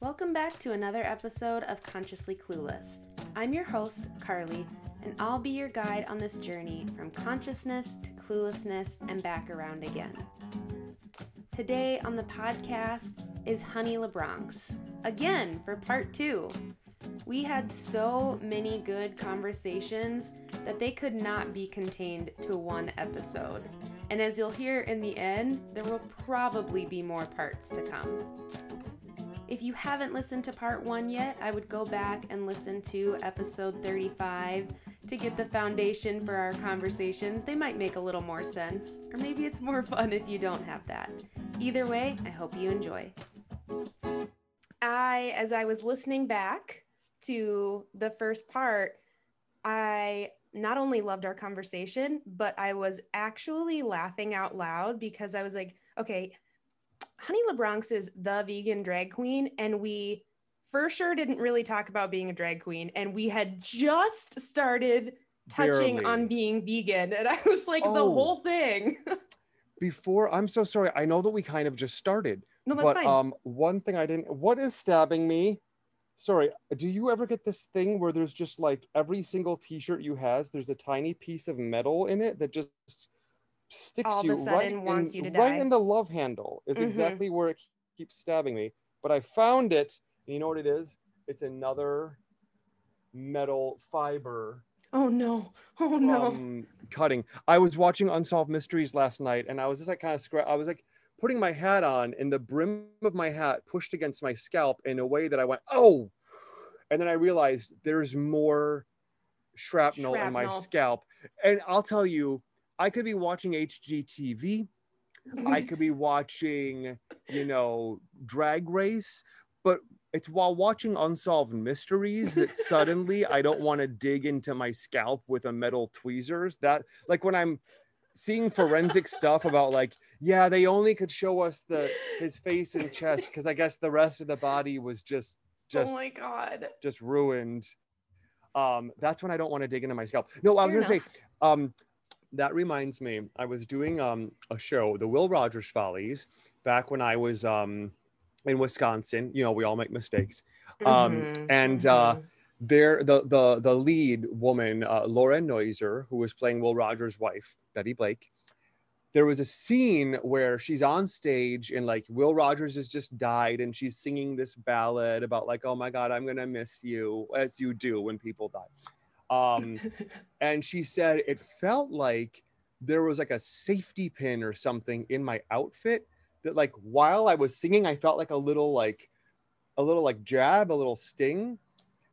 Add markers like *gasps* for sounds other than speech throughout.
Welcome back to another episode of Consciously Clueless. I'm your host, Carly, and I'll be your guide on this journey from consciousness to cluelessness and back around again. Today on the podcast is Honey LaBronx, again for part two. We had so many good conversations that they could not be contained to one episode. And as you'll hear in the end, there will probably be more parts to come. If you haven't listened to part one yet, I would go back and listen to episode 35 to get the foundation for our conversations. They might make a little more sense, or maybe it's more *laughs* fun if you don't have that. Either way, I hope you enjoy. I, as I was listening back to the first part, I not only loved our conversation, but I was actually laughing out loud because I was like, okay, Honey LaBronx is the vegan drag queen, and we for sure didn't really talk about being a drag queen, and we had just started touching Barely. on being vegan, and *laughs* I was like, the Oh. whole thing. *laughs* Before, I'm so sorry. I know that we kind of just started, no, that's but fine. um, one thing I didn't. What is stabbing me? Sorry. Do you ever get this thing where there's just like every single T-shirt you has, there's a tiny piece of metal in it that just sticks All of you a sudden right wants in, you to right die. in the love handle. Is Mhm. exactly where it keeps stabbing me. But I found it. And you know what it is? It's another metal fiber oh no, oh no. cutting. I was watching Unsolved Mysteries last night, and I was just like kind of scra- I was like putting my hat on, and the brim of my hat pushed against my scalp in a way that I went, "Oh!" And then I realized there's more shrapnel, in my scalp. And I'll tell you, I could be watching HGTV. I could be watching, you know, Drag Race, but it's while watching Unsolved Mysteries that suddenly I don't want to dig into my scalp with a metal tweezers. That, like, when I'm seeing forensic stuff about, like, yeah, they only could show us the his face and chest because I guess the rest of the body was just just oh my god. just ruined. Um, that's when I don't want to dig into my scalp. No, I was Fair gonna say, um, that reminds me, I was doing um a show, the Will Rogers Follies, back when I was um in Wisconsin. You know, we all make mistakes. Um, Mhm, and uh, mhm. there, the the the lead woman, uh, Laura Neuser, who was playing Will Rogers' wife, Betty Blake. There was a scene where she's on stage and like Will Rogers has just died and she's singing this ballad about like, oh my God, I'm gonna miss you, as you do when people die. Um, *laughs* and she said it felt like there was like a safety pin or something in my outfit that like while I was singing, I felt like a little like a little like jab, a little sting.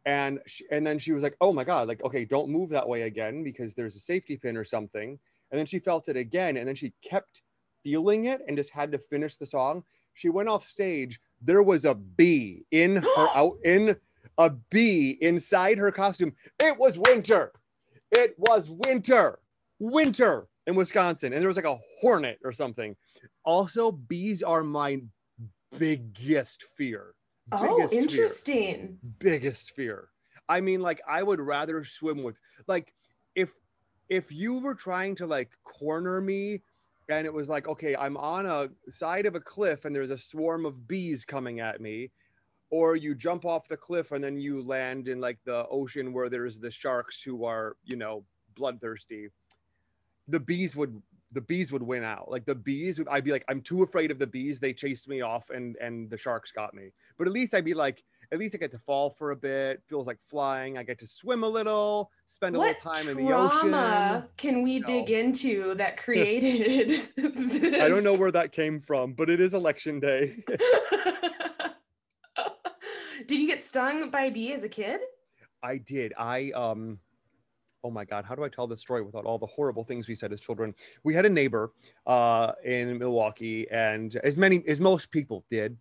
And she, and then she was like, "Oh my god, like okay, don't move that way again because there's a safety pin or something." And then she felt it again and then she kept feeling it and just had to finish the song. She went off stage, there was a bee in her *gasps* out in a bee inside her costume. It was winter. It was winter. Winter in Wisconsin and there was like a hornet or something. Also, bees are my biggest fear. oh, Biggest fear interesting. biggest fear. I mean, like I would rather swim with like if if you were trying to like corner me and it was like, okay, I'm on a side of a cliff and there's a swarm of bees coming at me, or you jump off the cliff and then you land in like the ocean where there's the sharks who are, you know, bloodthirsty. The bees would the bees would win out. Like the bees, would, I'd be like, I'm too afraid of the bees. They chased me off, and and the sharks got me. But at least I'd be like, at least I get to fall for a bit. Feels like flying. I get to swim a little, spend a What little time in the ocean. can we No. dig into that *laughs* created this? I don't know where that came from, but it is election day. *laughs* Did you get stung by a bee as a kid? I did. I um oh my god, how do I tell this story without all the horrible things we said as children? We had a neighbor uh in Milwaukee, and as many as most people did.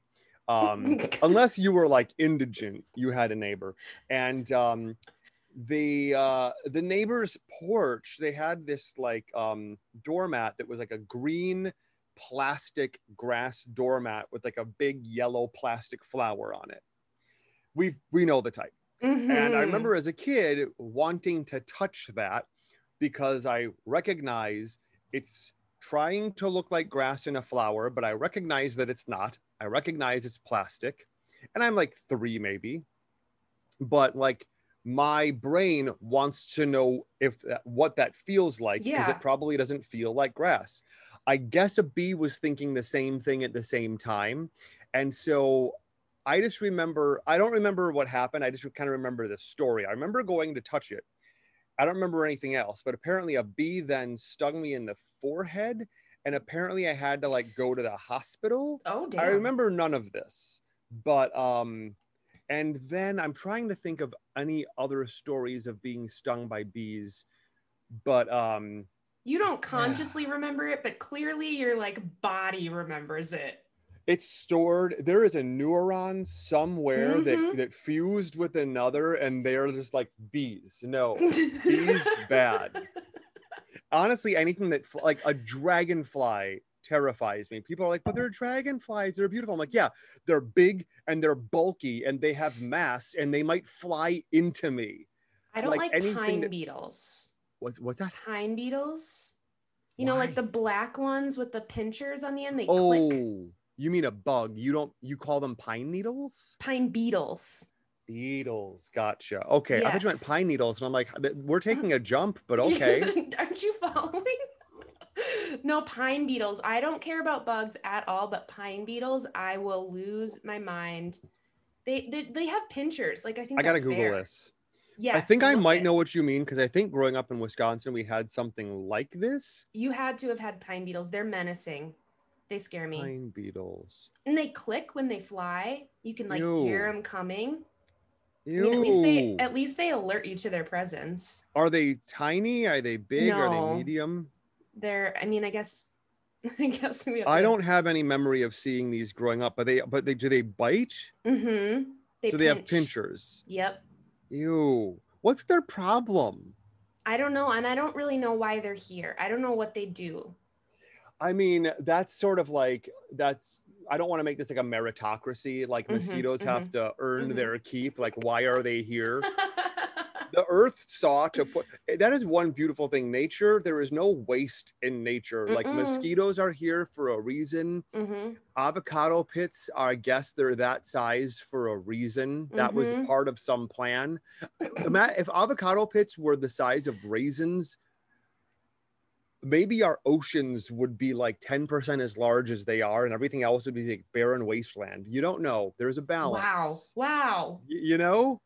Um *laughs* unless you were like indigent, you had a neighbor. And um the uh the neighbor's porch, they had this like um doormat that was like a green plastic grass doormat with like a big yellow plastic flower on it. We we know the type. And I Mhm. remember as a kid wanting to touch that because I recognize it's trying to look like grass in a flower, but I recognize that it's not. I recognize it's plastic. and I'm like three maybe, but like my brain wants to know if that, what that feels like because Yeah. it probably doesn't feel like grass. I guess a bee was thinking the same thing at the same time, and so I just remember I don't remember what happened. I just kind of remember the story. I remember going to touch it. I don't remember anything else, but apparently a bee then stung me in the forehead, and apparently I had to like go to the hospital. Oh, damn. I remember none of this, but um, and then I'm trying to think of any other stories of being stung by bees, but um, You don't consciously remember it, but clearly your like body remembers it. It's stored. There is a neuron somewhere Mhm. that that fused with another, and they're just like bees. No, bees *laughs* bad. Honestly, anything that like a dragonfly terrifies me. People are like, but they're dragonflies. They're beautiful. I'm like, yeah, they're big and they're bulky and they have mass and they might fly into me. I don't like like, pine that- beetles. What's what's that? Pine beetles. You know, like the black ones with the pinchers on the end. They Oh, click. You mean a bug? You don't you call them pine needles? Pine beetles. Beetles. Gotcha. Okay. I thought you meant pine needles, and I'm like, we're taking a jump, but *laughs* okay. *laughs* Aren't you following? *laughs* no, pine beetles. I don't care about bugs at all, but pine beetles, I will lose my mind. They they, they have pinchers. Like I think I gotta Google fair. this. Yes, I think I might it. know what you mean because I think growing up in Wisconsin, we had something like this. You had to have had pine beetles. They're menacing. They scare me. Pine beetles. And they click when they fly. You can like hear them coming. I mean, at least they at least they alert you to their presence. Are they tiny? Are they big? Are they medium? They're I mean, I guess *laughs* I guess we I don't have any memory of seeing these growing up, but they but they do they bite? Mm-hmm. They do they have pinchers? Yep. Ew. What's their problem? I don't know, and I don't really know why they're here. I don't know what they do. I mean, that's sort of like that's I don't want to make this like a meritocracy, like Mhm, mosquitoes have to earn mhm. their keep. Like, why are they here? *laughs* the earth saw to put that is one beautiful thing nature there is no waste in nature like Mm-mm. mosquitoes are here for a reason hmm avocado pits are i guess they're that size for a reason that was Mhm. part of some plan *clears throat* if avocado pits were the size of raisins maybe our oceans would be like 10% as large as they are and everything else would be like barren wasteland you don't know there's a balance Wow. Wow. Y- you know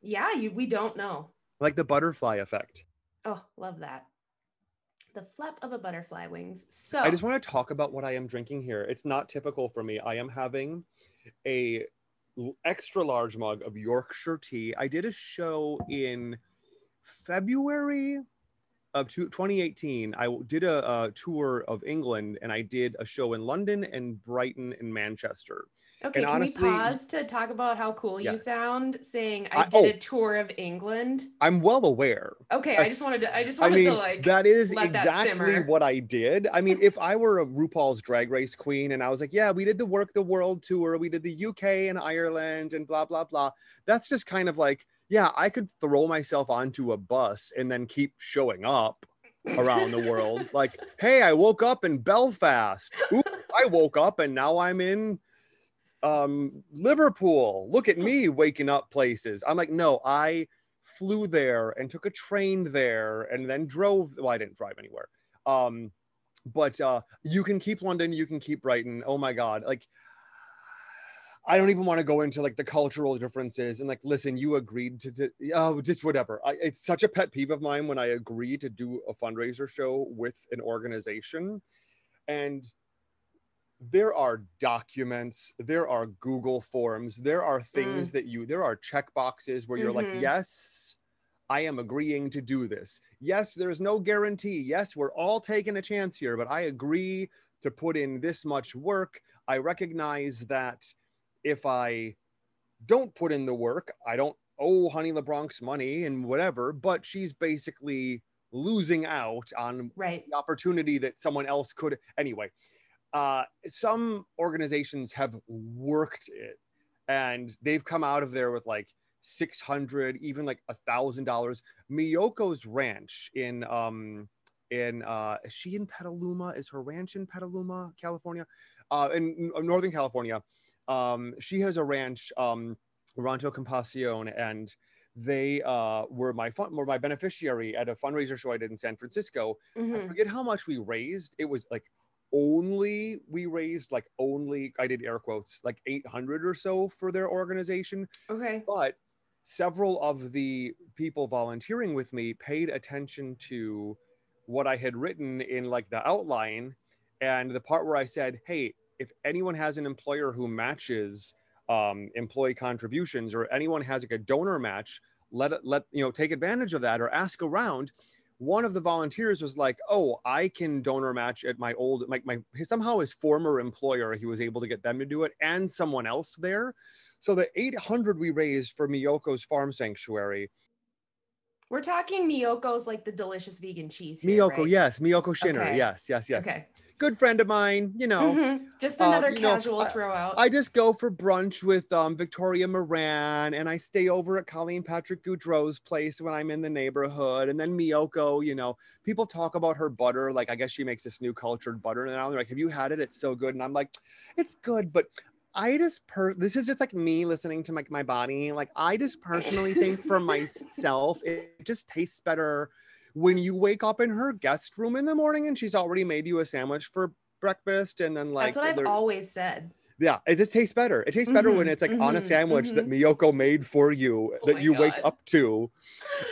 Yeah, you we don't know. like the butterfly effect Oh, love that. The flap of a butterfly wings. So I just want to talk about what I am drinking here. It's not typical for me. I am having a extra large mug of Yorkshire tea. I did a show in February of two- 2018. I did a, a tour of England and I did a show in London and Brighton and Manchester. okay, and can honestly- we pause to talk about how cool you sound saying I, I- did oh. a tour of England? I'm well aware. Okay, I just wanted to I just I wanted mean, to like that is that exactly simmer. what I did. I mean, if I were a RuPaul's Drag Race queen and I was like, yeah, we did the Work the World tour, we did the UK and Ireland and blah, blah, blah. That's just kind of like, yeah, I could throw myself onto a bus and then keep showing up around the world. *laughs* Like, hey, I woke up in Belfast. Ooh, I woke up and now I'm in um Liverpool. Look at me waking up places. I'm like, no, I flew there and took a train there and then drove. Well, I didn't drive anywhere. Um, but uh, you can keep London, you can keep Brighton. Oh my God. Like, I don't even want to go into like the cultural differences and like, listen, you agreed to, to oh, just whatever. I, it's such a pet peeve of mine when I agree to do a fundraiser show with an organization. And there are documents, there are Google forms, there are things that you, there are check boxes where you're like, Mhm. yes, I am agreeing to do this. Yes, there's no guarantee. Yes, we're all taking a chance here, but I agree to put in this much work. I recognize that if I don't put in the work, I don't owe Honey LaBronx money and whatever, but she's basically losing out on right. the opportunity that someone else could anyway uh some organizations have worked it and they've come out of there with like 600 even like a thousand dollars. Miyoko's ranch in um in uh is she in petaluma? Is her ranch in petaluma california? Uh in northern california Um, she has a ranch, um, Rancho Compasión, and they uh, were my fun, were my beneficiary at a fundraiser show I did in San Francisco. I Mhm. forget how much we raised. It was like only we raised like only I did air quotes like 800 or so for their organization, Okay. but several of the people volunteering with me paid attention to what I had written in like the outline and the part where I said, "Hey, if anyone has an employer who matches um, employee contributions or anyone has like a donor match, let it let you know take advantage of that or ask around." One of the volunteers was like, "Oh, I can donor match at my old like my somehow his former employer. He was able to get them to do it and someone else there." So the 800 we raised for Miyoko's farm sanctuary. We're talking Miyoko's like the delicious vegan cheese. Here, Miyoko, right? yes, Miyoko Schinner, Okay. yes, yes, yes. Okay. Good friend of mine, you know. Mhm. Just uh, another know, casual I- throw out. I just go for brunch with um, Victoria Moran, and I stay over at Colleen Patrick Goudreau's place when I'm in the neighborhood. And then Miyoko, you know, people talk about her butter. Like, I guess she makes this new cultured butter now. They're like, "Have you had it? It's so good." And I'm like, "It's good, but." I just per this is just like me listening to like my body. Like I just personally think for *laughs* myself, it just tastes better when you wake up in her guest room in the morning and she's already made you a sandwich for breakfast and then like That's what I've always said. yeah, it just tastes better. It tastes better when Mhm, it's like on a mhm, sandwich that Miyoko made for you Oh that you wake up to.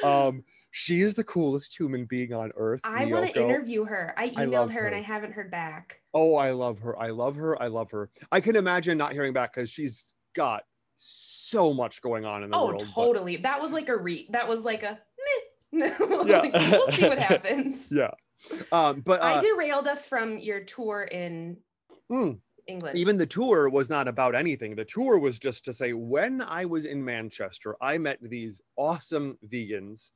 Um, *laughs* she is the coolest human being on earth. I want to interview her. I I emailed love her, and. I haven't heard back. Oh, I love her. I love her. I love her. I can imagine not hearing back because she's got so much going on in the Oh, world. but- totally. That was like a re. That was like a meh. *laughs* Yeah. Like, we'll see what *laughs* happens. yeah. Um, but I uh, derailed us from your tour in mm, England. even the tour was not about anything. The tour was just to say when I was in Manchester, I met these awesome vegans,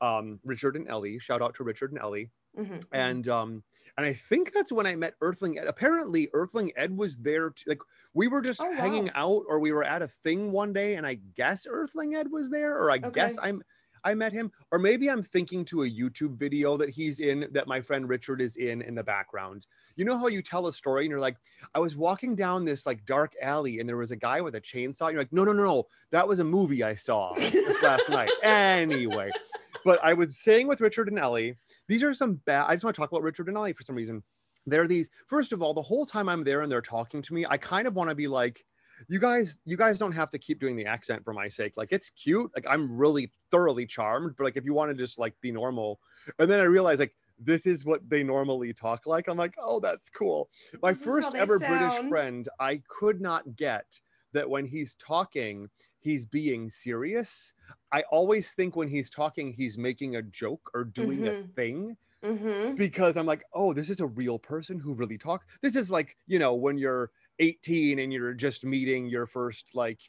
um, Richard and Ellie. Shout out to Richard and Ellie. Mhm, mhm. And um, and I think that's when I met Earthling Ed. Apparently, Earthling Ed was there. Too. Like we were just Oh, hanging wow. out, or we were at a thing one day, and I guess Earthling Ed was there, or I guess I'm. I met him, or maybe I'm thinking to a YouTube video that he's in that my friend Richard is in in the background. You know how you tell a story and you're like, I was walking down this like dark alley and there was a guy with a chainsaw. And you're like, no, no, no, no, that was a movie I saw this last *laughs* night. Anyway, but I was saying with Richard and Ellie, these are some bad. I just want to talk about Richard and Ellie for some reason. They're these. First of all, the whole time I'm there and they're talking to me, I kind of want to be like, you guys, you guys don't have to keep doing the accent for my sake. Like it's cute. Like I'm really thoroughly charmed. But like if you want to just like be normal, and then I realized like this is what they normally talk like. I'm like, oh, that's cool. My This first ever British friend, I could not get that when he's talking, he's being serious. I always think when he's talking, he's making a joke or doing a Mhm. thing Mhm. because I'm like, oh, this is a real person who really talks. This is like, you know, when you're 18 and you're just meeting your first, like,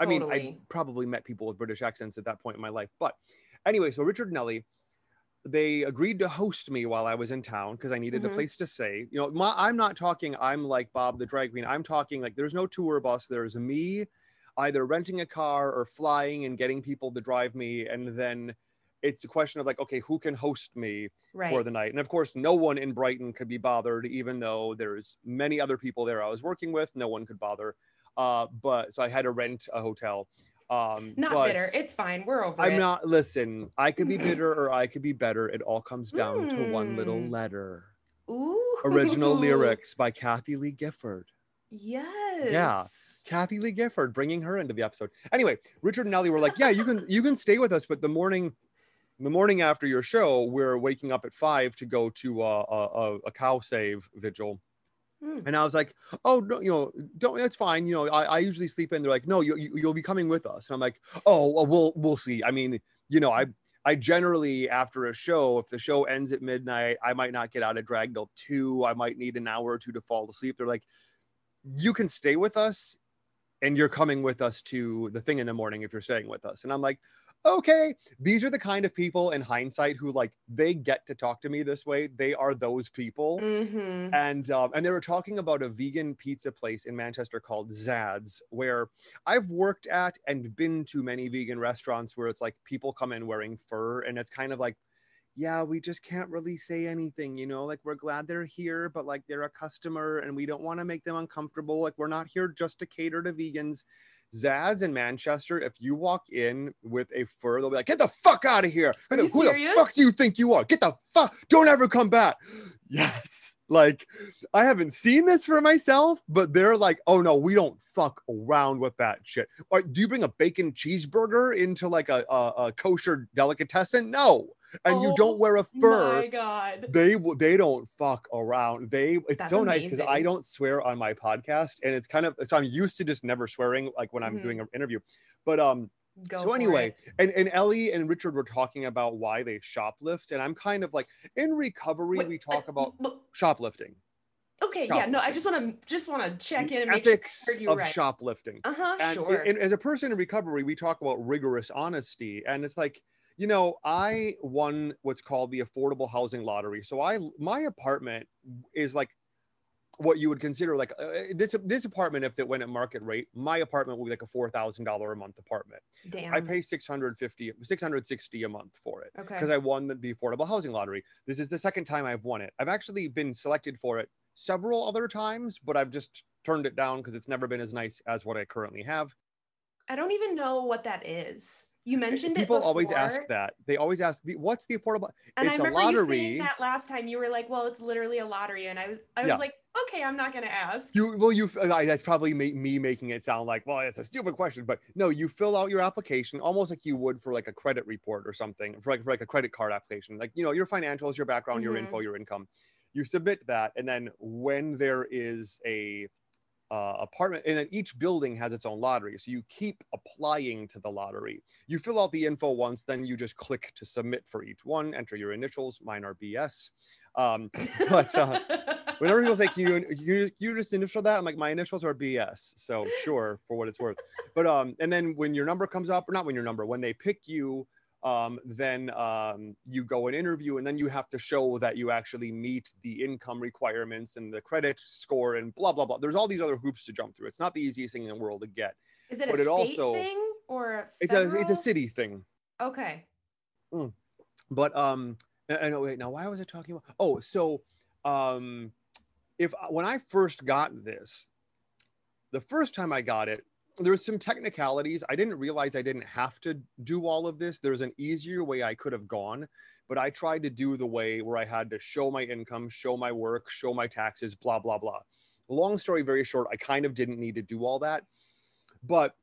I mean, I probably met people with British accents at that point in my life. But anyway, so Richard nelly they agreed to host me while I was in town because I needed a Mhm. place to stay. You know, my, I'm not talking, I'm like Bob the drag queen. I'm talking like there's no tour bus. There's me either renting a car or flying and getting people to drive me. And then it's a question of like, okay, who can host me? Right. for the night. And of course, no one in Brighton could be bothered, even though there's many other people there I was working with. No one could bother. Uh, but so I had to rent a hotel. Um, Not bitter. It's fine. We're over I'm it. not. Listen, I could be *laughs* bitter or I could be better. It all comes down to one little Mm. letter. Ooh. Original lyrics by Kathie Lee Gifford. Yes. Yeah. Kathie Lee Gifford, bringing her into the episode. Anyway, Richard and Ellie were like, "Yeah, you can you can stay with us, but the morning, the morning after your show, we're waking up at five to go to a, a, a cow save vigil." Hmm. And I was like, "Oh no, you know, don't. That's fine. You know, I, I usually sleep in." They're like, "No, you, you you'll be coming with us." And I'm like, "Oh, well, we'll we'll see." I mean, you know, I I generally after a show, if the show ends at midnight, I might not get out of drag till two. I might need an hour or two to fall asleep. They're like, "You can stay with us, and you're coming with us to the thing in the morning if you're staying with us." And I'm like, "Okay." These are the kind of people in hindsight who like they get to talk to me this way. They are those people Mm-hmm. and um, and they were talking about a vegan pizza place in Manchester called Zad's, where I've worked at and been to many vegan restaurants where it's like people come in wearing fur, and it's kind of like yeah, we just can't really say anything, you know, like we're glad they're here, but like they're a customer and we don't want to make them uncomfortable. Like we're not here just to cater to vegans. Zad's in Manchester, if you walk in with a fur, they'll be like, get the fuck out of here. Who, who the fuck do you think you are? Get the fuck, don't ever come back. *gasps* Yes. Like I haven't seen this for myself, but they're like, oh no, we don't fuck around with that shit. Or do you bring a bacon cheeseburger into like a, a, a kosher delicatessen? No. And you Oh don't wear a fur My God. they they don't fuck around they it's That's so nice because i don't swear on my podcast and it's kind of so i'm used to just never swearing like when i'm Mhm. doing an interview but um Go so anyway it. and and ellie and richard were talking about why they shoplift and i'm kind of like in recovery Wait, we talk uh, about look, shoplifting Okay, yeah, no, I just want to just want to check in and make ethics sure you of right. shoplifting Uh huh. and, Sure. and as a person in recovery we talk about rigorous honesty and it's like you know i won what's called the affordable housing lottery so i my apartment is like what you would consider like uh, this this apartment if it went at market rate my apartment would be like a $4000 a month apartment Damn. i pay 650 660 a month for it okay. because i won the, the affordable housing lottery this is the second time i've won it i've actually been selected for it several other times but i've just turned it down because it's never been as nice as what i currently have I don't even know what that is. You mentioned people it always ask that they always ask what's the affordable and it's I a remember you lottery. saying that last time. You were like, "Well, it's literally a lottery," and I was, I was Yeah. like, "Okay, I'm not gonna ask." you well you uh, that's probably me making it sound like well it's a stupid question but no you fill out your application almost like you would for like a credit report or something for like, for like a credit card application like you know your financials your background your Mhm. info your income you submit that and then when there is a uh, apartment and then each building has its own lottery so you keep applying to the lottery you fill out the info once then you just click to submit for each one enter your initials mine are bs um, *laughs* but, uh, whenever people say, "Can you, you you just initial that?" I'm like, my initials are BS. So sure, for what it's worth. But um, and then when your number comes up, or not when your number, when they pick you, um, then um, you go and interview, and then you have to show that you actually meet the income requirements and the credit score and blah blah blah. There's all these other hoops to jump through. It's not the easiest thing in the world to get. Is it a but it state also- thing or a It's a it's a city thing. Okay. but um I I know wait now why was I talking about oh so um if when I first got this the first time I got it there was some technicalities. I didn't realize I didn't have to do all of this. There's an easier way I could have gone but I tried to do the way where I had to show my income show my work show my taxes blah blah blah. Long story very short I kind of didn't need to do all that but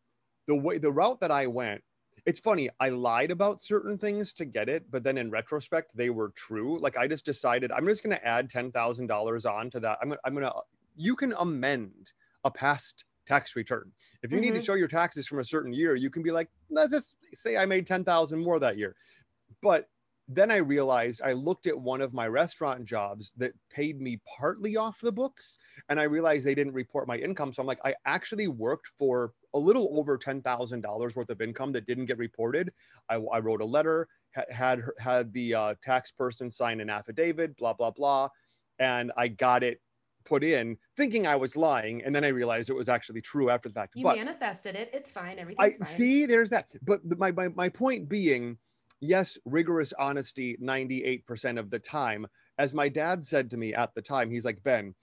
the way the route that I went it's funny i lied about certain things to get it but then in retrospect they were true. Like i just decided i'm just going to add $10000 on to that. I'm i'm going to you can amend a past tax return if you need to Mhm. show your taxes from a certain year you can be like let's just say i made 10000 more that year but then i realized i looked at one of my restaurant jobs that paid me partly off the books and i realized they didn't report my income so i'm like i actually worked for a little over $10,000 worth of income that didn't get reported. I, I wrote a letter, ha- had had the uh, tax person sign an affidavit, blah blah blah, and I got it put in, thinking I was lying, and then I realized it was actually true after the fact. You but manifested it. It's fine. Everything. I fine. see there's that. But my, my my point being, yes, rigorous honesty 98% of the time. As my dad said to me at the time, he's like, Ben,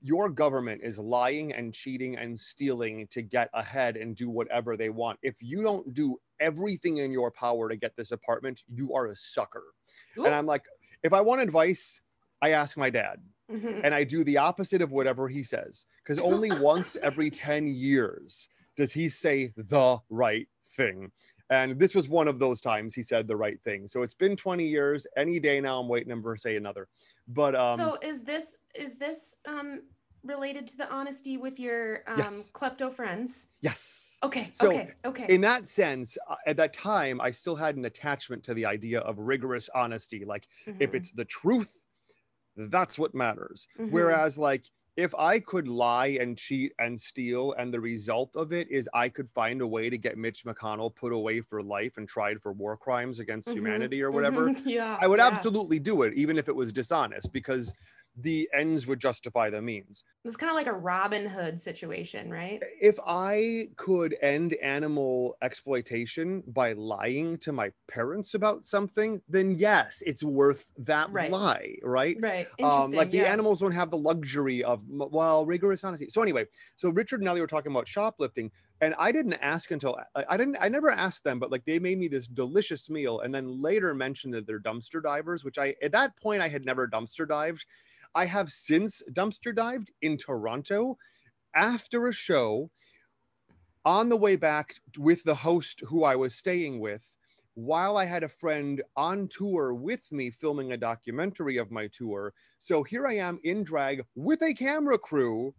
your government is lying and cheating and stealing to get ahead and do whatever they want. If you don't do everything in your power to get this apartment, you are a sucker. Ooh. And I'm like, if I want advice, I ask my dad Mhm. and I do the opposite of whatever he says. Because only once every *laughs* 10 years does he say the right thing. And this was one of those times he said the right thing. So it's been 20 years. Any day now, I'm waiting him to say another. But um, so is this is this um related to the honesty with your um Yes. klepto friends? yes. Okay. So, okay. Okay. In that sense, uh, at that time, I still had an attachment to the idea of rigorous honesty. Like, if Mhm. it's the truth, that's what matters. Mhm. Whereas, like, if I could lie and cheat and steal, and the result of it is I could find a way to get Mitch McConnell put away for life and tried for war crimes against Mhm. humanity or whatever, Mhm. *laughs* Yeah. I would yeah. absolutely do it, even if it was dishonest, because the ends would justify the means. It's kind of like a Robin Hood situation, right? If I could end animal exploitation by lying to my parents about something, then yes, it's worth that Right. lie, right? Right. um, like the yeah. animals don't have the luxury of well rigorous honesty so anyway so richard and ellie were talking about shoplifting and i didn't ask until I, I didn't i never asked them but like they made me this delicious meal and then later mentioned that they're dumpster divers which i at that point i had never dumpster dived i have since dumpster dived in toronto after a show on the way back with the host who i was staying with while I had a friend on tour with me filming a documentary of my tour. So here I am in drag with a camera crew.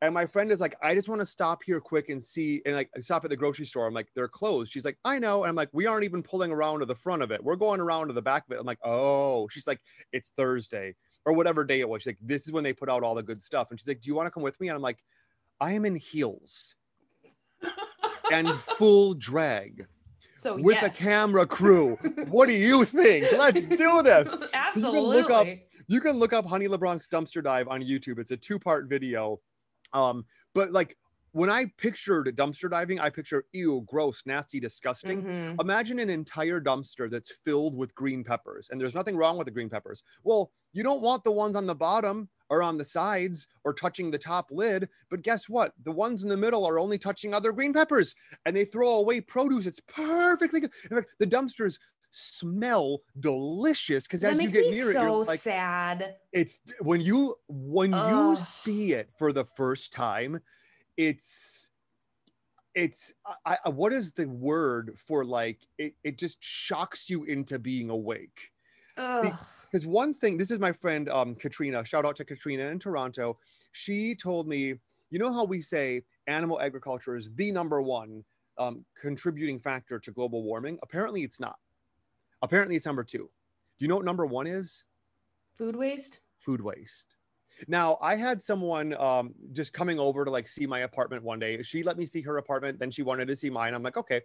And my friend is like, I just want to stop here quick and see, and like stop at the grocery store. I'm like, they're closed. She's like, I know. And I'm like, we aren't even pulling around to the front of it. We're going around to the back of it. I'm like, oh, she's like, it's Thursday or whatever day it was. She's like, this is when they put out all the good stuff. And she's like, do you want to come with me? And I'm like, I am in heels *laughs* and full drag so with yes. a camera crew. what do you think? Let's do this. *laughs* Absolutely. look up- You can look up Honey LaBronx dumpster dive on YouTube. It's a two-part video. Um, but like when I pictured dumpster diving, I picture ew, gross, nasty, disgusting. Mhm. Imagine an entire dumpster that's filled with green peppers, and there's nothing wrong with the green peppers. Well, you don't want the ones on the bottom or on the sides or touching the top lid, but guess what? The ones in the middle are only touching other green peppers, and they throw away produce. It's perfectly good. In fact, the dumpsters smell delicious because as you get near it, you're like, sad. it's when you when Ugh. you see it for the first time it's it's I, I, what is the word for like it, it just shocks you into being awake? Because one thing this is my friend um katrina shout out to katrina in toronto. She told me you know how we say animal agriculture is the number one um, contributing factor to global warming? Apparently it's not. Apparently it's number two. Do you know what number one is? Food waste. food waste. Now, I had someone um, just coming over to like see my apartment one day. She let me see her apartment, then she wanted to see mine. I'm like, okay.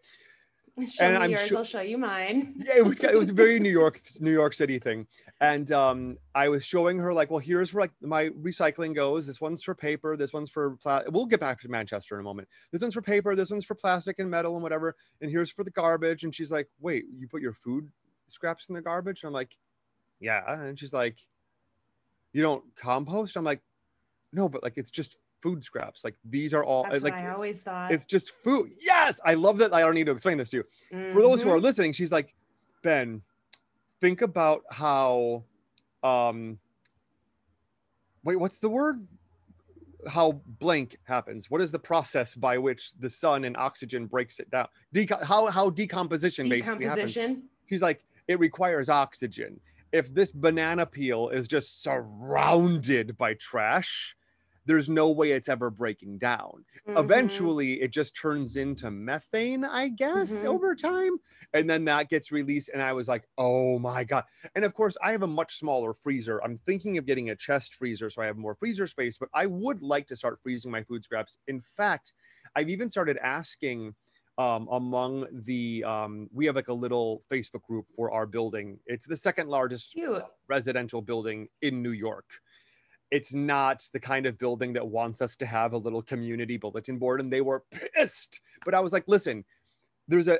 *laughs* Show And me I'm yours. sure- I'll show you mine. Yeah, it was it was a very New York *laughs* New York City thing, and um, I was showing her like, well, here's where like my recycling goes. This one's for paper. This one's for pla- we'll get back to Manchester in a moment. This one's for paper. This one's for plastic and metal and whatever. And here's for the garbage. And she's like, wait, you put your food scraps in the garbage? And I'm like, yeah. And she's like, you don't compost? I'm like, no, but like it's just food scraps. Like these are all That's like what I always thought. it's just food. Yes, I love that. I don't need to explain this to you for those who are listening she's like ben think about how um wait what's the word how blank happens what is the process by which the sun and oxygen breaks it down Deco- how how decomposition, basically happens decomposition. he's like it requires oxygen if this banana peel is just surrounded by trash there's no way it's ever breaking down Mhm. eventually it just turns into methane i guess Mhm. over time and then that gets released and i was like oh my god and of course i have a much smaller freezer i'm thinking of getting a chest freezer so i have more freezer space but i would like to start freezing my food scraps in fact i've even started asking um, among the um, we have like a little facebook group for our building it's the second largest Cute. residential building in New York. It's not the kind of building that wants us to have a little community bulletin board, and they were pissed. But I was like, listen, there's a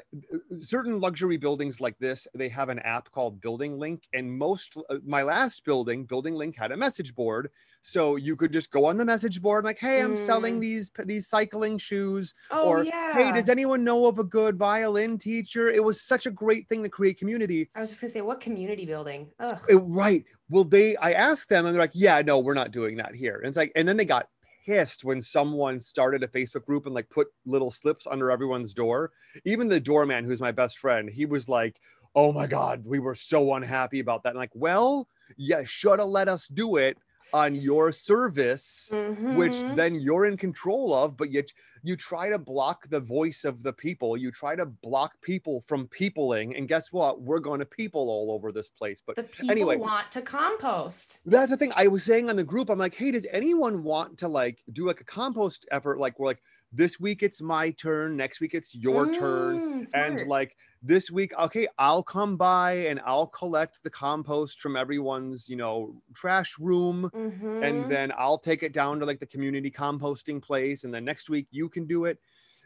certain luxury buildings like this. They have an app called Building Link, and most uh, my last building, Building Link, had a message board, so you could just go on the message board like, hey, I'm selling Mm. these these cycling shoes Oh or yeah. hey does anyone know of a good violin teacher it was such a great thing to create community I was just gonna say, what community building? Ugh. Uh, right. Well, they, I asked them and they're like, yeah, no, we're not doing that here. And it's like, and then they got pissed when someone started a Facebook group and like put little slips under everyone's door. Even the doorman, who's my best friend, he was like, oh my God, we were so unhappy about that. And like, well, yeah, should have let us do it on your service which Mhm. then you're in control of but yet you try to block the voice of the people you try to block people from peopling and guess what we're going to people all over this place but the people anyway. want to compost. that's the thing i was saying on the group i'm like hey does anyone want to like do like a compost effort like we're like this week it's my turn, next week it's your turn. Mm, And like this week, okay, I'll come by and I'll collect the compost from everyone's, you know, trash room. Mhm. And then I'll take it down to like the community composting place. And then next week you can do it.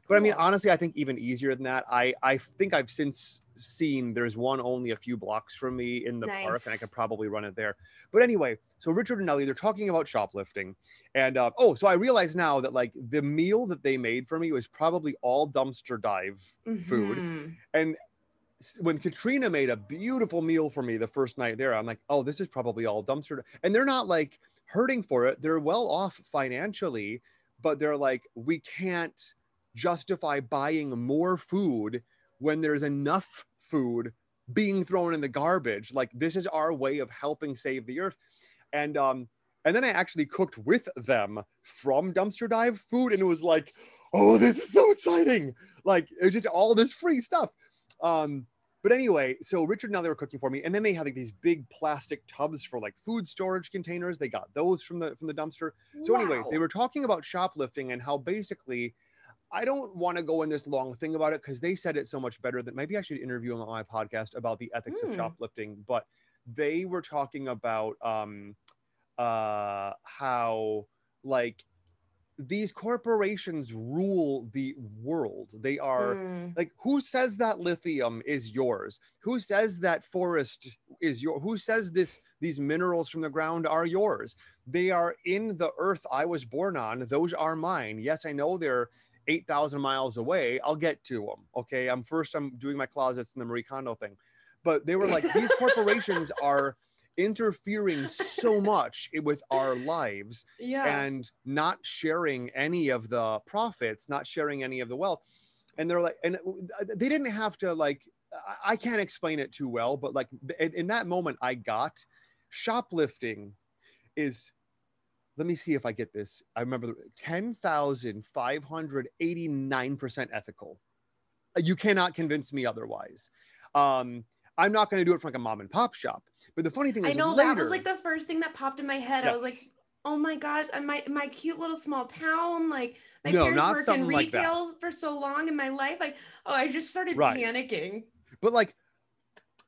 But I mean, honestly, I think even easier than that. I I think I've since seen there's one only a few blocks from me in the park, and I could probably run it there. But anyway, so Richard and Ellie, they're talking about shoplifting, and uh, oh, so I realize now that like the meal that they made for me was probably all dumpster dive food. Mhm. And when Katrina made a beautiful meal for me the first night there, I'm like, oh, this is probably all dumpster. And they're not like hurting for it. They're well off financially, but they're like, we can't justify buying more food when there's enough food being thrown in the garbage. Like this is our way of helping save the earth. And um, and then I actually cooked with them from dumpster dive food, and it was like, oh, this is so exciting! Like it's just all this free stuff. Um, but anyway, so Richard and I they were cooking for me, and then they had like these big plastic tubs for like food storage containers. They got those from the from the dumpster. So anyway, they were talking about shoplifting and how basically I don't want to go in this long thing about it because they said it so much better that maybe I should interview them on my podcast about the ethics of Hmm. shoplifting. But they were talking about um uh how like these corporations rule the world. They are Mm. like who says that lithium is yours who says that forest is your who says this these minerals from the ground are yours they are in the earth i was born on those are mine yes i know they're 8000 miles away i'll get to them okay i'm first i'm doing my closets in the marie kondo thing but they were like these *laughs* corporations are interfering so much with our lives yeah. and not sharing any of the profits, not sharing any of the wealth. And they're like, and uh, they didn't have to like, I- can't explain it too well, but like in that moment, I got shoplifting is, let me see if I get this. I remember 10,589% ethical. You cannot convince me otherwise. Um, I'm not going to do it from like a mom and pop shop. But the funny thing is, I know later, that was like the first thing that popped in my head. I was like, oh my god, uh, my my cute little small town. Like my No, parents worked in something like retail for so long in my life. Like, oh, I just started Right. panicking. but like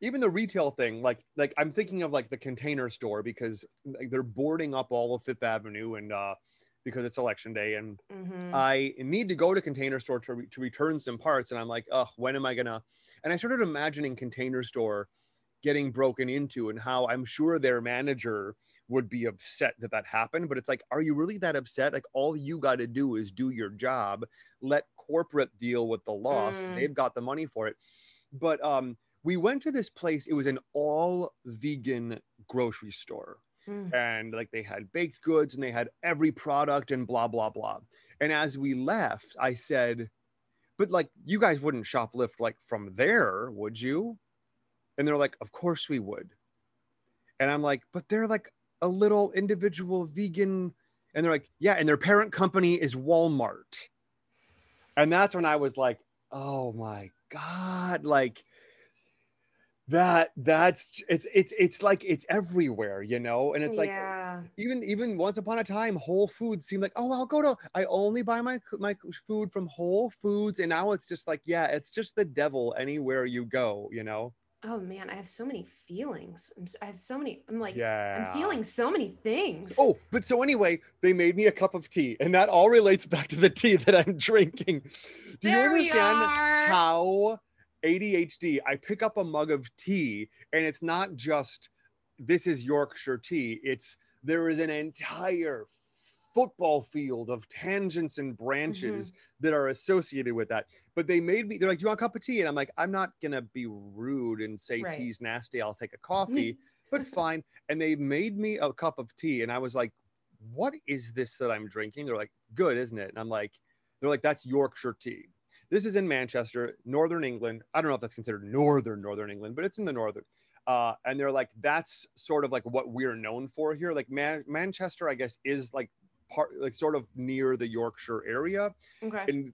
even the retail thing like like i'm thinking of like the container store because like, they're boarding up all of fifth avenue and uh because it's election day and Mhm. i need to go to container store to, re- to return some parts and i'm like oh when am i gonna and i started imagining container store getting broken into and how i'm sure their manager would be upset that that happened but it's like are you really that upset like all you got to do is do your job let corporate deal with the loss Mm. they've got the money for it but um we went to this place it was an all vegan grocery store. Mm. and like they had baked goods and they had every product and blah blah blah. And as we left i said but like you guys wouldn't shoplift like from there would you? And they're like of course we would. And i'm like but they're like a little individual vegan. And they're like yeah and their parent company is walmart. And that's when i was like oh my god like that that's it's it's it's like it's everywhere you know and it's like yeah. even even once upon a time whole foods seemed like oh i'll go to i only buy my my food from whole foods and now it's just like yeah it's just the devil anywhere you go you know Oh man, I have so many feelings. I'm, I have so many. I'm like, yeah I'm feeling so many things. oh but so anyway they made me a cup of tea and that all relates back to the tea that i'm *laughs* drinking do you There we understand how adhd i pick up a mug of tea and it's not just this is yorkshire tea. It's there is an entire football field of tangents and branches mm-hmm. that are associated with that. But they made me they're like do you want a cup of tea? And i'm like i'm not gonna be rude and say Right. tea's nasty i'll take a coffee. *laughs* But fine. And they made me a cup of tea and i was like what is this that i'm drinking? They're like good isn't it? And i'm like they're like that's yorkshire tea this is in manchester northern england. I don't know if that's considered northern northern england but it's in the northern. Uh, and they're like that's sort of like what we're known for here. Like Man- manchester i guess is like part like sort of near the yorkshire area. Okay. and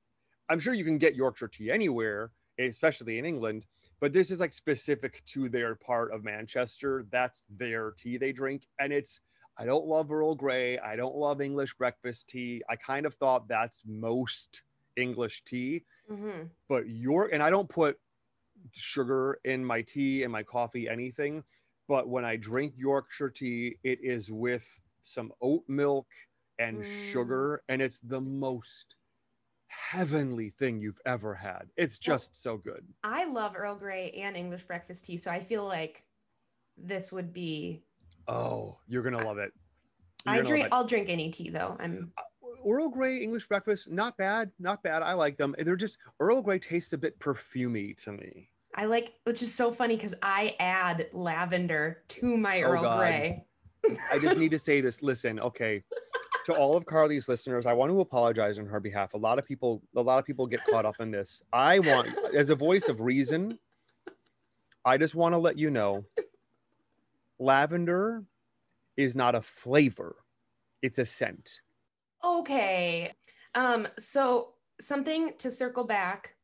i'm sure you can get yorkshire tea anywhere especially in england but this is like specific to their part of manchester. That's their tea they drink. And it's i don't love earl grey. I don't love english breakfast tea. I kind of thought that's most English tea, hmm but York, and I don't put sugar in my tea and my coffee, anything. But when I drink Yorkshire tea, it is with some oat milk and Mm. sugar, and it's the most heavenly thing you've ever had. It's Well- just so good. I love Earl Grey and English breakfast tea, so I feel like this would be. Oh, you're gonna love it. You're I drink. I'll drink any tea though. I'm. Earl Grey English breakfast, not bad, not bad. I like them. They're just Earl Grey tastes a bit perfumey to me. I like, which is so funny because I add lavender to my Oh, Earl God. Grey. I just need to say this. Listen, okay. To all of Carly's listeners, I want to apologize on her behalf. A lot of people, a lot of people get caught up in this. I want, as a voice of reason, I just want to let you know, lavender is not a flavor; it's a scent. Okay. Um, so something to circle back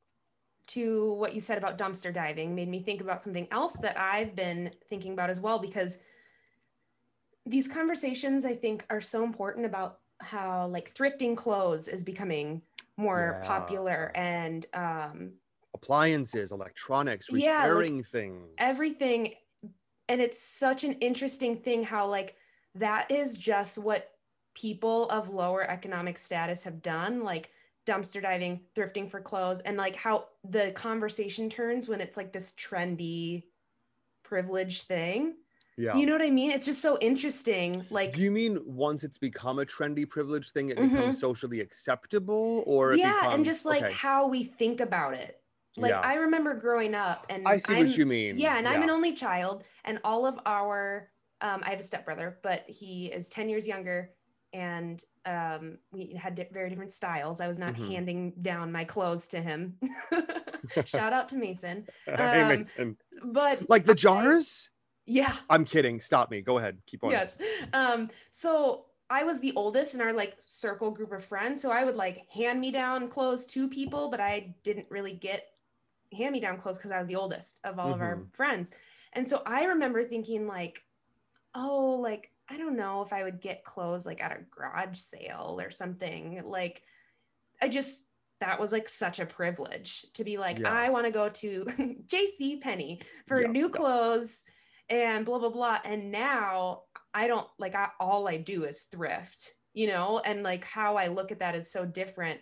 to what you said about dumpster diving made me think about something else that I've been thinking about as well because these conversations I think are so important about how like thrifting clothes is becoming more Yeah. popular and um Appliances, electronics, Yeah, like, repairing things. everything and it's such an interesting thing how like that is just what people of lower economic status have done like dumpster diving thrifting for clothes and like how the conversation turns when it's like this trendy privileged thing Yeah. you know what i mean it's just so interesting like Do you mean once it's become a trendy privilege thing, it Mhm. becomes socially acceptable, or yeah and just like okay. how we think about it like Yeah. i remember growing up and I see I'm- what you mean. Yeah, and I'm an only child, and all of our, um, I have a stepbrother, but he is 10 years younger, and um, we had very different styles. I was not Mhm. handing down my clothes to him. *laughs* Shout out to Mason. *laughs* hey, um, Mason. But Like the jars? yeah, I'm kidding. Stop me. Go ahead. Keep on. yes. Um, so I was the oldest in our like circle group of friends, so I would like hand me down clothes to people, but I didn't really get hand me down clothes because I was the oldest of all of our Mhm. friends. And so I remember thinking like, oh, like I don't know if I would get clothes like at a garage sale or something. Like I just that was like such a privilege to be like, Yeah. I want to go to *laughs* JC Penney for new clothes and blah blah blah. And now I don't like I, all I do is thrift, you know, and like how I look at that is so different.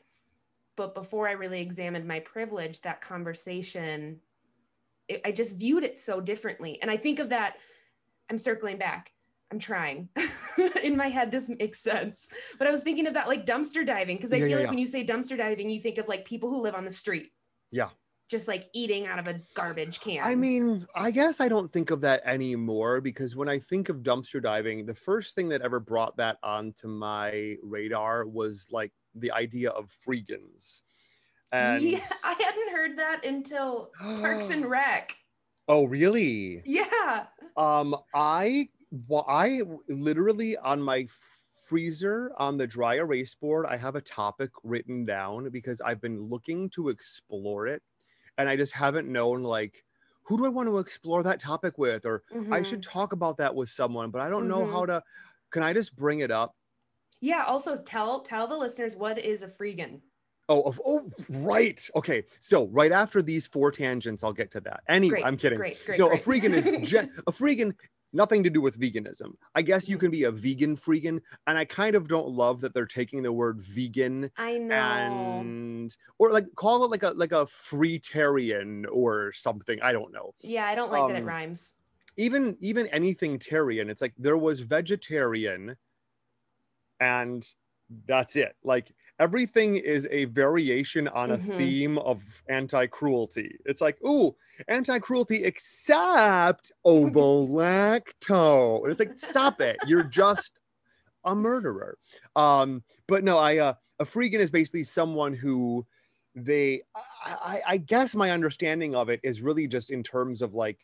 But before I really examined my privilege, that conversation, it, I just viewed it so differently. And I think of that, I'm circling back. I'm trying. *laughs* In my head, this makes sense. But I was thinking of that like dumpster diving because I Yeah, feel yeah, like yeah. when you say dumpster diving, you think of like people who live on the street. Yeah. Just like eating out of a garbage can. I mean, I guess I don't think of that anymore because when I think of dumpster diving, the first thing that ever brought that onto my radar was like the idea of freegans. And yeah, *laughs* I hadn't heard that until Parks and *gasps* Rec. oh, really? Yeah. Um, I wa- I literally on my freezer on the dry erase board, I have a topic written down because I've been looking to explore it, and I just haven't known like who do I want to explore that topic with, or I Mhm. should talk about that with someone, but I don't know Mhm. how to. Can I just bring it up? Yeah. Also, tell tell the listeners what is a freegan. Oh, of, oh, right. Okay. So right after these four tangents, I'll get to that. Anyway, Great. I'm kidding. Great. Great. no, great. a freegan is *laughs* gen- a freegan. Nothing to do with veganism. I guess you Mhm. can be a vegan freegan, and I kind of don't love that they're taking the word vegan I know. and or like call it like a like a freetarian or something. I don't know. yeah, I don't like that it um, rhymes. even even anything tarian it's like there was vegetarian and that's it like everything is a variation on a Mhm. theme of anti-cruelty. It's like ooh anti-cruelty except *laughs* ovo-lacto and it's like stop it. You're just a murderer. Um but no i uh a freegan is basically someone who they I, I i guess my understanding of it is really just in terms of like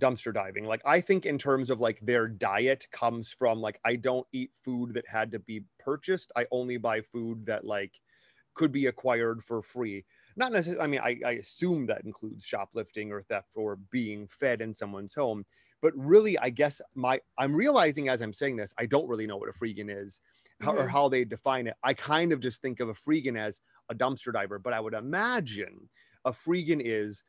dumpster diving. Like I think in terms of like their diet comes from like I don't eat food that had to be purchased. I only buy food that like could be acquired for free. Not necessarily. I mean, I, I assume that includes shoplifting or theft or being fed in someone's home. but really i guess my i'm realizing as i'm saying this i don't really know what a freegan is how, or mm-hmm. how they define it i kind of just think of a freegan as a dumpster diver but i would imagine a freegan is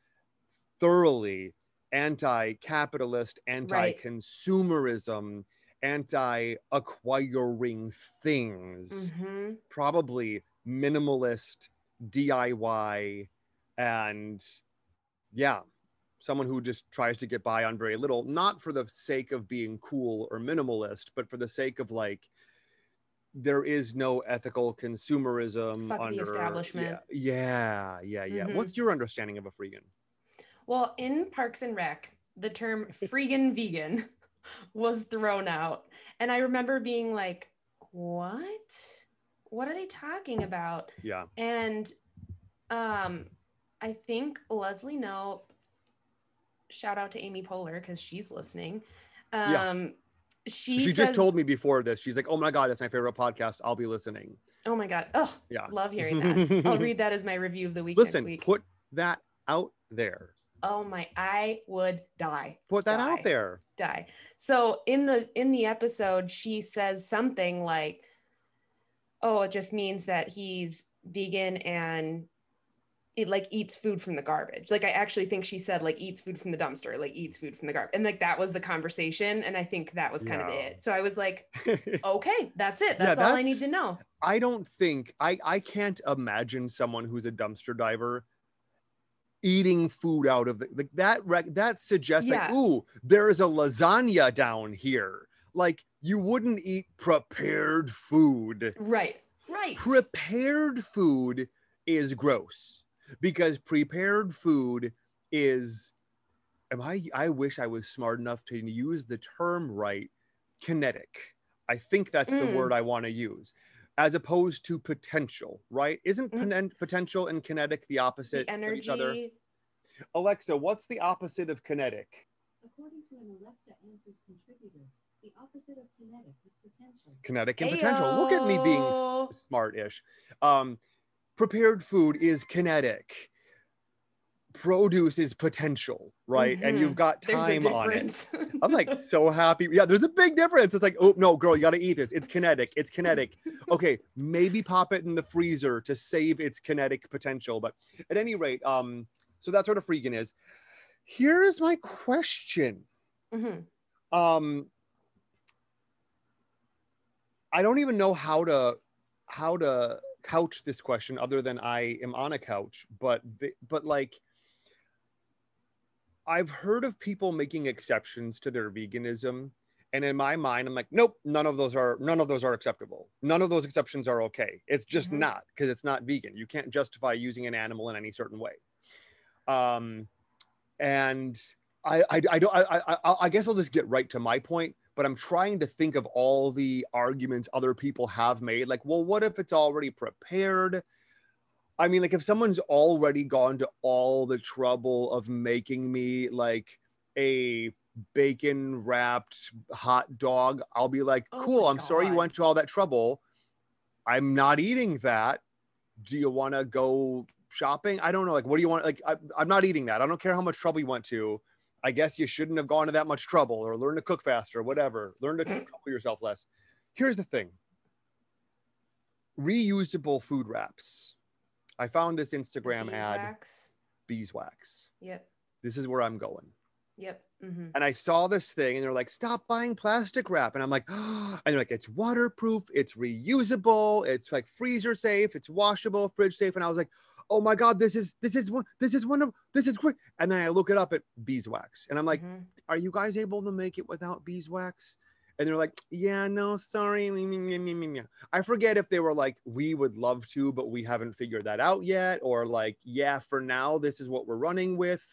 thoroughly anti-capitalist anti-consumerism anti-acquiring things Mhm. probably minimalist DIY and yeah, someone who just tries to get by on very little, not for the sake of being cool or minimalist, but for the sake of like there is no ethical consumerism Fuck the establishment. Yeah, yeah, yeah. yeah. Mhm. What's your understanding of a freegan? Well, in Parks and Rec, the term *laughs* freegan vegan was thrown out. And I remember being like, what? What are they talking about? Yeah. And um, I think Leslie Knope, shout out to Amy Poehler because she's listening. Um, Yeah. She, She, just told me before this. She's like, "Oh my god, that's my favorite podcast. I'll be listening." Oh my God. Oh, Yeah. love hearing *laughs* that. I'll read that as my review of the week Listen, next week. put that out there. Oh my, I would die. Put that Die. out there. die. So in the in the episode, she says something like, "Oh, it just means that he's vegan and it like eats food from the garbage." Like I actually think she said like eats food from the dumpster, like eats food from the garbage, and like that was the conversation, and I think that was kind of it. So I was like, *laughs* "Okay, that's it. Yeah, That's all I need to know." I don't think I I can't imagine someone who's a dumpster diver eating food out of the like that rec- that suggests like Yeah. ooh there is a lasagna down here like you wouldn't eat prepared food Right, right. prepared food is gross because prepared food is am i i wish i was smart enough to use the term right kinetic i think that's the Mm. word i want to use as opposed to potential right isn't Mhm. potential and kinetic the opposite the of each other alexa what's the opposite of kinetic According to an Alexa Answers contributor, the opposite of kinetic is potential. kinetic and potential. Look at me being Heyo. s- smart-ish. Um, prepared food is kinetic. Produce is potential, right? And Mhm. you've got time on it. I'm like *laughs* so happy. Yeah, there's a big difference. It's like, oh no, girl, you got to eat this. It's kinetic. It's kinetic. Okay, maybe pop it in the freezer to save its kinetic potential. But at any rate, um, so that's what a freegan is. Here's my question. Mhm. um i don't even know how to how to couch this question other than i am on a couch but the, but like i've heard of people making exceptions to their veganism and in my mind i'm like nope none of those are none of those are acceptable none of those exceptions are okay it's just Mhm. not because it's not vegan you can't justify using an animal in any certain way um and I, I, I don't, I, I- I guess I'll just get right to my point, but I'm trying to think of all the arguments other people have made. Like, well, what if it's already prepared? I mean, like, if someone's already gone to all the trouble of making me like a bacon wrapped hot dog, I'll be like, Oh cool, I'm sorry you went to all that trouble. I'm not eating that. Do you want to go shopping? I don't know. Like, what do you want? Like, I, I'm not eating that. I don't care how much trouble you went to. I guess you shouldn't have gone to that much trouble or learn to cook faster, or whatever. Learn to *clears throat* trouble yourself less. Here's the thing reusable food wraps. I found this Instagram ad, Beeswax. beeswax. Yep. This is where I'm going. Yep. hmm And I saw this thing and they're like, stop buying plastic wrap. And I'm like, *gasps* and they're like, it's waterproof, it's reusable, it's like freezer safe, it's washable, fridge safe. And I was like, oh my God, this is this is one, this is one of this is great. And then I look it up at beeswax and I'm like, Mhm. are you guys able to make it without beeswax? And they're like, yeah, no, sorry. meh, meh, meh, meh, meh, meh." I forget if they were like, we would love to, but we haven't figured that out yet, or like, yeah, for now, this is what we're running with.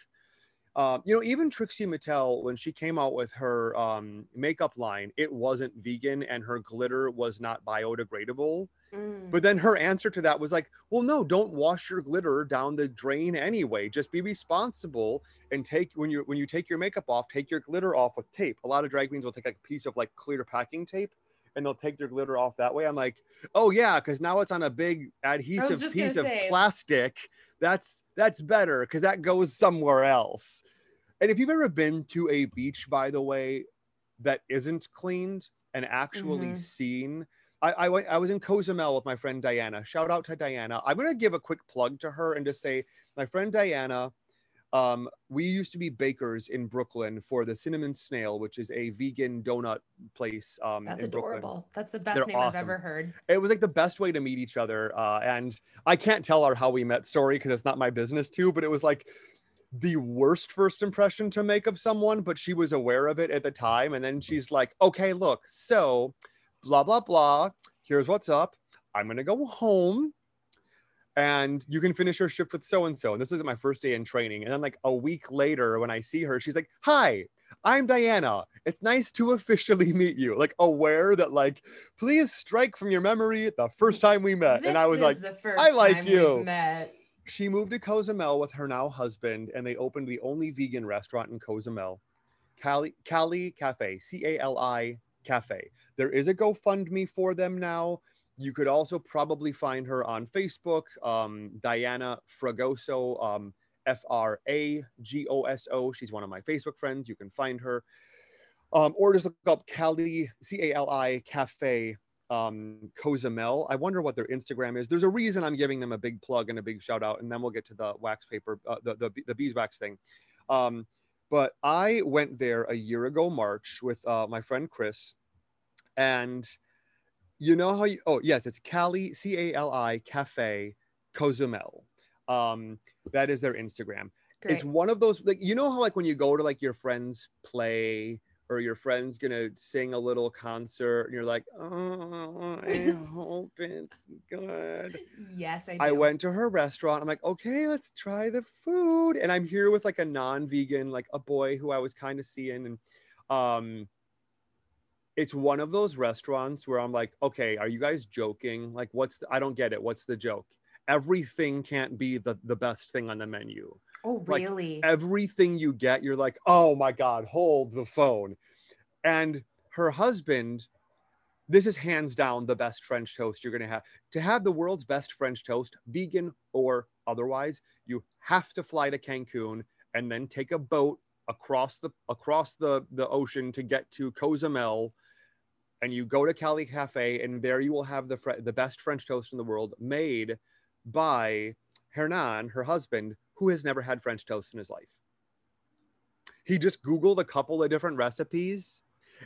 Um, you know, even Trixie Mattel, when she came out with her um, makeup line, it wasn't vegan and her glitter was not biodegradable. Mm. But then her answer to that was like, well, no, don't wash your glitter down the drain anyway. Just be responsible and take when you when you take your makeup off, take your glitter off with tape. A lot of drag queens will take like a piece of like clear packing tape and they'll take their glitter off that way. I'm like, oh yeah, because now it's on a big adhesive piece of say- plastic. That's that's better because that goes somewhere else. And if you've ever been to a beach, by the way, that isn't cleaned and actually Mhm. seen. I, I went I was in Cozumel with my friend Diana. Shout out to Diana. I'm gonna give a quick plug to her and just say my friend Diana. Um, we used to be bakers in Brooklyn for the Cinnamon Snail, which is a vegan donut place. Um, That's in Brooklyn. adorable. That's the best They're name awesome. I've ever heard. It was like the best way to meet each other. Uh, and I can't tell our how we met story because it's not my business to, but it was like the worst first impression to make of someone, but she was aware of it at the time. And then she's like, okay, look, so blah, blah, blah. Here's what's up. I'm going to go home and you can finish your shift with so and so. And this isn't my first day in training. And then, like, a week later, when I see her, she's like, Hi, I'm Diana. It's nice to *laughs* officially meet you. Like, aware that, like, please strike from your memory the first time we met. and I was like, "I like you." She moved to Cozumel with her now husband, and they opened the only vegan restaurant in Cozumel, Cali Cali Cafe, C A L I Cafe. There is a GoFundMe for them now. You could also probably find her on Facebook, um, Diana Fragoso, um, F R A G O S O. She's one of my Facebook friends. You can find her. Um, or just look up Cali, C A L I Cafe um, Cozumel. I wonder what their Instagram is. There's a reason I'm giving them a big plug and a big shout out, and then we'll get to the wax paper, uh, the, the the beeswax thing. Um, but I went there a year ago, March, with uh, my friend Chris, and you know how you? Oh yes, it's Cali C A L I Cafe Cozumel. Um, that is their Instagram Great. it's one of those like you know how like when you go to like your friend's play or your friend's gonna sing a little concert and you're like oh i *laughs* hope it's good. Yes, I do. i went to her restaurant i'm like okay let's try the food and i'm here with like a non-vegan like a boy who i was kind of seeing and um it's one of those restaurants where i'm like okay are you guys joking? Like what's the, i don't get it what's the joke? Everything can't be the the best thing on the menu Oh, like, really? everything you get, you're like, oh my God, hold the phone. And her husband, this is hands down the best French toast you're going to have. To have the world's best French toast, vegan or otherwise, you have to fly to Cancun and then take a boat across the across the, the ocean to get to Cozumel. And you go to Cali Cafe, and there you will have the the best French toast in the world, made by Hernan, her husband, who has never had French toast in his life. He just Googled a couple of different recipes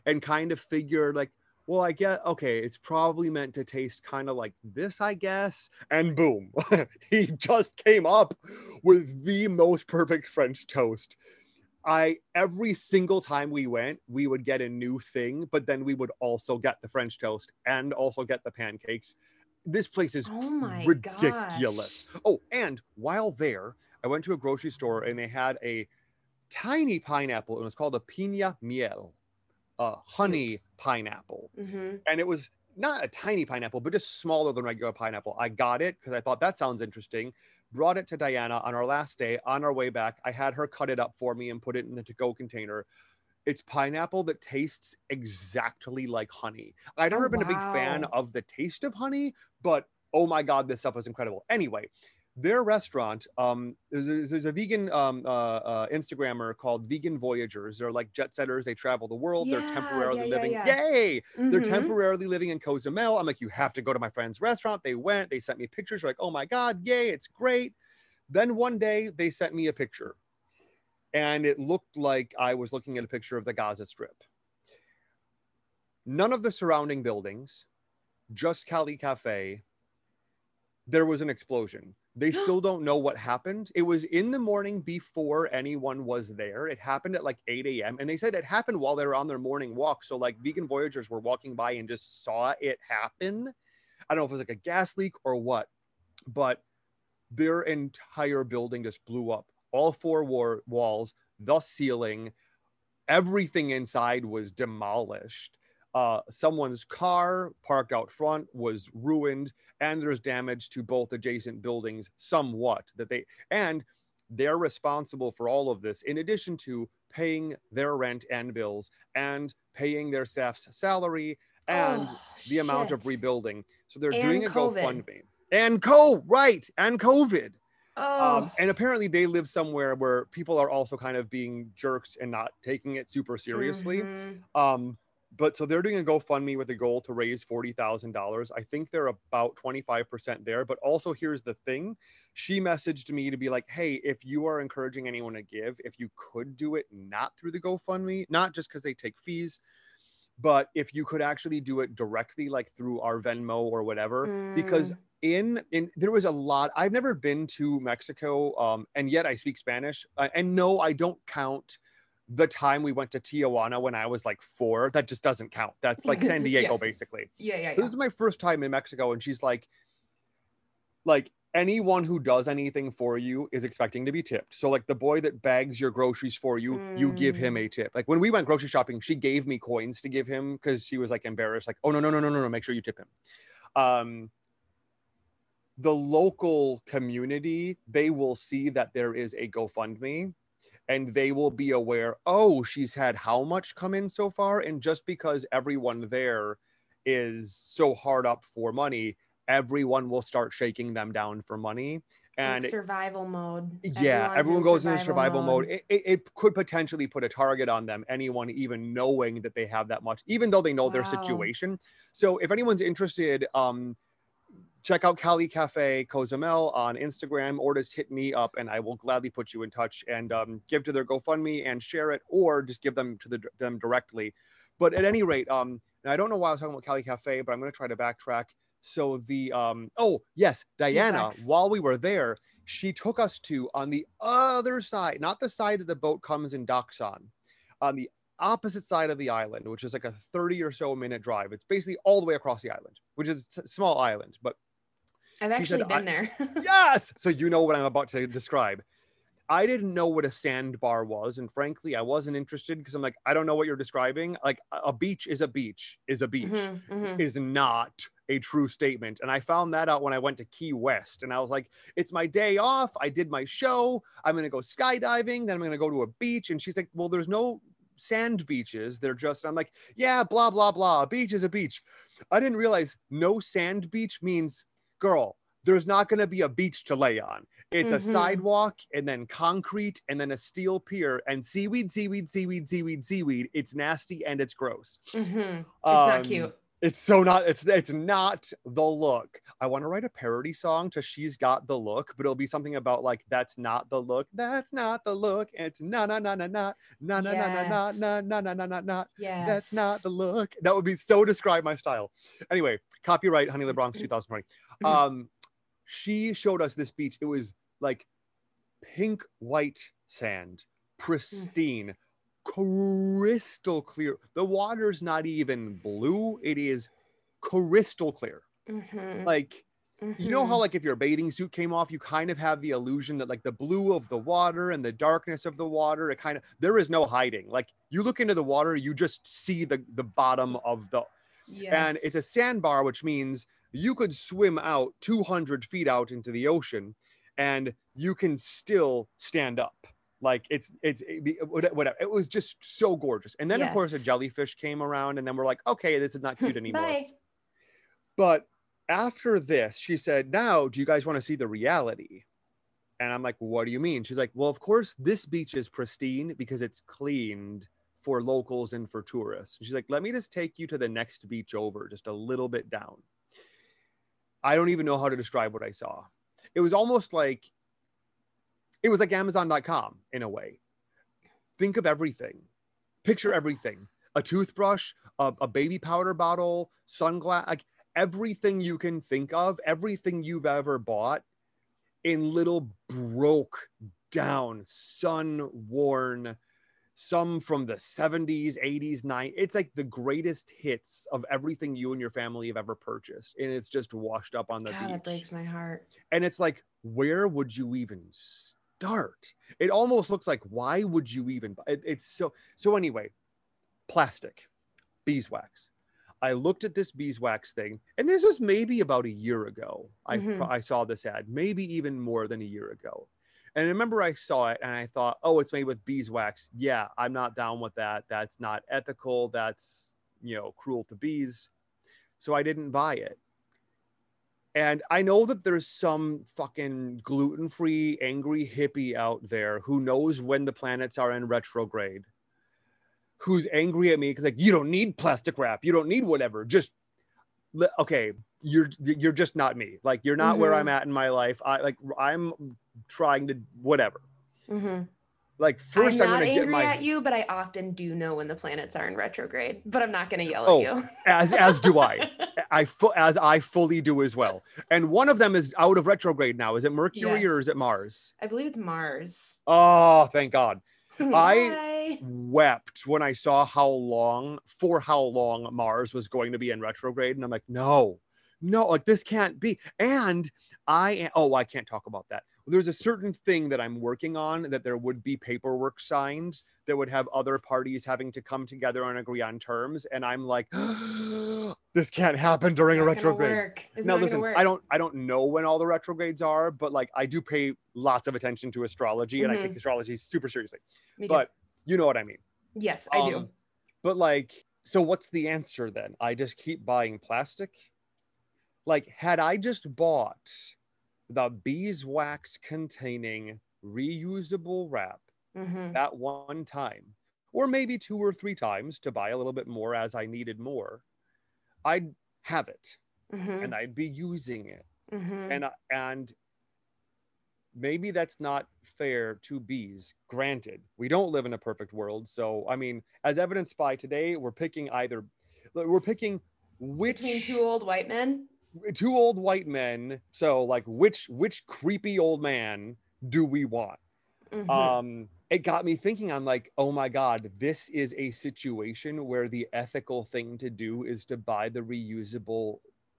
and kind of figured, like, well, I get, okay, it's probably meant to taste kind of like this, I guess. And boom, *laughs* he just came up with the most perfect French toast. I every single time we went, we would get a new thing, but then we would also get the French toast and also get the pancakes. This place is Oh ridiculous. gosh. Oh, and while there, I went to a grocery store and they had a tiny pineapple. It was called a pina miel, a honey Cute. pineapple. Mm-hmm. And it was not a tiny pineapple, but just smaller than regular pineapple. I got it because I thought that sounds interesting. Brought it to Diana on our last day. On our way back, I had her cut it up for me and put it in a to-go container. It's pineapple that tastes exactly like honey. I've never Oh, been a big fan of the taste of honey, but oh my god, this stuff was incredible. Anyway, their restaurant, um, there's, there's a vegan um, uh, uh, Instagrammer called Vegan Voyagers. They're like jet setters. They travel the world. They're Yeah, temporarily yeah, yeah, living. Yay! They're Mhm. temporarily living in Cozumel. I'm like, you have to go to my friend's restaurant. They went, they sent me pictures. Like, oh my God, yay, it's great. Then one day they sent me a picture and it looked like I was looking at a picture of the Gaza Strip. None of the surrounding buildings, just Cali Cafe. There was an explosion. They *gasps* still don't know what happened. It was in the morning before anyone was there. It happened at like 8 a.m. And they said it happened while they were on their morning walk. So, like, vegan voyagers were walking by and just saw it happen. I don't know if it was like a gas leak or what, but their entire building just blew up. All four war- walls, the ceiling, everything inside was demolished. Uh, someone's car parked out front was ruined, and there's damage to both adjacent buildings somewhat. That they and they're responsible for all of this, in addition to paying their rent and bills and paying their staff's salary and Oh, the amount of rebuilding. So they're And doing a COVID. GoFundMe. And co right and COVID. Oh, Um, and apparently they live somewhere where people are also kind of being jerks and not taking it super seriously. mhm. Um, but so they're doing a GoFundMe with a goal to raise forty thousand dollars. I think they're about twenty five percent there. But also, here's the thing: she messaged me to be like, "Hey, if you are encouraging anyone to give, if you could do it not through the GoFundMe, not just because they take fees, but if you could actually do it directly, like through our Venmo or whatever, because Mm. In in there was a lot i've never been to mexico um and yet i speak spanish uh, and no i don't count the time we went to tijuana when i was like four that just doesn't count that's like san *laughs* Yeah. diego basically yeah, yeah, this yeah. is my first time in mexico and she's like like anyone who does anything for you is expecting to be tipped so like the boy that bags your groceries for you you give him Mm. a tip like when we went grocery shopping she gave me coins to give him because she was like embarrassed like oh no no no no no no make sure you tip him um the local community they will see that there is a gofundme and they will be aware oh she's had how much come in so far? And just because everyone there is so hard up for money everyone will start shaking them down for money. And Like survival mode. yeah Everyone's everyone in goes into survival mode, It, it, it could potentially put a target on them anyone even knowing that they have that much even though they know their situation. So if anyone's interested um check out cali cafe cozumel on instagram or just hit me up and i will gladly put you in touch and um, give to their gofundme and share it or just give them to the, them directly. But at any rate um and i don't know why i was talking about cali cafe but i'm going to try to backtrack. So the um oh yes diana while we were there she took us to on the other side not the side that the boat comes and docks on on the opposite side of the island which is like a 30 or so minute drive. It's basically all the way across the island which is a small island but I've actually said, been there. *laughs* yes so you know what i'm about to describe i didn't know what a sandbar was and frankly i wasn't interested because i'm like i don't know what you're describing like a- beach is a beach is a beach Mhm, mhm. is not a true statement. And I found that out when I went to Key West. And I was like, it's my day off. I did my show. I'm going to go skydiving. Then I'm going to go to a beach. And she's like, well, there's no sand beaches. They're just, I'm like, yeah, blah, blah, blah. A beach is a beach. I didn't realize no sand beach means, girl, there's not going to be a beach to lay on. It's a Mhm. sidewalk and then concrete and then a steel pier and seaweed, seaweed, seaweed, seaweed, seaweed. It's nasty and it's gross. Mhm. It's not Um, cute. It's so not. It's it's not the look. I want to write a parody song to "She's Got the Look," but it'll be something about like "That's not the look. That's not the look." It's na na na na na na na na na na na na na na na na. Yes. That's not the look. That would be so describe my style. Anyway, copyright Honey LaBronx 2020. Mhm. Um, she showed us this beach. It was like pink white sand, pristine, crystal clear. The water's not even blue, it is crystal clear. Mhm, Like, you know how, mhm. like, if your bathing suit came off, you kind of have the illusion that, like, the blue of the water and the darkness of the water, it kind of, there is no hiding. Like, you look into the water, you just see the, the bottom of the, and it's a sandbar, which means you could swim out 200 feet out into the ocean and you can still stand up. Like it's, it's, it uh, whatever. It was just so gorgeous. And then, of course, a jellyfish came around, and then we're like, okay, this is not cute *laughs* anymore. Bye. But after this, she said, Now, do you guys want to see the reality? And I'm like, What do you mean? She's like, Well, of course, this beach is pristine because it's cleaned for locals and for tourists. She's like, Let me just take you to the next beach over, just a little bit down. I don't even know how to describe what I saw. It was almost like, it was like Amazon.com in a way. Think of everything, picture everything a toothbrush, a, a baby powder bottle, sunglass, like everything you can think of, everything you've ever bought in little broke down, sun worn, some from the 70s, 80s, 90s. It's like the greatest hits of everything you and your family have ever purchased. And it's just washed up on the God, beach. that breaks my heart. And it's like, where would you even start? Art, it almost looks like, why would you even? It, it's so, so anyway, plastic, beeswax. I looked at this beeswax thing, and this was maybe about a year ago. I, Mhm. I saw this ad, maybe even more than a year ago. And I remember I saw it and I thought, oh, it's made with beeswax. Yeah, I'm not down with that. That's not ethical. That's, you know, cruel to bees. So I didn't buy it. And I know that there's some fucking gluten free, angry hippie out there who knows when the planets are in retrograde, who's angry at me because, like, you don't need plastic wrap. You don't need whatever. Just, okay, you're you're just not me. Like, you're not where Mhm. I'm at in my life. I like, I'm trying to whatever. Mm-hmm. Like, 1st I'm I'm, gonna angry get my at you, but I often do know when the planets are in retrograde. But I'm not going to yell Oh, at you. as as do I. *laughs* I fu- as I fully do as well. And one of them is out of retrograde now. Is it Mercury or is it Mars? I believe it's Mars. Oh, thank God. *laughs* I- Wept when I saw how long, for how long Mars was going to be in retrograde. And I'm like, no, no, like this can't be. And I am, oh, I can't talk about that. There's a certain thing that I'm working on that there would be paperwork signs that would have other parties having to come together and agree on terms. And I'm like, *gasps* this can't happen during a retrograde. now listen work. i don't i don't know when all the retrogrades are but like i do pay lots of attention to astrology and i take astrology super seriously but you know what i mean yes, I do. Um, but like so what's the answer then i just keep buying plastic like had i just bought the beeswax containing reusable wrap hmm that one time or maybe two or three times to buy a little bit more as i needed more i'd have it hmm and i'd be using it. Hmm and and maybe that's not fair to bees granted. We don't live in a perfect world so i mean as evidenced by today we're picking either we're picking which Between two old white men. Two old white men so like which which creepy old man do we want Mhm. um it got me thinking i'm like oh my god this is a situation where the ethical thing to do is to buy the reusable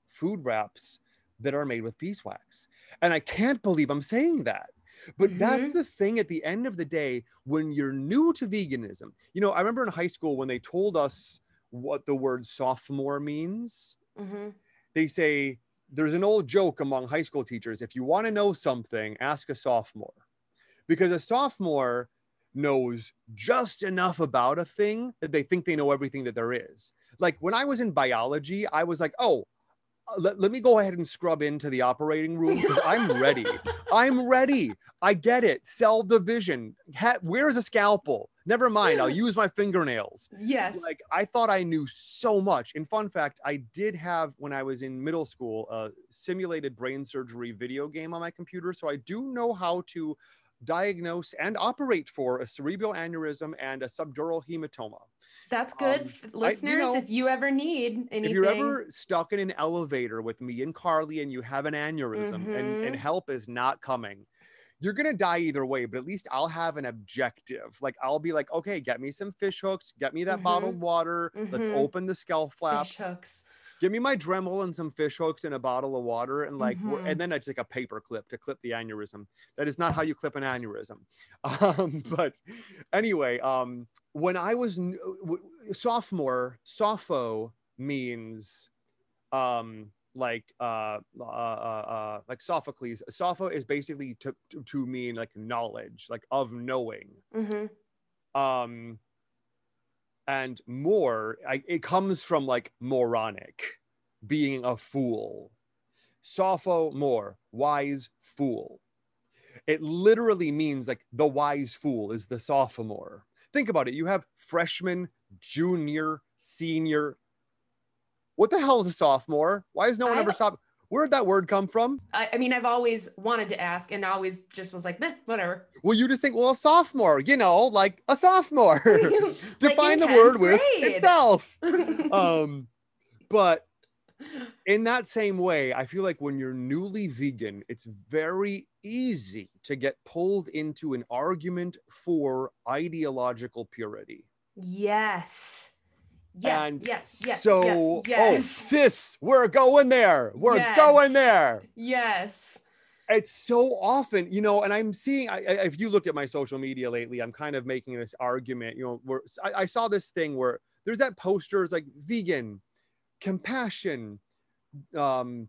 food wraps that are made with beeswax and i can't believe i'm saying that but that's Mhm. the thing at the end of the day when you're new to veganism you know i remember in high school when they told us what the word sophomore means Mhm. They say there's an old joke among high school teachers if you want to know something ask a sophomore. Because a sophomore knows just enough about a thing that they think they know everything that there is. Like when i was in biology i was like oh Uh, let, let me go ahead and scrub into the operating room because i'm ready. *laughs* I'm ready. I get it. Cell division. Ha- where's a scalpel? Never mind. I'll use my fingernails. Yes. like I thought I knew so much. In fun fact, I did have when I was in middle school a simulated brain surgery video game on my computer, so I do know how to diagnose and operate for a cerebral aneurysm and a subdural hematoma. That's good, um, f- I- you listeners. know, if you ever need anything, If you're ever stuck in an elevator with me and Carly and you have an aneurysm and, and Mhm. help is not coming, you're gonna die either way, but at least I'll have an objective. Like I'll be like, okay, get me some fish hooks, get me that Mhm. bottled water, let's Mhm. open the skull flap, fish hooks. Give me my Dremel and some fish hooks and a bottle of water, and like, Mhm. and then I take a paper clip to clip the aneurysm. That is not how you clip an aneurysm. *laughs* Um, but anyway, um, when I was w- sophomore, sopho means um like uh, uh uh uh like sophocles sopho is basically to, to to mean like knowledge like of knowing hmm um and more I, it comes from like moronic being a fool. Sopho more wise fool. It literally means like the wise fool is the sophomore. Think about it. You have freshman junior senior. What the hell is a sophomore? Why is no one I ever don't- stop where'd that word come from? I, I mean, I've always wanted to ask, and always just was like, meh, whatever. well you just think well a sophomore you know like a sophomore. *laughs* *laughs* Define in the 10th word with itself. *laughs* Um but in that same way i feel like when you're newly vegan it's very easy to get pulled into an argument for ideological purity. Yes. Yes. and yes. Yes. so yes. oh Yes. sis we're going there we're Yes. going there yes. it's so often you know and i'm seeing I, I- if you look at my social media lately i'm kind of making this argument you know where I, I saw this thing where there's that poster it's like vegan compassion um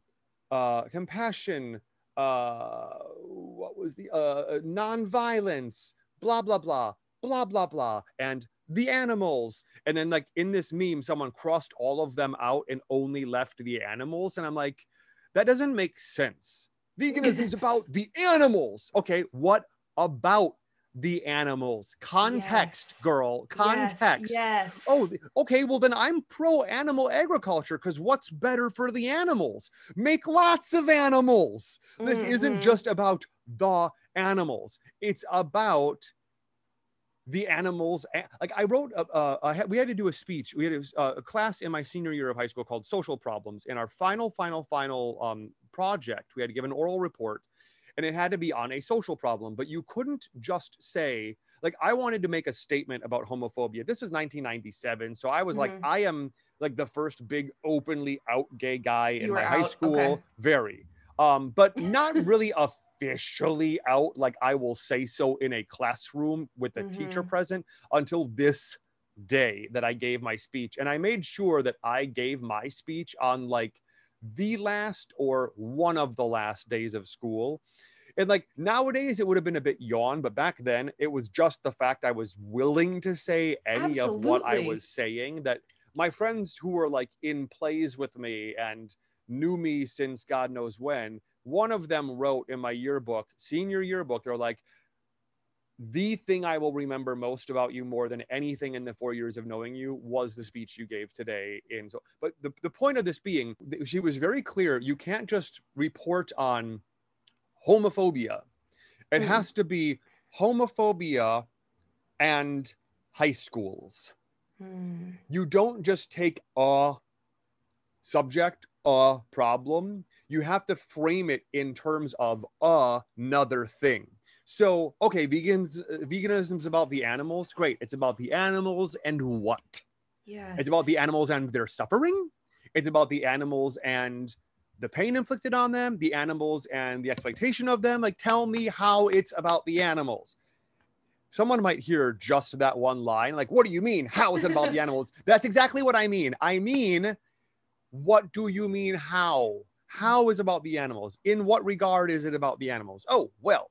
uh compassion uh what was the uh non-violence blah blah blah blah blah blah and the animals and then like in this meme someone crossed all of them out and only left the animals and i'm like that doesn't make sense. Veganism is *laughs* about the animals. Okay, what about the animals? Context, Yes. girl. Context. Yes. Oh, okay. Well, then I'm pro animal agriculture because what's better for the animals? Make lots of animals. This isn't Mhm. just about the animals, it's about the animals. Like I wrote, a, a, a, we had to do a speech. We had a, a class in my senior year of high school called Social Problems. In our final, final, final um, project, we had to give an oral report and it had to be on a social problem but you couldn't just say like i wanted to make a statement about homophobia this is 1997 so i was like Mhm. i am like the first big openly out gay guy in You my high out? school Okay. very um but not really officially out like i will say so in a classroom with a teacher Mhm. present until this day that i gave my speech and i made sure that i gave my speech on like the last or one of the last days of school. And like nowadays, it would have been a bit yawn, but back then it was just the fact I was willing to say any of what I was saying that my friends who were like in plays with me and knew me since God knows when, one of them wrote in my yearbook, senior yearbook, they're like, the thing I will remember most about you more than anything in the four years of knowing you was the speech you gave today. In so, but the, the point of this being, she was very clear. You can't just report on homophobia. It Mm. has to be homophobia and high schools. Hmm. You don't just take a subject, a problem. You have to frame it in terms of another thing. So, okay, vegans, uh, veganism's about the animals. Great. It's about the animals and what? Yes. It's about the animals and their suffering. It's about the animals and the pain inflicted on them, the animals and the exploitation of them. Like, tell me how it's about the animals. Someone might hear just that one line, like, what do you mean? How is it about the *laughs* animals? That's exactly what I mean. I mean, what do you mean how? How is about the animals? In what regard is it about the animals? Oh, well,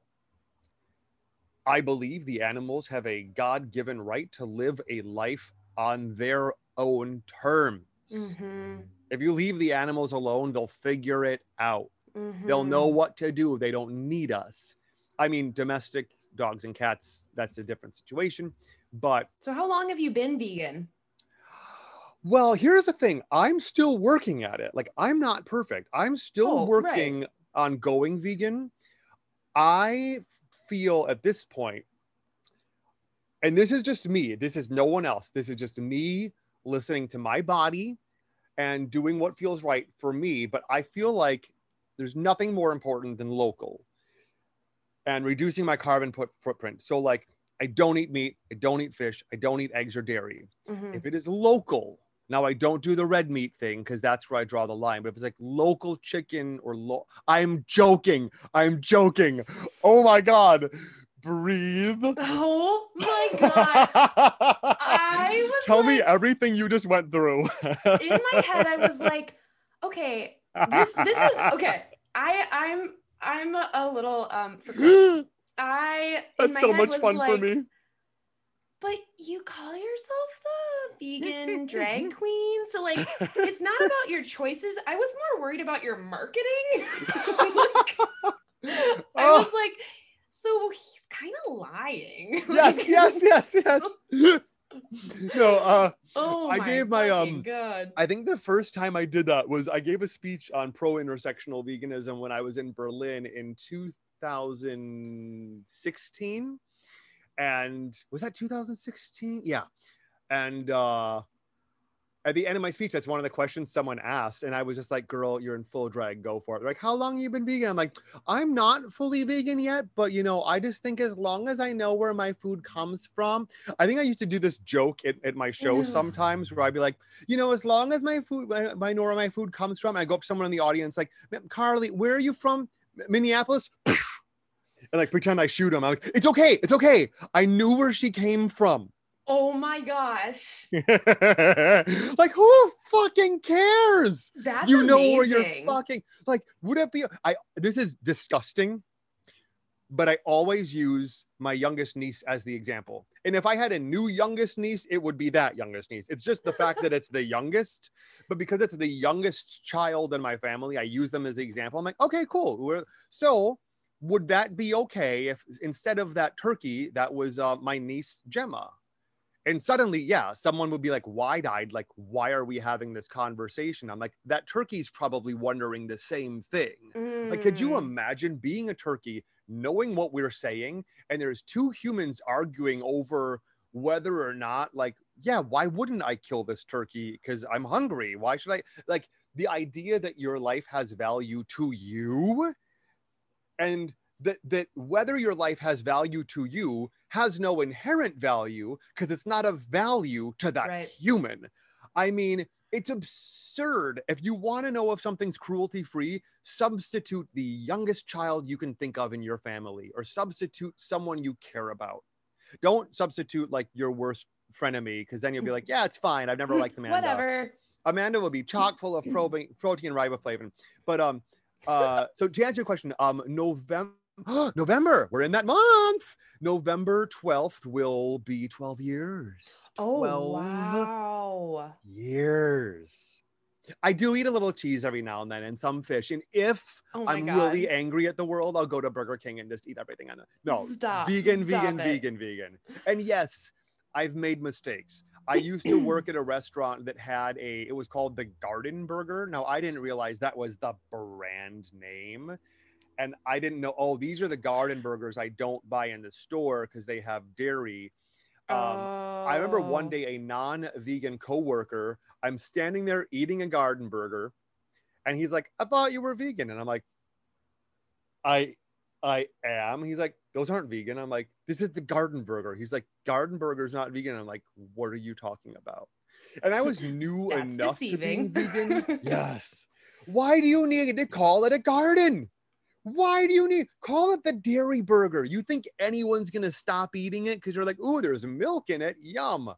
I believe the animals have a God given right to live a life on their own terms. Mhm. If you leave the animals alone, they'll figure it out. They'll Mhm. know what to do. They don't need us. I mean, domestic dogs and cats, that's a different situation. But So how long have you been vegan? Well, here's the thing I'm still working at it. Like, I'm not perfect. I'm still Oh, right. working on going vegan. I feel at this point, and this is just me, this is no one else. This is just me listening to my body and doing what feels right for me. But I feel like there's nothing more important than local and reducing my carbon put, footprint. So, like, I don't eat meat, I don't eat fish, I don't eat eggs or dairy. Mhm. If it is local, now I don't do the red meat thing because that's where I draw the line. But if it's like local chicken or lo- I'm joking. I'm joking. Oh my god. Breathe. Oh my god. I *laughs* was Tell me everything you just went through. In my head, I was like, okay, this this is *laughs* okay. I I'm I'm a, little um *gasps* I That's so much fun for me. But you call yourself the vegan drag *laughs* queen, so like it's not *laughs* about your choices. I was more worried about your marketing. Like, *laughs* I Oh. was like, so he's kind of lying. yes, yes, yes, yes. no, uh, Oh, I gave my, um, God. I think the first time I did that was I gave a speech on pro intersectional veganism when I was in Berlin in 2016. And was that 2016? Yeah. And uh at the end of my speech, that's one of the questions someone asked. And I was just like, girl, you're in full drag, go for it. They're like, how long have you been vegan? I'm like, I'm not fully vegan yet, but you know, I just think as long as I know where my food comes from, I think I used to do this joke at, at my show Ew. sometimes where I'd be like, you know, as long as my food, I know where my food comes from, I go up to someone in the audience like, Carly, where are you from? Minneapolis? *laughs* and like pretend I shoot him. I'm like, it's okay, it's okay. I knew where she came from. Oh my gosh. *laughs* like who fucking cares? That's you know where you're fucking like would it be I this is disgusting. but I always use my youngest niece as the example. And if I had a new youngest niece, it would be that youngest niece. It's just the fact that it's the *laughs* youngest, but because it's the youngest child in my family, I use them as the example. I'm like, okay, cool. We're, so would that be okay if instead of that turkey, that was uh, my niece Gemma? And suddenly, yeah, someone would be like wide eyed, like, why are we having this conversation? I'm like, that turkey's probably wondering the same thing. Like, could you Mm. imagine being a turkey, knowing what we're saying, and there's two humans arguing over whether or not, like, yeah, why wouldn't I kill this turkey? Because I'm hungry. Why should I? Like, the idea that your life has value to you and that that whether your life has value to you has no inherent value because it's not of value to that Right. human. I mean, it's absurd. If you want to know if something's cruelty free, substitute the youngest child you can think of in your family or substitute someone you care about. Don't substitute like your worst frenemy because then you'll be like, *laughs* yeah, it's fine. I've never liked Amanda. Whatever. Amanda will be chock full of *clears throat* protein, protein riboflavin. But um, uh, so to answer your question, um, November, *gasps* November, we're in that month. November twelfth will be twelve years. Oh 12 wow. Years. I do eat a little cheese every now and then and some fish. And if Oh I'm god. really angry at the world, I'll go to Burger King and just eat everything on it. No, Stop. vegan, Stop vegan, it. vegan, vegan. And yes, I've made mistakes. I used to work at a restaurant that had a, it was called the Garden Burger. Now, I didn't realize that was the brand name. And I didn't know, oh, these are the garden burgers I don't buy in the store because they have dairy. Um, I remember one day a non-vegan coworker, I'm standing there eating a garden burger, and he's like, "I thought you were vegan," and I'm like, "I, I am." He's like, "Those aren't vegan." I'm like, "This is the garden burger." He's like, "Garden burger's not vegan." I'm like, "What are you talking about?" And I was *laughs* new enough deceiving. to be vegan. *laughs* yes. Why do you need to call it a garden? Why do you need call it the dairy burger? You think anyone's gonna stop eating it because you're like, oh, there's milk in it. Yum.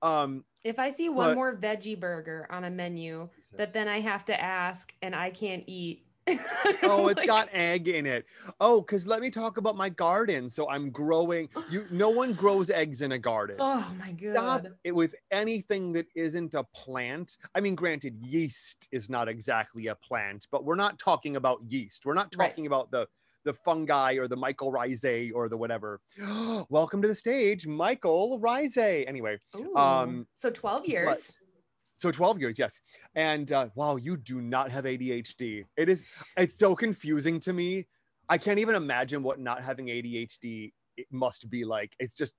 Um, If I see one But- more veggie burger on a menu that then I have to ask and I can't eat. *laughs* oh, it's Like, got egg in it. Oh, because let me talk about my garden. So I'm growing. You, no one grows eggs in a garden. Oh my god! Stop it with anything that isn't a plant. I mean, granted, yeast is not exactly a plant, but we're not talking about yeast. We're not Right. talking about the the fungi or the Michael mycorrhizae or the whatever. *gasps* Welcome to the stage, Michael Rhizae. Anyway, Ooh. um, so 12 years. So 12 years, yes. And uh, wow, you do not have ADHD. It is, it's so confusing to me. I can't even imagine what not having ADHD it must be like. It's just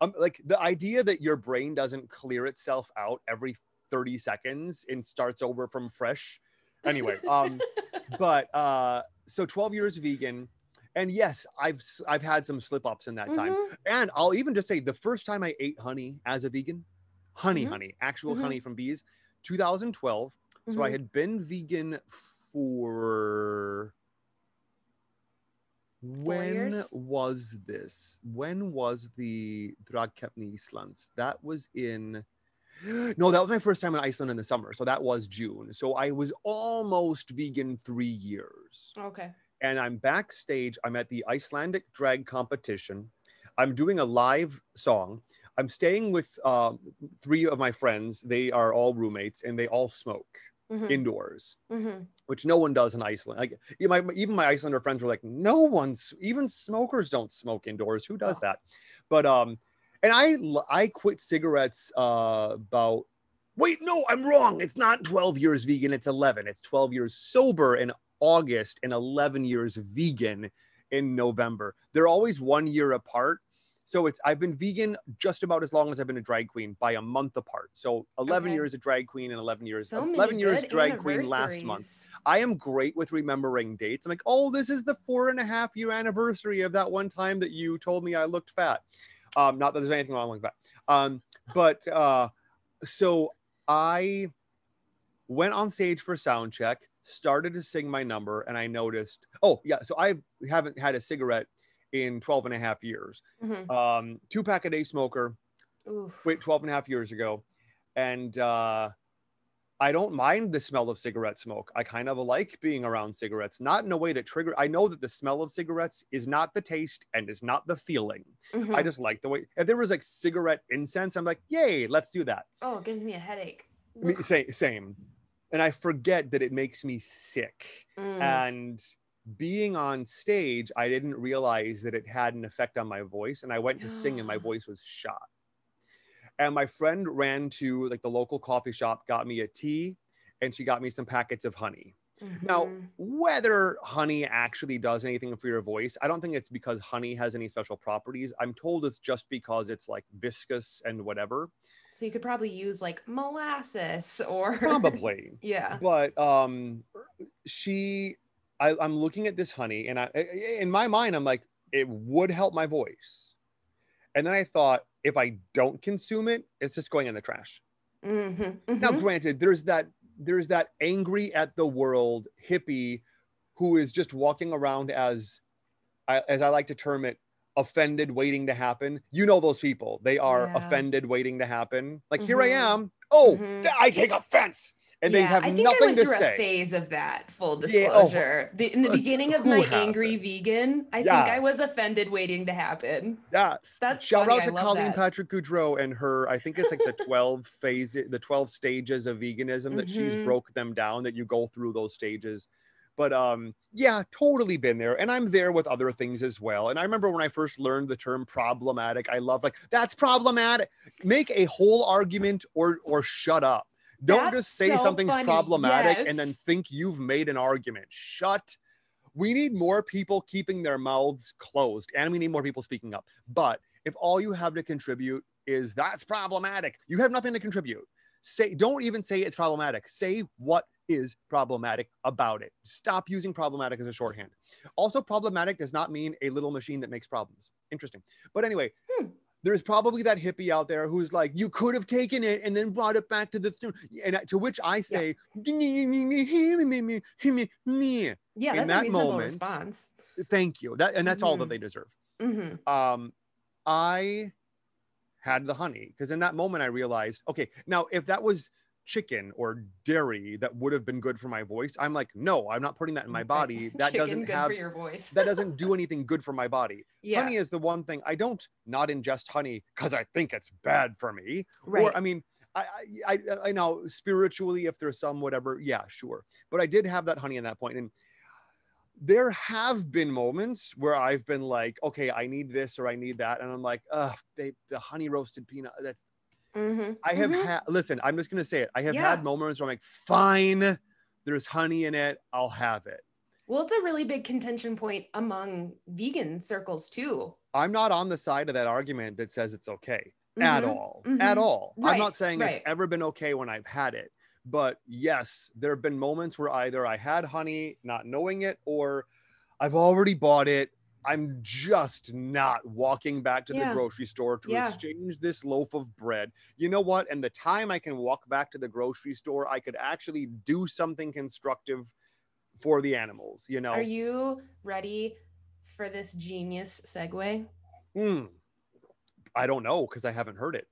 um, like the idea that your brain doesn't clear itself out every 30 seconds and starts over from fresh. Anyway, um, *laughs* but uh, so 12 years vegan. And yes, I've I've had some slip ups in that time. Mhm. And I'll even just say the first time I ate honey as a vegan, honey, Mhm. honey, actual Mhm. honey from bees, 2012. So I Mhm. had been vegan for when was this? When was the Dragkeppni Íslands? That was in *gasps* no, that was my first time in Iceland in the summer. So that was June. So I was almost vegan three years Okay. and I'm backstage. I'm at the Icelandic drag competition. I'm doing a live song. I'm staying with uh, three of my friends. They are all roommates and they all smoke Mhm. indoors, Mhm. which no one does in Iceland. Like my, even my Icelander friends were like, no one's even smokers don't smoke indoors. Who does Oh. that? But um, and I I quit cigarettes uh about. Wait, no, I'm wrong. It's not 12 years vegan. It's 11. It's 12 years sober in August and 11 years vegan in November. They're always one year apart. So it's I've been vegan just about as long as I've been a drag queen by a month apart. So 11 Okay. years a drag queen and 11 years So 11 years drag queen last month. I am great with remembering dates. I'm like, oh, this is the four and a half year anniversary of that one time that you told me I looked fat. Um, not that there's anything wrong with that. Um, but uh, so I went on stage for sound check, started to sing my number, and I noticed, oh, yeah, so I haven't had a cigarette in 12 and a half years. Mhm. Um, two pack a day smoker, Oof. quit 12 and a half years ago. And uh, I don't mind the smell of cigarette smoke. I kind of like being around cigarettes, not in a way that trigger. I know that the smell of cigarettes is not the taste and is not the feeling. I Mhm. just like the way. If there was like cigarette incense, I'm like, yay, let's do that. oh, it gives me a headache. I mean, same, same. And I forget that it makes me sick. Mm. And being on stage, I didn't realize that it had an effect on my voice. And I went to sing, and my voice was shot. And my friend ran to like the local coffee shop, got me a tea, and she got me some packets of honey. Now, Mhm. whether honey actually does anything for your voice, I don't think it's because honey has any special properties. I'm told it's just because it's like viscous and whatever. so you could probably use like molasses or Probably. *laughs* yeah. but um she I, i'm looking at this honey and i in my mind i'm like it would help my voice and then i thought if i don't consume it it's just going in the trash Mhm, now mhm. granted there's that there's that angry at the world hippie who is just walking around as I, as i like to term it offended waiting to happen you know those people they are Yeah. offended waiting to happen like here i Mhm. am oh Mhm. i take offense and they Yeah, have I think I went to through say a phase of that. Full Yeah, oh, disclosure. the, in the beginning of my angry vegan, I think I was offended waiting to happen. Yes. That's Shout funny, out to Colleen that. Patrick Goudreau and her, I think it's like the *laughs* 12 phases, the 12 stages of veganism that she's Mhm. broke them down, that you go through those stages. But um, yeah, totally been there. And I'm there with other things as well. And I remember when I first learned the term problematic, I love like, that's problematic. Make a whole argument or or shut up. Don't That's just say so something's funny, problematic and then think you've made an argument. Shut we need more people keeping their mouths closed and we need more people speaking up. But if all you have to contribute is that's problematic, you have nothing to contribute. Say, don't even say it's problematic. Say what is problematic about it. Stop using problematic as a shorthand. Also, problematic does not mean a little machine that makes problems. Interesting. But anyway, Hmm. There's probably that hippie out there who's like, you could have taken it and then brought it back to the, th-" and to which I say, Yeah, in that's that moment, response. thank you. That and that's all that Mhm. they deserve. Hmm um i had the honey because in that moment i realized okay now if that was chicken or dairy that would have been good for my voice i'm like no i'm not putting that in my body. *laughs* That Chicken doesn't good have for your voice. that doesn't *laughs* do anything good for my body. Yeah, honey is the one thing i don't not ingest honey because i think it's bad for me. Right. or i mean I, I I I know spiritually if there's some whatever yeah sure. But I did have that honey in that point and there have been moments where I've been like okay I need this or I need that and I'm like uh they the honey roasted peanut that's Mhm, I have mhm. had listen I'm just gonna say it I have Yeah. had moments where I'm like fine there's honey in it I'll have it Well, it's a really big contention point among vegan circles too. I'm not on the side of that argument that says it's okay at Mhm, all at all i'm not saying right. it's ever been okay when i've had it but yes there have been moments where either i had honey not knowing it or i've already bought it i'm just not walking back to the grocery store to Yeah. exchange this loaf of bread you know what and the time i can walk back to the grocery store i could actually do something constructive for the animals you know Are you ready for this genius segue? Hmm. I don't know because I haven't heard it.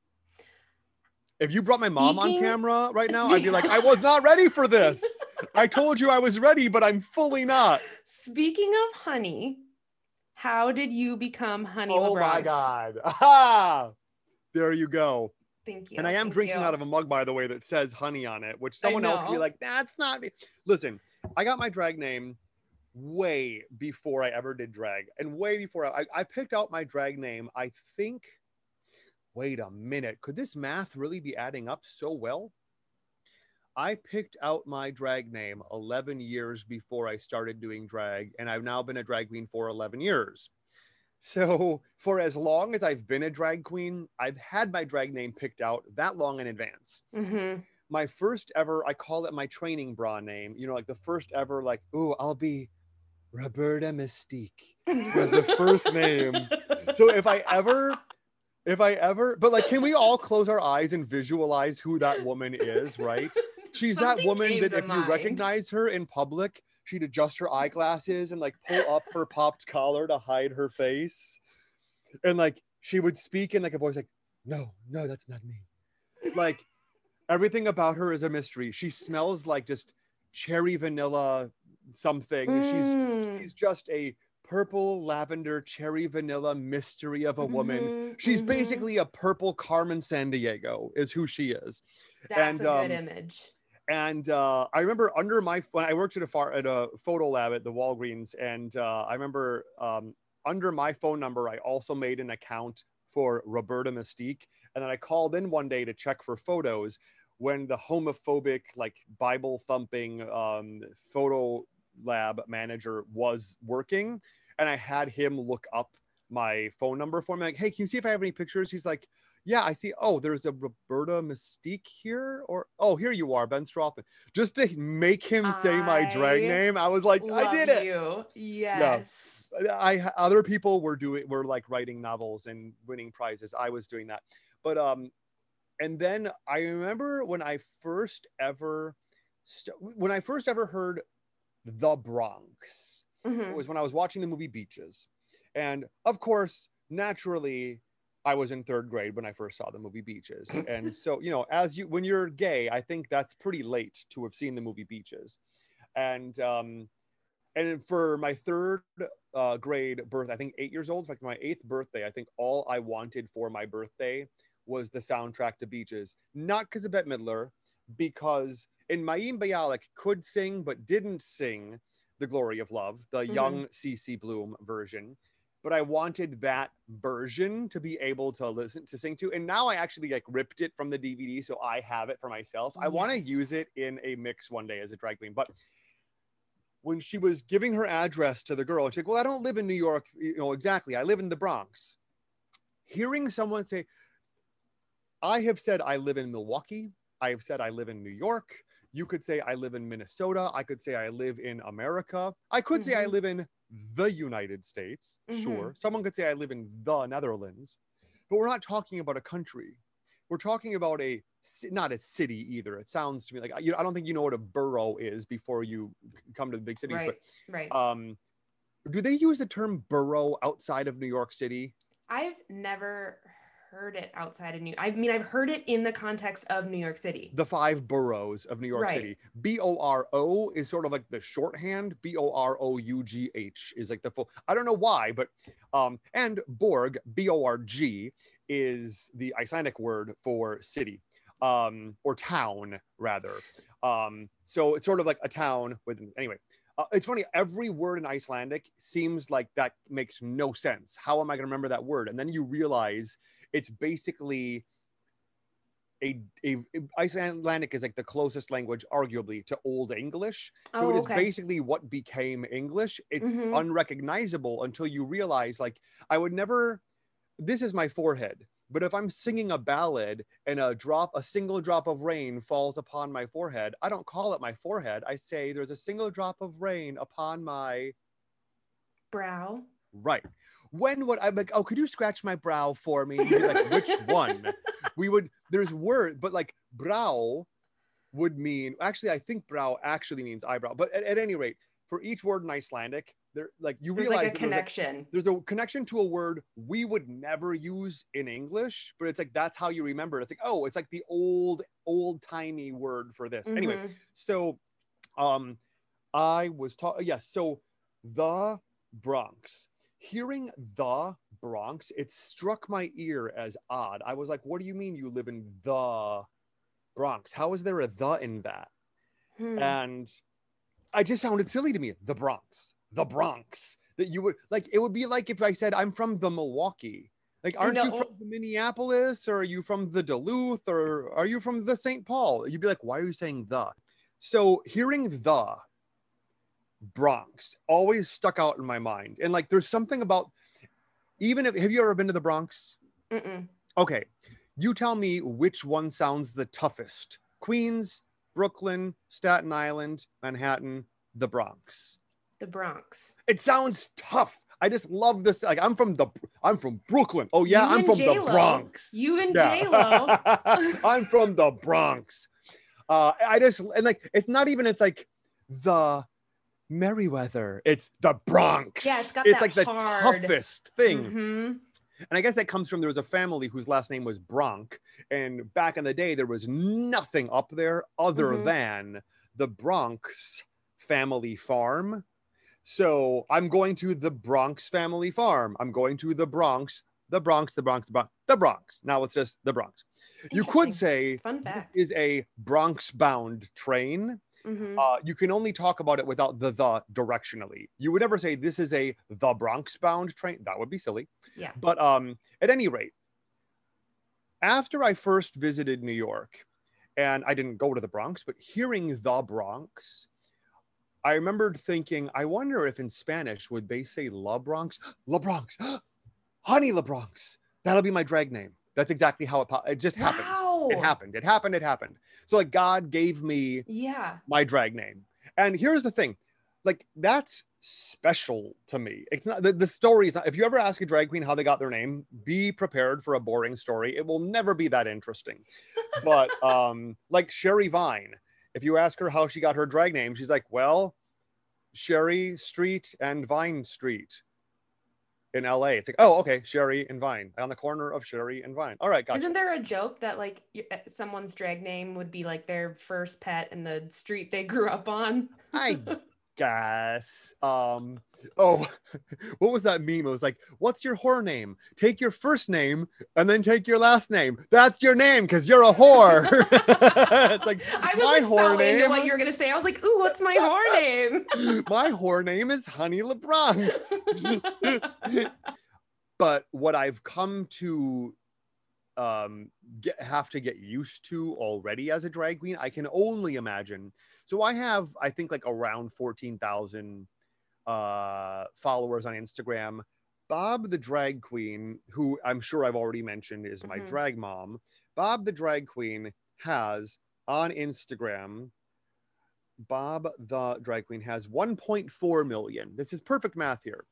If you brought my mom on camera right now, I'd be like, I was *laughs* not ready for this. *laughs* I told you I was ready, but I'm fully not. Speaking of honey, how did you become Honey oh my God. *laughs* Aha! There you go. Thank you. and I am thank drinking you. out of a mug, by the way, that says honey on it, which someone else could be know. like, that's not me. Listen, I got my drag name way before I ever did drag, and way before I, I picked out my drag name. I think, wait a minute, could this math really be adding up so well? I picked out my drag name 11 years before I started doing drag, and I've now been a drag queen for 11 years. So, *laughs* for as long as I've been a drag queen, I've had my drag name picked out that long in advance. Mhm. My first ever, I call it my training bra name, you know, like the first ever, like, ooh, I'll be Roberta Mystique was the first name. *laughs* So, if I ever, if I ever, but like, can we all close our eyes and visualize who that woman is, right? She's that woman that if you recognize her in public, she'd adjust her eyeglasses and like pull up her popped collar to hide her face. And like she would speak in like a voice like, no, no, that's not me. Like Everything about her is a mystery. She smells like just cherry vanilla something. She's Mm. she's just a purple lavender cherry vanilla mystery of a woman. Mhm, She's mhm. basically a purple Carmen Sandiego, is who she is. That's and, a good um, image. And uh, I remember under my when I worked at a far at a photo lab at the Walgreens, and uh, I remember um, under my phone number, I also made an account for Roberta Mystique, and then I called in one day to check for photos when the homophobic, like Bible thumping um, photo lab manager was working, and I had him look up my phone number for me. Like, hey, can you see if I have any pictures? He's like, yeah, I see. Oh, there's a Roberta Mystique here, or oh, here you are, Ben Strothmann. Just to make him say my drag name, I was like, I did it. You. Yes. I other people were doing were like writing novels and winning prizes. I was doing that, but um, and then I remember when I first ever, st- when I first ever heard the Bronx Mhm. was when I was watching the movie Beaches, and of course, naturally. I was in third grade when I first saw the movie Beaches. *laughs* And so, you know, as you when you're gay, I think that's pretty late to have seen the movie Beaches. And um and for my third uh, grade birth, I think eight years old, like my eighth birthday, I think all I wanted for my birthday was the soundtrack to Beaches. Not because of Bette Midler, because in Mayim Bialik could sing but didn't sing The Glory of Love, the Mhm. young CC Bloom version. But I wanted that version to be able to listen to sing to. And now I actually like ripped it from the DVD, so I have it for myself. I want to use it in a mix one day as a drag queen. But when she was giving her address to the girl, she's like, Well, I don't live in New York, you know, exactly. I live in the Bronx. Hearing someone say, I have said I live in Milwaukee, I have said I live in New York. You could say I live in Minnesota. I could say I live in America. I could say I Mhm. live in the United States. Sure. Someone could say I live in the Netherlands. But we're not talking about a country. We're talking about a not a city either. It sounds to me like you I don't think you know what a borough is before you come to the big cities. Right. Right. But um, do they use the term borough outside of New York City? I've never heard it outside of New. I mean, I've heard it in the context of New York City. The five boroughs of New York Right. City. B O R O is sort of like the shorthand. B O R O U G H is like the full. I don't know why, but um, and Borg B O R G is the Icelandic word for city um, or town rather. Um, so it's sort of like a town with anyway. Uh, it's funny. Every word in Icelandic seems like that makes no sense. How am I going to remember that word? And then you realize it's basically a, a Icelandic is like the closest language, arguably, to Old English. So Oh, it is okay. basically what became English. It's Mhm. unrecognizable until you realize, like, I would never. This is my forehead, but if I'm singing a ballad and a drop, a single drop of rain falls upon my forehead, I don't call it my forehead. I say there's a single drop of rain upon my Brow. right. When would I'm like, oh, could you scratch my brow for me? Like, which *laughs* one? We would. There's word, but like brow would mean actually. I think brow actually means eyebrow. But at, at any rate, for each word in Icelandic, there like you There's realize like a that there's, connection. there's a connection to a word we would never use in English, but it's like that's how you remember it. It's like, oh, it's like the old, old timey word for this. Anyway, Mhm. so um I was taught yes, so the Bronx. Hearing the Bronx, it struck my ear as odd. I was like, what do you mean you live in the Bronx? How is there a the in that? Hmm. and I just sounded silly to me. The Bronx, the Bronx. That you would like. It would be like if I said I'm from the Milwaukee. Like, aren't you from the Minneapolis, or are you from the Duluth, or are you from the St. Paul? You'd be like, why are you saying the? So hearing the Bronx always stuck out in my mind, and like, there's something about even if have you ever been to the Bronx? Mm-mm. Okay, you tell me which one sounds the toughest Queens, Brooklyn, Staten Island, Manhattan, the Bronx. The Bronx. It sounds tough. I just love this. Like, I'm from the, I'm from Brooklyn. Oh, yeah, You I'm from J-Lo. the Bronx. You and Yeah. J Lo. *laughs* I'm from the Bronx. Uh, I just, and like, it's not even, it's like the Merriweather, it's the Bronx. Yeah, it's got it's like the toughest thing. Mhm. And I guess that comes from there was a family whose last name was Bronk. And back in the day, there was nothing up there other Mhm. than the Bronx family farm. So I'm going to the Bronx family farm. I'm going to the Bronx, the Bronx, the Bronx, the Bronx, the Bronx. Now it's just the Bronx. You could say Fun fact. is a Bronx bound train. Mhm. Uh, you can only talk about it without the the directionally. You would never say this is a the Bronx bound train. That would be silly. Yeah. But um, at any rate, after I first visited New York, and I didn't go to the Bronx, but hearing the Bronx, I remembered thinking, I wonder if in Spanish would they say La Bronx? *gasps* La Bronx, *gasps* honey La Bronx. That'll be my drag name. That's exactly how it po- it just happened. Wow. It happened. It happened. It happened. So like God gave me Yeah. my drag name. And here's the thing, like that's special to me. It's not the, the story is not, if you ever ask a drag queen how they got their name, be prepared for a boring story. It will never be that interesting. But *laughs* um, like Sherry Vine, if you ask her how she got her drag name, she's like, well, Sherry Street and Vine Street in LA. It's like, oh, okay, Sherry and Vine on the corner of Sherry and Vine. All right, gotcha. Isn't there a joke that like uh, someone's drag name would be like their first pet in the street they grew up on? I *laughs* guess. Um, oh, *laughs* what was that meme? It was like, what's your whore name? Take your first name and then take your last name. That's your name because you're a whore. *laughs* it's like *laughs* I was my like, whore so into name. what you were gonna say. I was like, ooh, what's my whore name? my whore name is Honey LaBronx. but what I've come to um get have to get used to already as a drag queen i can only imagine. So i have i think like around 14,000 uh followers on instagram. Bob the drag queen who i'm sure i've already mentioned is my Mhm. drag mom. Bob the drag queen has on instagram bob the drag queen has 1.4 million. This is perfect math here.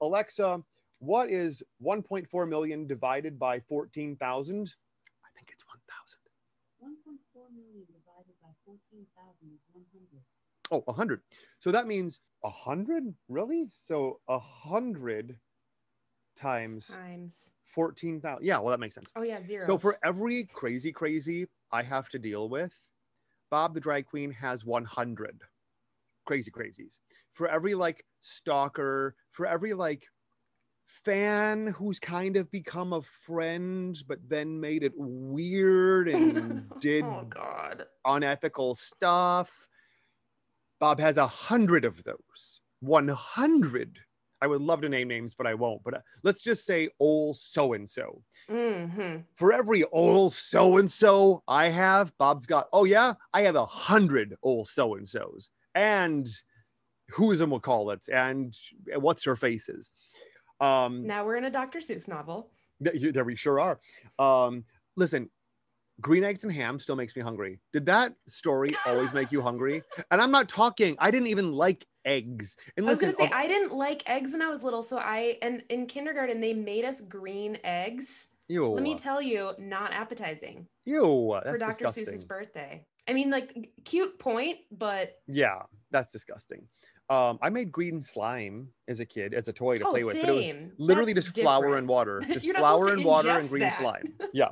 Alexa what is 1.4 million divided by 14,000? I think it's 1,000. 1.4 million divided by 14,000 is 100. Oh, 100. So that means 100? Really? So 100 times Times. 14,000. Yeah, well, that makes sense. Oh yeah, zero. So for every crazy, crazy I have to deal with, Bob the drag queen has 100 crazy crazies. For every like stalker, for every like fan who's kind of become a friend, but then made it weird and *laughs* did oh god. unethical stuff, Bob has a hundred of those. 100. I would love to name names, but I won't. But uh, let's just say old so and so for every old so and so I have, Bob's got, oh yeah, I have a hundred old so and so's and who's call it and what's her faces. Um, Now we're in a Dr. Seuss novel. th- there we sure are. Um, listen, green eggs and ham still makes me hungry. Did that story *laughs* always make you hungry? And I'm not talking, I didn't even like eggs. And I was gonna say of- I didn't like eggs when I was little, so I and in kindergarten they made us green eggs. ew, Let me tell you, not appetizing ew, that's for Dr. disgusting. Seuss's birthday. I mean, like cute point, but Yeah, that's disgusting. Um, I made green slime as a kid, as a toy to Oh, play with, but it was literally That's just flour different. and water, just *laughs* You're not supposed flour and water and green that. slime. *laughs* Yeah,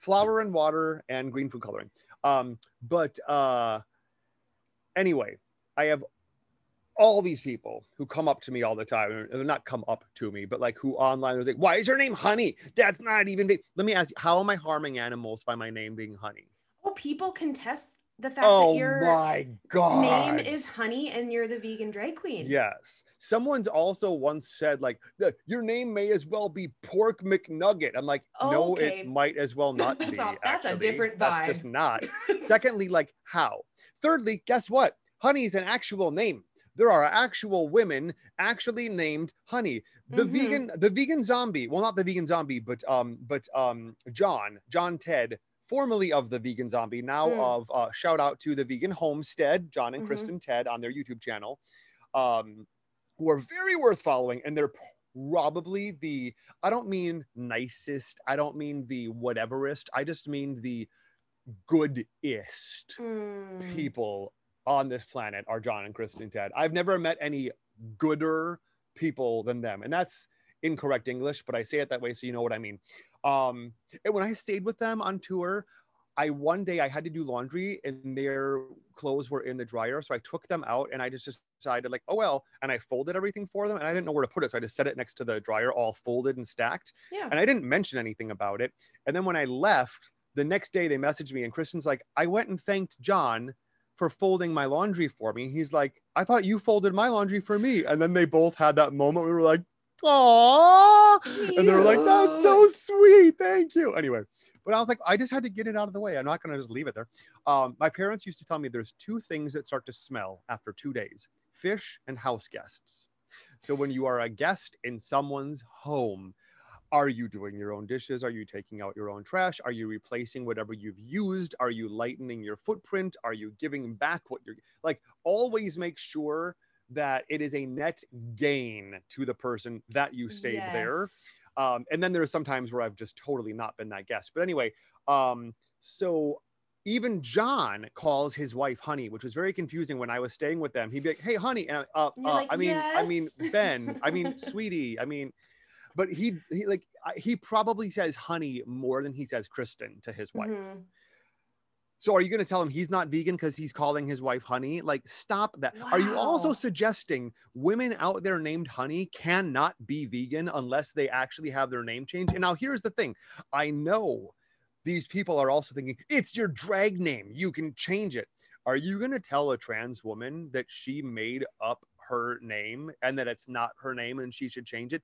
flour and water and green food coloring. Um, but uh, anyway, I have all these people who come up to me all the time, and they're not come up to me, but like who online was like, "Why is your name Honey? That's not even." Big. Let me ask you, how am I harming animals by my name being Honey? oh, people contest the fact Oh that your my god! name is Honey and you're the vegan drag queen. Yes. Someone's also once said, like, "The- your name may as well be Pork McNugget. I'm like, no, Okay. it might as well not *laughs* That's be. a- that's a actually. different That's just not. *laughs* Secondly, like, how? Thirdly, guess what? Honey is an actual name. There are actual women actually named Honey. The Mhm. vegan, the vegan zombie. Well, not the vegan zombie, but um, but um, John, John Ted, formerly of the vegan zombie, now Mm. of uh, shout out to the vegan homestead, John and Mhm. Kristen Ted on their YouTube channel, um, who are very worth following, and they're probably the I don't mean nicest, I don't mean the whateverest, I just mean the goodest Mm. people on this planet are John and Kristen Ted. I've never met any gooder people than them. And that's incorrect English, but I say it that way so you know what I mean. Um, and when I stayed with them on tour, I one day I had to do laundry and their clothes were in the dryer. So I took them out and I just decided like, oh well, and I folded everything for them and I didn't know where to put it. So I just set it next to the dryer, all folded and stacked. Yeah. And I didn't mention anything about it. And then when I left, the next day they messaged me and Kristen's like, I went and thanked John for folding my laundry for me. He's like, I thought you folded my laundry for me. And then they both had that moment. We were like, Aww. And they were like, that's so sweet. Thank you. Anyway, but I was like, I just had to get it out of the way. I'm not going to just leave it there. Um, my parents used to tell me there's two things that start to smell after two days fish and house guests. So when you are a guest in someone's home, are you doing your own dishes? Are you taking out your own trash? Are you replacing whatever you've used? Are you lightening your footprint? Are you giving back what you're like? Always make sure that it is a net gain to the person that you stayed there. Um, and then there's some times where I've just totally not been that guest. But anyway, um, so even John calls his wife honey, which was very confusing when I was staying with them. He'd be like, "Hey, honey," and I- uh, uh, like, I mean, I mean, *laughs* Ben, I mean, sweetie, I mean, but he he like I- he probably says honey more than he says Kristen to his wife. Mhm. So are you going to tell him he's not vegan because he's calling his wife honey? Like, stop that. Are you also suggesting women out there named honey cannot be vegan unless they actually have their name changed? And now here's the thing I know these people are also thinking it's your drag name, you can change it. Are you going to tell a trans woman that she made up her name and that it's not her name and she should change it?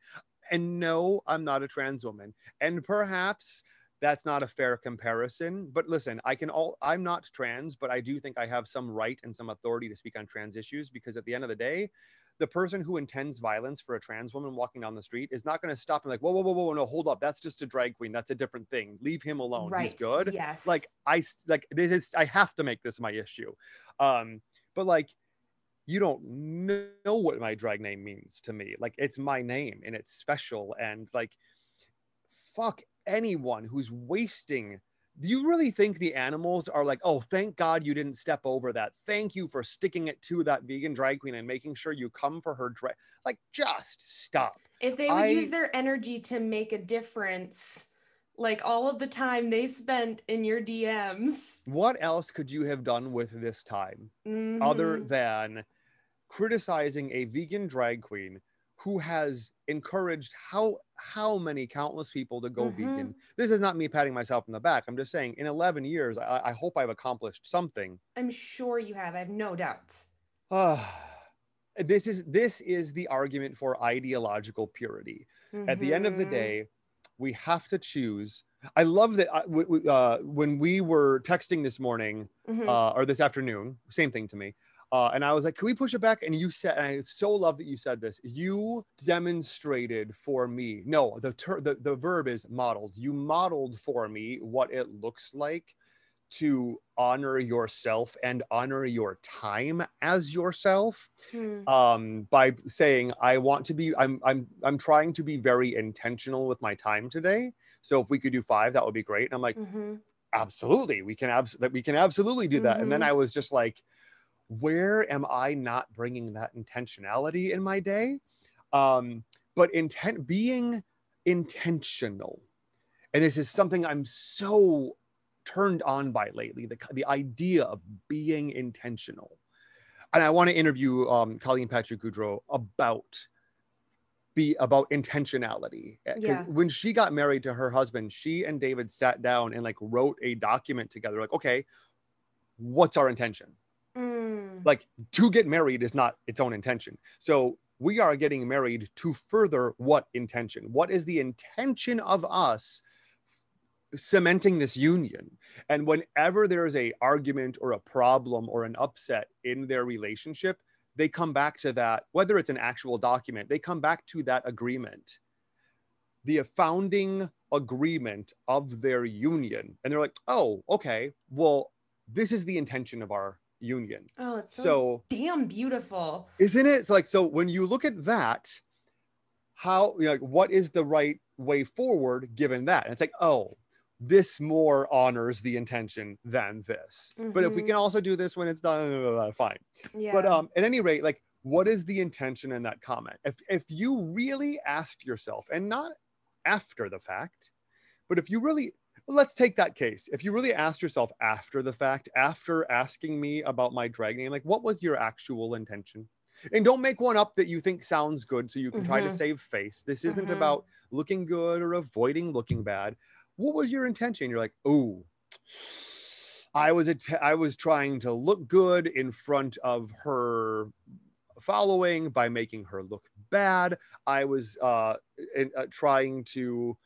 And no, I'm not a trans woman. And perhaps that's not a fair comparison but listen i can all i'm not trans but i do think i have some right and some authority to speak on trans issues because at the end of the day the person who intends violence for a trans woman walking down the street is not going to stop and like whoa whoa whoa whoa no hold up that's just a drag queen that's a different thing leave him alone right. he's good Yes. like i like this is i have to make this my issue um but like you don't know what my drag name means to me like it's my name and it's special and like fuck anyone who's wasting do you really think the animals are like oh thank god you didn't step over that thank you for sticking it to that vegan drag queen and making sure you come for her drag like just stop if they would I- use their energy to make a difference, like all of the time they spent in your DMs. what else could you have done with this time other Mhm. than criticizing a vegan drag queen who has encouraged how how many countless people to go Mhm. vegan this is not me patting myself on the back i'm just saying in 11 years i, I hope i've accomplished something I'm sure you have. I have no doubts. Ah, *sighs* this is this is the argument for ideological purity at the end of the Mhm. day we have to choose i love that I, w- w- uh, when we were texting this morning Mhm. uh, or this afternoon same thing to me uh, and i was like can we push it back and you said and i so love that you said this you demonstrated for me no the, ter- the the verb is modeled you modeled for me what it looks like to honor yourself and honor your time as yourself Hmm. um, by saying I want to be I'm I'm I'm trying to be very intentional with my time today. So if we could do five, that would be great. And I'm like, Mhm. absolutely, we can abs- that we can absolutely do that. And then Mhm. I was just like, where am I not bringing that intentionality in my day? Um, but intent being intentional, and this is something I'm so turned on by lately the, the idea of being intentional and I want to interview um, Colleen Patrick Goudreau about be about intentionality. 'cause Yeah. When she got married to her husband, she and David sat down and like wrote a document together. Like, okay, what's our intention? Mm. Like to get married is not its own intention. So we are getting married to further what intention? What is the intention of us cementing this union? And whenever there is a argument or a problem or an upset in their relationship, they come back to that, whether it's an actual document, they come back to that agreement, the founding agreement of their union. And they're like, oh, okay, well, this is the intention of our union. Oh, it's so, So, damn beautiful. isn't it? So, like, so when you look at that, how, you know, like, what is the right way forward given that? And it's like, oh, this more honors the intention than this. But if we Mhm. can also do this when it's done, uh, *laughs* fine. Yeah. But um, at any rate, like what is the intention in that comment? If if you really asked yourself, and not after the fact, but if you really let's take that case. If you really asked yourself after the fact, after asking me about my drag name, like what was your actual intention? And don't make one up that you think sounds good so you can try to Mhm. save face. This isn't Mhm. about looking good or avoiding looking bad. What was your intention? You're like, oh, I was att- I was trying to look good in front of her following by making her look bad. I was uh, in, uh, trying to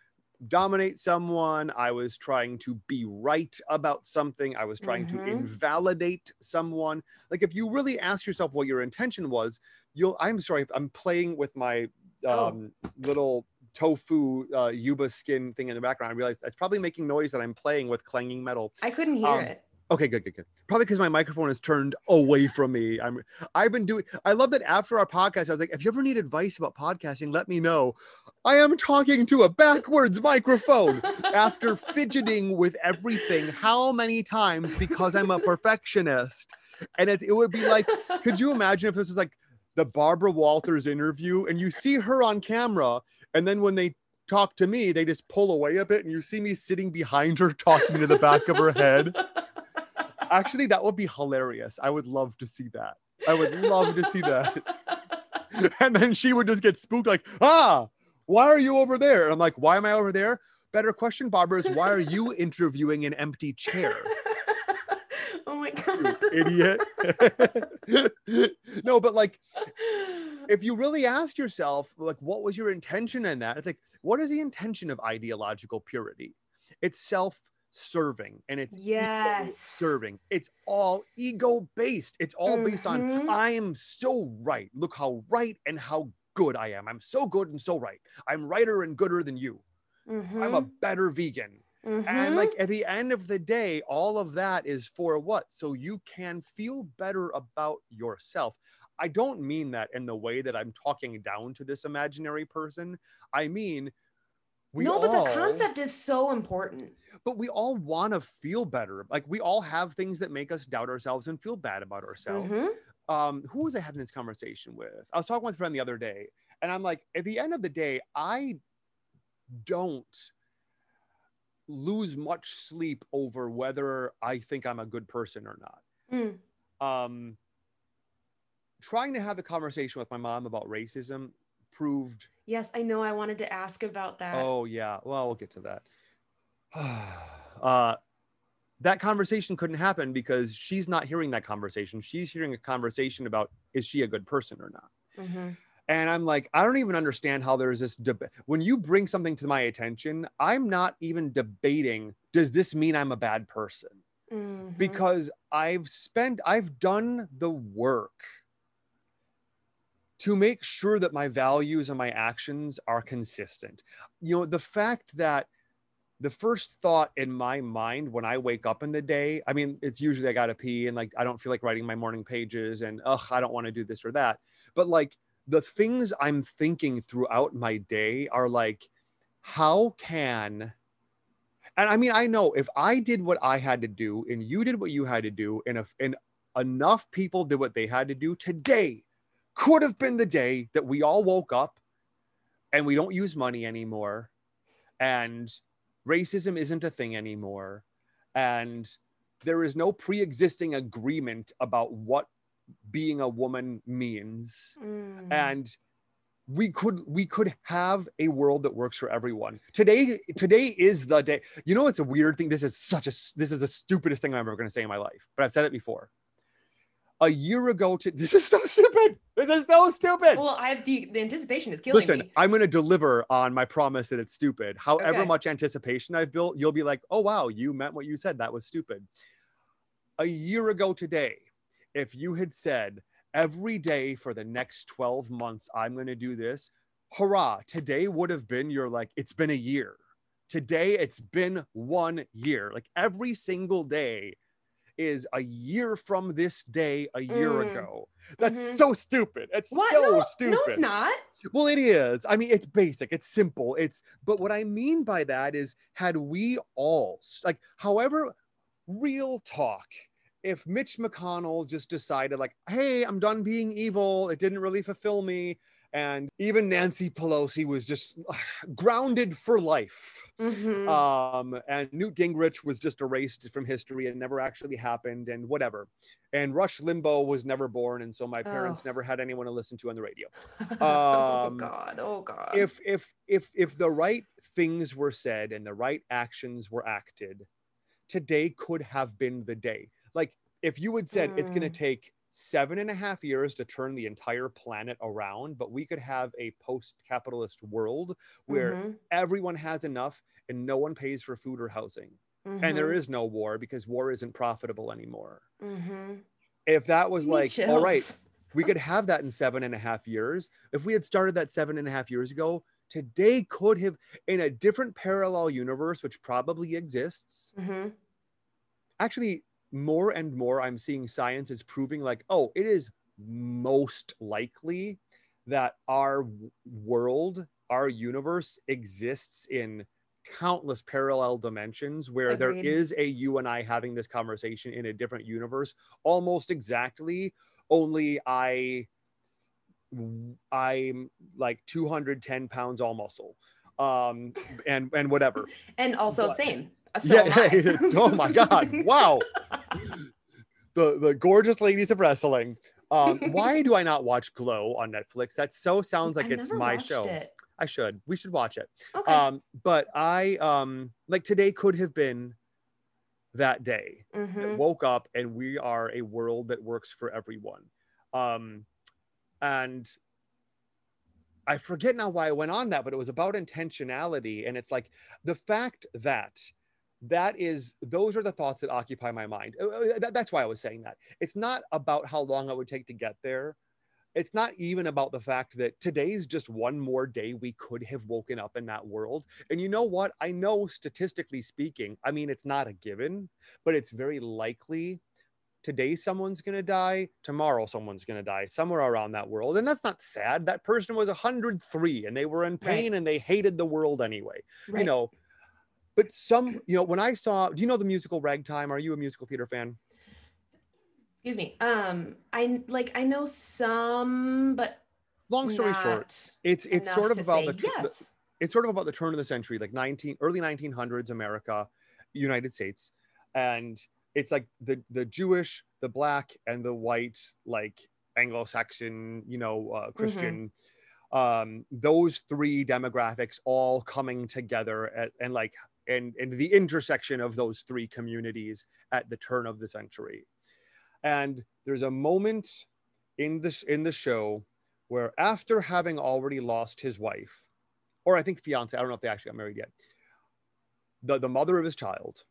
dominate someone. I was trying to be right about something. I was trying to Mhm. invalidate someone. Like if you really ask yourself what your intention was, you'll. I'm sorry if I'm playing with my Oh. um, little tofu uh, yuba skin thing in the background. I realized it's probably making noise that I'm playing with clanging metal. I couldn't hear Um, it. Okay, good, good, good. Probably because my microphone is turned away from me. I'm I've been doing I love that after our podcast, I was like, if you ever need advice about podcasting, let me know. I am talking to a backwards microphone *laughs* after fidgeting with everything how many times because I'm a perfectionist. And it, it would be like, could you imagine if this was like the Barbara Walters interview and you see her on camera, and then when they talk to me, they just pull away a bit and you see me sitting behind her talking to the back of her head. *laughs* Actually, that would be hilarious. I would love to see that. I would love to see that. *laughs* And then she would just get spooked, like, ah, why are you over there? And I'm like, why am I over there? Better question, Barbara, is why are you *laughs* interviewing an empty chair? *laughs* oh my god. idiot. no, but like *sighs* if you really ask yourself, like, what was your intention in that? It's like, what is the intention of ideological purity? It's self serving and it's Yes. serving. It's all ego based. It's all based on, Mhm. I am so right. Look how right and how good I am. I'm so good and so right. I'm righter and gooder than you. I'm a better vegan. And Mhm. like at the end of the day, all of that is for what? So you can feel better about yourself. I don't mean that in the way that I'm talking down to this imaginary person. I mean, we no, but all, the concept is so important. but we all want to feel better. Like we all have things that make us doubt ourselves and feel bad about ourselves. Mhm. Um, who was I having this conversation with? I was talking with a friend the other day, and I'm like, at the end of the day, I don't lose much sleep over whether I think I'm a good person or not. Mm. Um, trying to have the conversation with my mom about racism proved Yes, I know. I wanted to ask about that. Oh yeah. Well, we'll get to that. *sighs* uh, that conversation couldn't happen because she's not hearing that conversation. She's hearing a conversation about is she a good person or not. Mhm. And I'm like, I don't even understand how there's this debate. When you bring something to my attention, I'm not even debating. Does this mean I'm a bad person? Mhm. because I've spent, I've done the work to make sure that my values and my actions are consistent. You know, the fact that the first thought in my mind when I wake up in the day, I mean, it's usually I gotta pee and like I don't feel like writing my morning pages and ugh, I don't want to do this or that. But like the things I'm thinking throughout my day are like, how can and I mean, I know if I did what I had to do and you did what you had to do, and if and enough people did what they had to do, today could have been the day that we all woke up and we don't use money anymore, and racism isn't a thing anymore, and there is no pre-existing agreement about what being a woman means. Mm. and we could we could have a world that works for everyone. Today today is the day. You know it's a weird thing. This is such a this is the stupidest thing i'm ever going to say in my life but i've said it before a year ago to *laughs* this is so stupid. This is so stupid. Well, I the, the anticipation is killing listen me. i'm going to deliver on my promise that it's stupid. However Okay. much anticipation i've built you'll be like oh wow you meant what you said. That was stupid. A year ago today if you had said every day for the next 12 months i'm going to do this hurrah today would have been your like it's been a year. Today it's been one year. Like every single day is a year from this day a year Mm. ago that's Mhm. so stupid it's What? so no, stupid no, it's not. well, it is. I mean, it's basic, it's simple. It's, but what I mean by that is, had we all, like, however, real talk, if Mitch McConnell just decided like, hey, I'm done being evil, it didn't really fulfill me, and even Nancy Pelosi was just *sighs* grounded for life. Mhm. Um, and Newt Gingrich was just erased from history and never actually happened, and whatever. And Rush Limbaugh was never born, and so my parents Oh. never had anyone to listen to on the radio. *laughs* oh um, God. Oh God. If if if if the right things were said and the right actions were acted, today could have been the day. Like if you had said it's going to Mm. take seven and a half years to turn the entire planet around, but we could have a post-capitalist world where Mhm. everyone has enough and no one pays for food or housing and there Mhm. is no war because war isn't profitable anymore Mhm. if that was like all right we *laughs* could have that in seven and a half years if we had started that seven and a half years ago today could have in a different parallel universe which probably exists Mhm. actually more and more i'm seeing science is proving like oh it is most likely that our world our universe exists in countless parallel dimensions where there Agreed. is a you and i having this conversation in a different universe almost exactly only i i'm like 210 pounds all muscle um and and whatever *laughs* And also But- same. So yeah, yeah, *laughs* oh my god wow. The the gorgeous ladies of wrestling. Um *laughs* why do i not watch glow on netflix? That so sounds like I've it's my show. it. i should. We should watch it. Okay. um but i um like today could have been that day. Mhm. woke up and we are a world that works for everyone. Um and i forget now why i went on that but it was about intentionality. And it's like the fact that that is those are the thoughts that occupy my mind. Uh, that- that's why i was saying that. It's not about how long it would take to get there. It's not even about the fact that today's just one more day we could have woken up in that world. And you know what? I know statistically speaking i mean it's not a given but it's very likely today someone's going to die tomorrow someone's going to die somewhere around that world. And that's not sad. That person was 103 and they were in pain Right. and they hated the world anyway. You know but some you know when i saw do you know the musical ragtime? Are you a musical theater fan? Excuse me. Um, I like I know some, but long story short it's it's sort of about the, tr- the it's sort of about the turn of the century like 19 early 1900s america united states. And it's like the the jewish the black and the white like anglo-saxon you know uh, christian um those three demographics all coming together at, and like and and the intersection of those three communities at the turn of the century. And there's a moment in this in the show where after having already lost his wife or i think fiance i don't know if they actually got married yet the, the mother of his child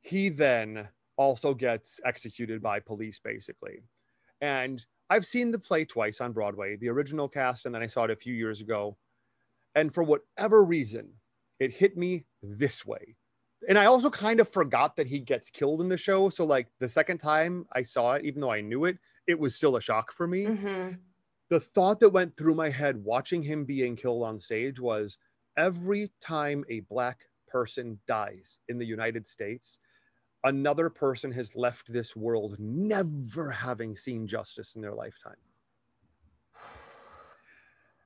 he then also gets executed by police basically. And i've seen the play twice on broadway the original cast and then i saw it a few years ago. And for whatever reason it hit me this way and i also kind of forgot that he gets killed in the show so like the second time i saw it even though i knew it it was still a shock for me Mhm. the thought that went through my head watching him being killed on stage was every time a black person dies in the United States, another person has left this world never having seen justice in their lifetime.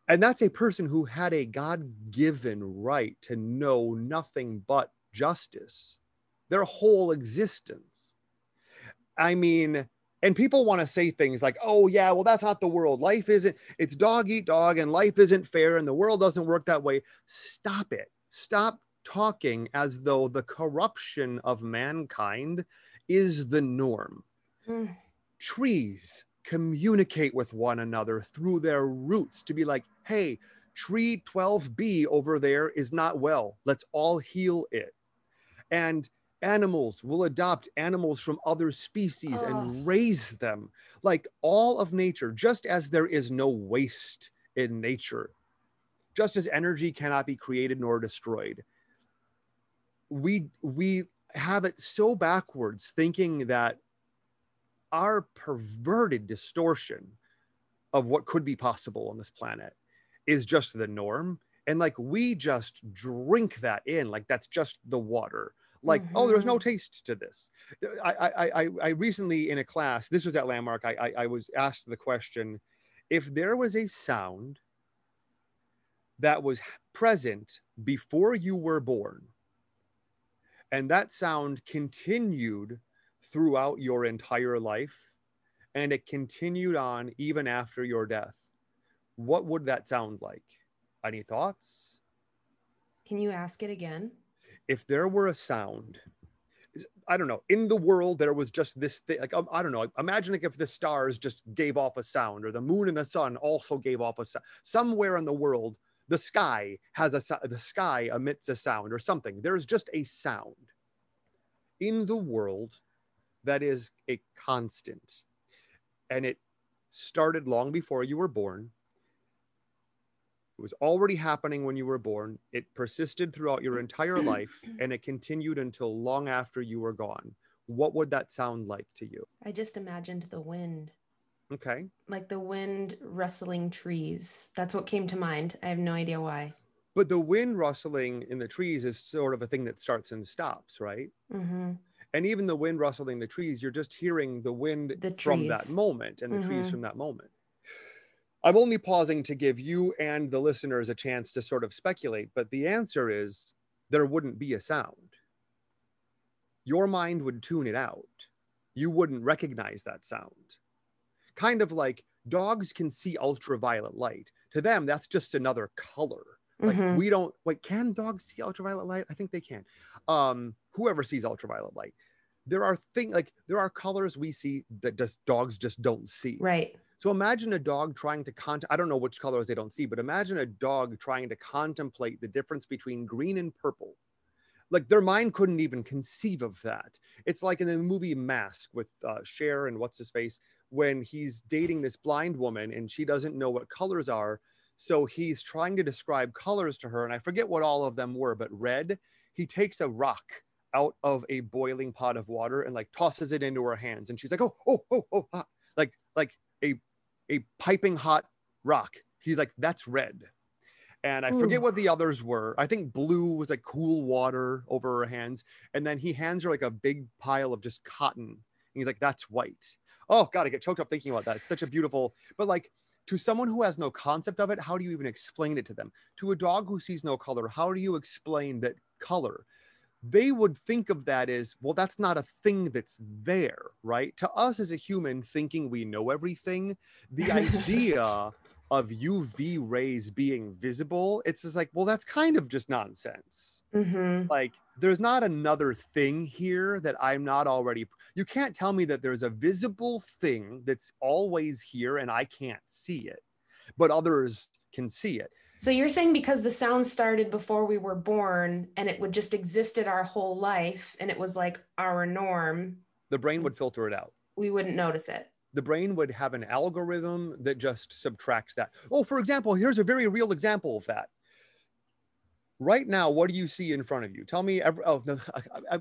And that's a person who had a God given right to know nothing but justice their whole existence. I mean, and people want to say things like, oh, yeah, well, that's not the world. Life isn't, it's dog eat dog, and life isn't fair, and the world doesn't work that way. Stop it. Stop talking as though the corruption of mankind is the norm. Mm. Trees communicate with one another through their roots to be like, hey, tree 12B over there is not well. Let's all heal it. And animals will adopt animals from other species and raise them. Like all of nature, just as there is no waste in nature, just as energy cannot be created nor destroyed. We we have it so backwards thinking that our perverted distortion of what could be possible on this planet is just the norm. And like we just drink that in like that's just the water. Like oh there's no Mhm. taste to this. I, I i i recently in a class this was at landmark I, I i was asked the question if there was a sound that was present before you were born and that sound continued throughout your entire life and it continued on even after your death what would that sound like? Any thoughts? Can you ask it again? if there were a sound i don't know in the world there was just this thing like um, i don't know imagine like if the stars just gave off a sound or the moon and the sun also gave off a sound somewhere in the world the sky has a the sky emits a sound or something. There's just a sound. In the world that is a constant and it started long before you were born it was already happening when you were born. It persisted throughout your entire *clears throat* life and it continued until long after you were gone. What would that sound like to you? I just imagined the wind, Okay. like the wind rustling trees. That's what came to mind. I have no idea why. But the wind rustling in the trees is sort of a thing that starts and stops, right? hmm And even the wind rustling the trees, you're just hearing the wind The from that moment and the trees Mhm. from that moment. I'm only pausing to give you and the listeners a chance to sort of speculate, but the answer is there wouldn't be a sound. Your mind would tune it out. You wouldn't recognize that sound. Kind of like dogs can see ultraviolet light. To them, that's just another color. Like Mhm. we don't wait, can dogs see ultraviolet light? I think they can. Um, whoever sees ultraviolet light. There are things like there are colors we see that just dogs just don't see. Right. So imagine a dog trying to con I don't know which colors they don't see, but imagine a dog trying to contemplate the difference between green and purple. Like their mind couldn't even conceive of that. It's like in the movie Mask with uh, Cher and what's his face when he's dating this blind woman and she doesn't know what colors are. So he's trying to describe colors to her, and I forget what all of them were, but red. He takes a rock out of a boiling pot of water and like tosses it into her hands, and she's like, "Oh, oh, oh, oh!" hot." Like, like a a piping hot rock. He's like, "That's red." And I forget Ooh. what the others were. I think blue was like cool water over her hands, and then he hands her like a big pile of just cotton. And he's like, "That's white." Oh God, I get choked up thinking about that. It's such a beautiful, but like to someone who has no concept of it, how do you even explain it to them? To a dog who sees no color, how do you explain that color? They would think of that as, well, that's not a thing that's there, right? To us as a human thinking we know everything, the idea *laughs* of UV rays being visible, it's just like, well, that's kind of just nonsense. Hmm like there's not another thing here that i'm not already you can't tell me that there's a visible thing that's always here and i can't see it but others can see it So you're saying because the sound started before we were born and it would just existed our whole life and it was like our norm, the brain would filter it out. we wouldn't notice it. the brain would have an algorithm that just subtracts that. Oh for example here's a very real example of that. Right now what do you see in front of you? Tell me every, oh no *laughs* I, I,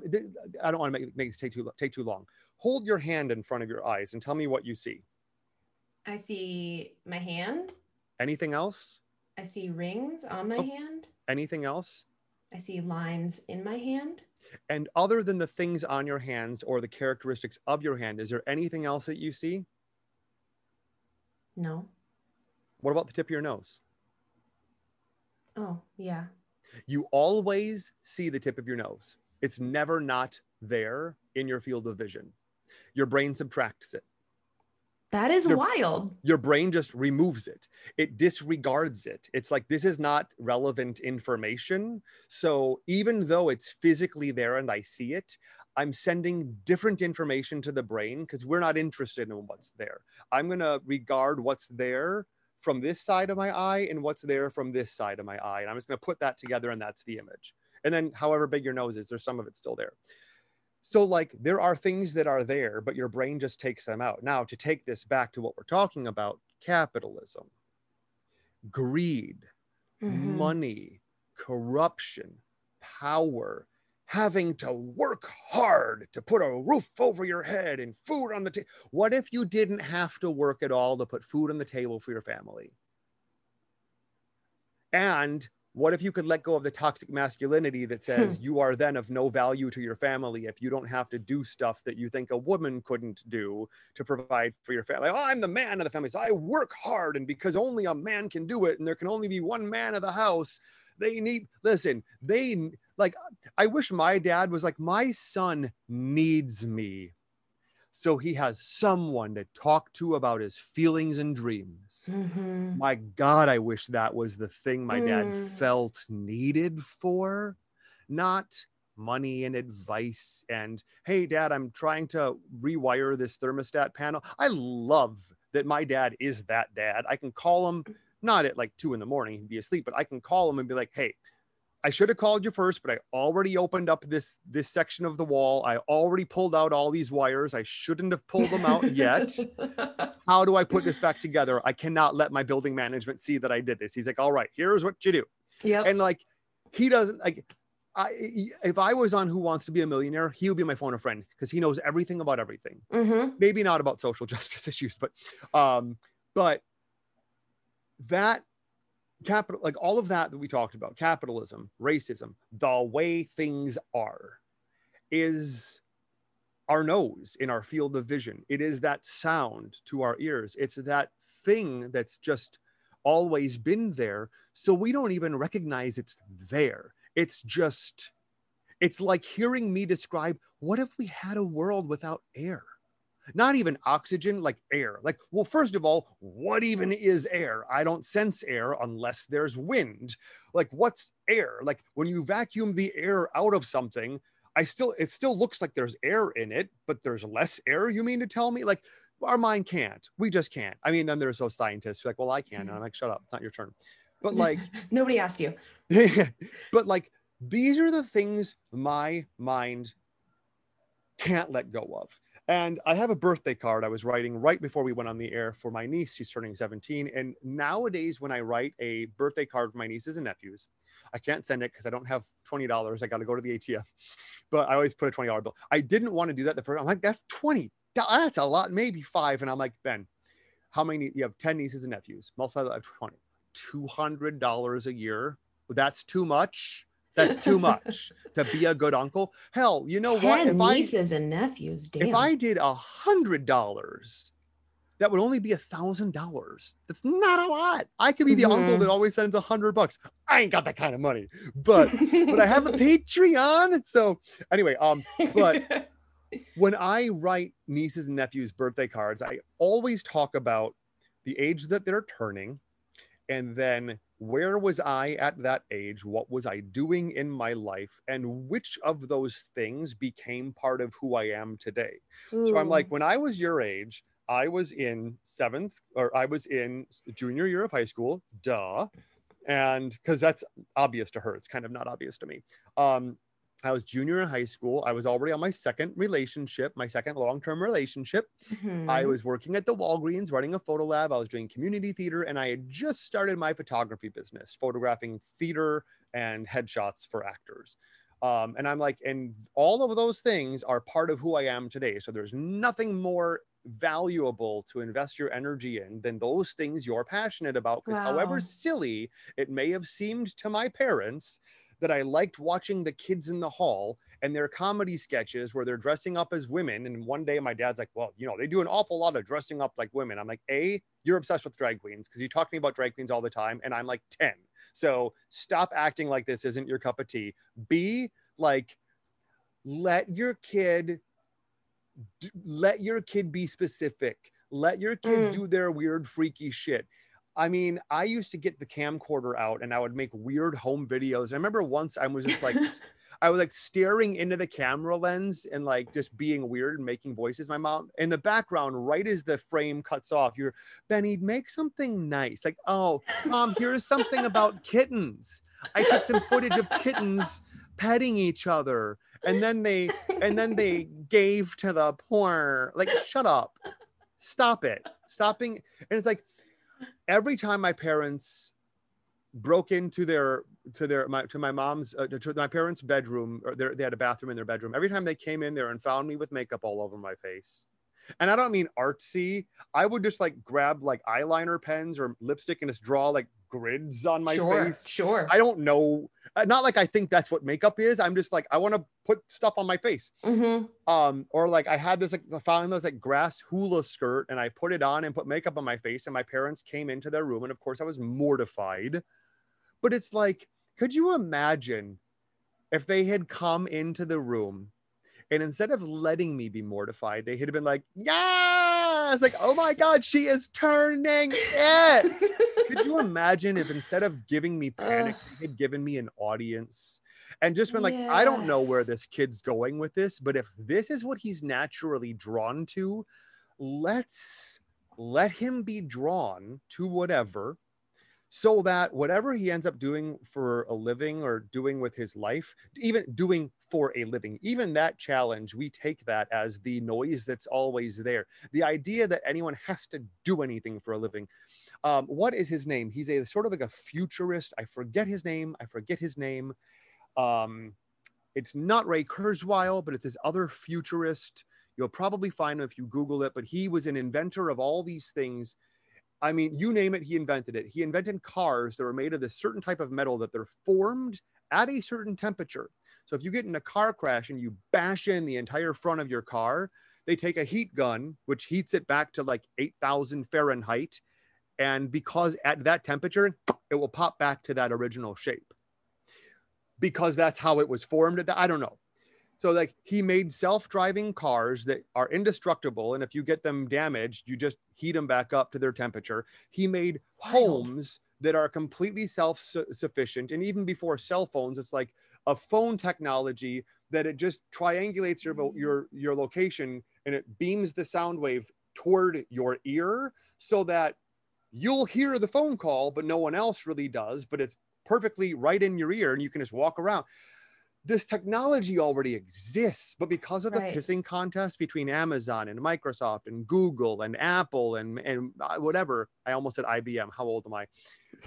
I don't want to make, make this take too take too long. Hold your hand in front of your eyes and tell me what you see. I see my hand. anything else I see rings on my Oh. hand. anything else I see lines in my hand. And other than the things on your hands or the characteristics of your hand, is there anything else that you see? No. What about the tip of your nose? Oh, yeah. You always see the tip of your nose. It's never not there in your field of vision. Your brain subtracts it. That is You're- wild. Your brain just removes it. It disregards it. It's like this is not relevant information. So even though it's physically there and I see it, I'm sending different information to the brain because we're not interested in what's there. I'm going to regard what's there from this side of my eye and what's there from this side of my eye. And I'm just going to put that together and that's the image. And then, however big your nose is, there's some of it still there. So, like, there are things that are there, but your brain just takes them out. Now, to take this back to what we're talking about capitalism, greed, Mhm. money, corruption, power, having to work hard to put a roof over your head and food on the table. What if you didn't have to work at all to put food on the table for your family? And what if you could let go of the toxic masculinity that hmm. says you are then of no value to your family if you don't have to do stuff that you think a woman couldn't do to provide for your family? Oh, I'm the man of the family, so I work hard, and because only a man can do it, and there can only be one man of the house, they need listen, they like I wish my dad was like, my son needs me so he has someone to talk to about his feelings and dreams. Mhm. My God, I wish that was the thing my dad Mm. felt needed for, not money and advice. And hey, dad, I'm trying to rewire this thermostat panel. I love that my dad is that dad. I can call him not at like two in the morning, he'd be asleep, but I can call him and be like, hey, I should have called you first, but I already opened up this this section of the wall. I already pulled out all these wires. I shouldn't have pulled them out yet. *laughs* How do I put this back together? I cannot let my building management see that I did this. He's like, "All right, here's what you do." yep. And like he doesn't like I if I was on Who Wants to Be a Millionaire, he would be my phone a friend because he knows everything about everything Mhm. maybe not about social *laughs* justice issues, but um, but that capital, like all of that that we talked about, capitalism, racism, the way things are, is our nose in our field of vision. It is that sound to our ears. It's that thing that's just always been there. So we don't even recognize it's there. It's just, it's like hearing me describe what if we had a world without air? Not even oxygen, like air. Like, well, first of all, what even is air? I don't sense air unless there's wind. Like, what's air? Like, when you vacuum the air out of something, I still, it still looks like there's air in it, but there's less air. You mean to tell me? Like, our mind can't. We just can't. I mean, then there's those scientists who like, well, I can. And I'm like, shut up. It's not your turn. But like, *laughs* Nobody asked you. *laughs* but like these are the things my mind can't let go of. And I have a birthday card I was writing right before we went on the air for my niece. She's turning 17. And nowadays, when I write a birthday card for my nieces and nephews, I can't send it because I don't have $20. I got to go to the ATM. *laughs* But I always put a $20 bill. I didn't want to do that the first. I'm like, that's 20. That's a lot, maybe five. And I'm like, Ben, how many? You have 10 nieces and nephews. Multiply that by 20. $200 a year. That's too much. That's too *laughs* much to be a good uncle. Hell, you know what? If I and nephews. Damn. if I did a hundred dollars, that would only be a thousand dollars. That's not a lot. I could be the uncle Mhm. that always sends a hundred bucks. I ain't got that kind of money, but but I have a *laughs* Patreon. So anyway, um, but *laughs* when I write nieces and nephews birthday cards, I always talk about the age that they're turning and then where was I at that age? What was I doing in my life? And which of those things became part of who I am today? So I'm like, when I was your age, I was in seventh or I was in junior year of high school, duh. And because that's obvious to her, it's kind of not obvious to me. Um, I was junior in high school. I was already on my second relationship, my second long term relationship. I Mhm. was working at the Walgreens running a photo lab. I was doing community theater and I had just started my photography business, photographing theater and headshots for actors. Um, and I'm like, and all of those things are part of who I am today. So there's nothing more valuable to invest your energy in than those things you're passionate about. Because however silly it may have seemed to my parents, that I liked watching the kids in the hall and their comedy sketches where they're dressing up as women. And one day my dad's like, well, you know, they do an awful lot of dressing up like women. I'm like, A, you're obsessed with drag queens because you talk to me about drag queens all the time. And I'm like 10. So stop acting like this isn't your cup of tea. B, like, let your kid let your kid be specific. Let your kid Mm. do their weird, freaky shit. I mean, I used to get the camcorder out and I would make weird home videos. I remember once I was just like, *laughs* I was like staring into the camera lens and like just being weird and making voices. My mom in the background, right as the frame cuts off, you're Benny, make something nice. Like, oh, mom, here's something about kittens. I took some footage of kittens petting each other and then they and then they gave to the poor like shut up stop it stopping and it's like every time my parents broke into their to their my to my mom's uh, to my parents bedroom or their, they had a bathroom in their bedroom every time they came in there and found me with makeup all over my face. And i don't mean artsy. I would just like grab like eyeliner pens or lipstick and just draw like grids on my sure, face. sure. I don't know. uh, Not like I think that's what makeup is. I'm just like I want to put stuff on my face. hmm Um, or like I had this like I found this like grass hula skirt and I put it on and put makeup on my face, and my parents came into their room, and of course I was mortified. But it's like, could you imagine if they had come into the room and instead of letting me be mortified, they had been like, Yeah, it's like, oh my god, she is turning it. *laughs* Could you imagine if instead of giving me panic, Ugh. they had given me an audience and just been like, I don't know where this kid's going with this, but if this is what he's naturally drawn to, let's let him be drawn to whatever so that whatever he ends up doing for a living or doing with his life, even doing for a living, even that challenge, we take that as the noise that's always there. The idea that anyone has to do anything for a living. Um, what is his name? He's a sort of like a futurist. I forget his name. I forget his name. Um, it's not Ray Kurzweil, but it's this other futurist. You'll probably find him if you Google it, but he was an inventor of all these things. I mean, you name it, he invented it. He invented cars that were made of this certain type of metal that they're formed at a certain temperature. So if you get in a car crash and you bash in the entire front of your car, they take a heat gun, which heats it back to like 8,000 Fahrenheit. And because at that temperature, it will pop back to that original shape because that's how it was formed. I don't know. So like he made self-driving cars that are indestructible, and if you get them damaged, you just heat them back up to their temperature. He made Wild. homes that are completely self-sufficient, and even before cell phones, it's like a phone technology that it just triangulates your mm. your your location and it beams the sound wave toward your ear so that you'll hear the phone call, but no one else really does. But it's perfectly right in your ear, and you can just walk around this technology already exists, but because of the Right. pissing contest between Amazon and Microsoft and Google and Apple and and uh, whatever, I almost said IBM. How old am I?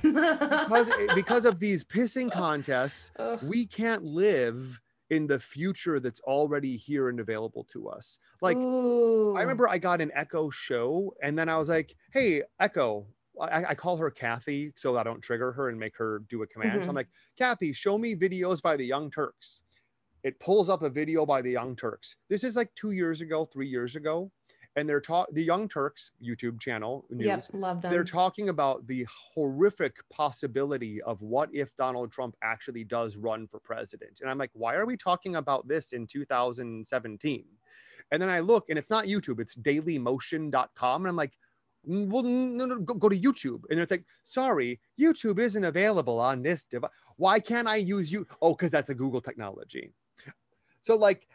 Because *laughs* because of these pissing contests, Ugh. we can't live in the future that's already here and available to us. Like Ooh. I remember I got an Echo show, and then I was like, "Hey, Echo." I, I call her Kathy so I don't trigger her and make her do a command. So I'm like, Kathy, show me videos by the Young Turks. It pulls up a video by the Young Turks. This is like two years ago, three years ago, and they're talking the Young Turks YouTube channel news. Yep, love them. They're talking about the horrific possibility of what if Donald Trump actually does run for president. And I'm like, why are we talking about this in 2017? And then I look and it's not YouTube, it's dailymotion.com. And I'm like, "Mm, well, no, no, go, go to YouTube. And it's like, sorry, YouTube isn't available on this device. Why can't I use you? Oh, because that's a Google technology. So, like,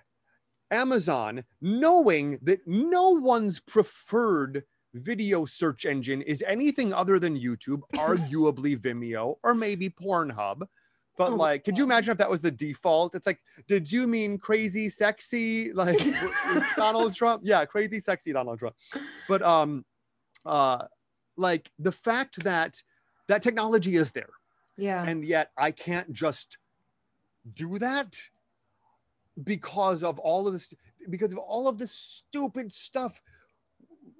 Amazon, knowing that no one's preferred video search engine is anything other than YouTube, *laughs* arguably Vimeo, or maybe Pornhub. But Oh, like, could you imagine if that was the default? It's like, did you mean crazy, sexy, like *laughs* Donald Trump? Yeah, crazy, sexy Donald Trump. But um, uh, like the fact that that technology is there, yeah. and yet I can't just do that because of all of this because of all of this stupid stuff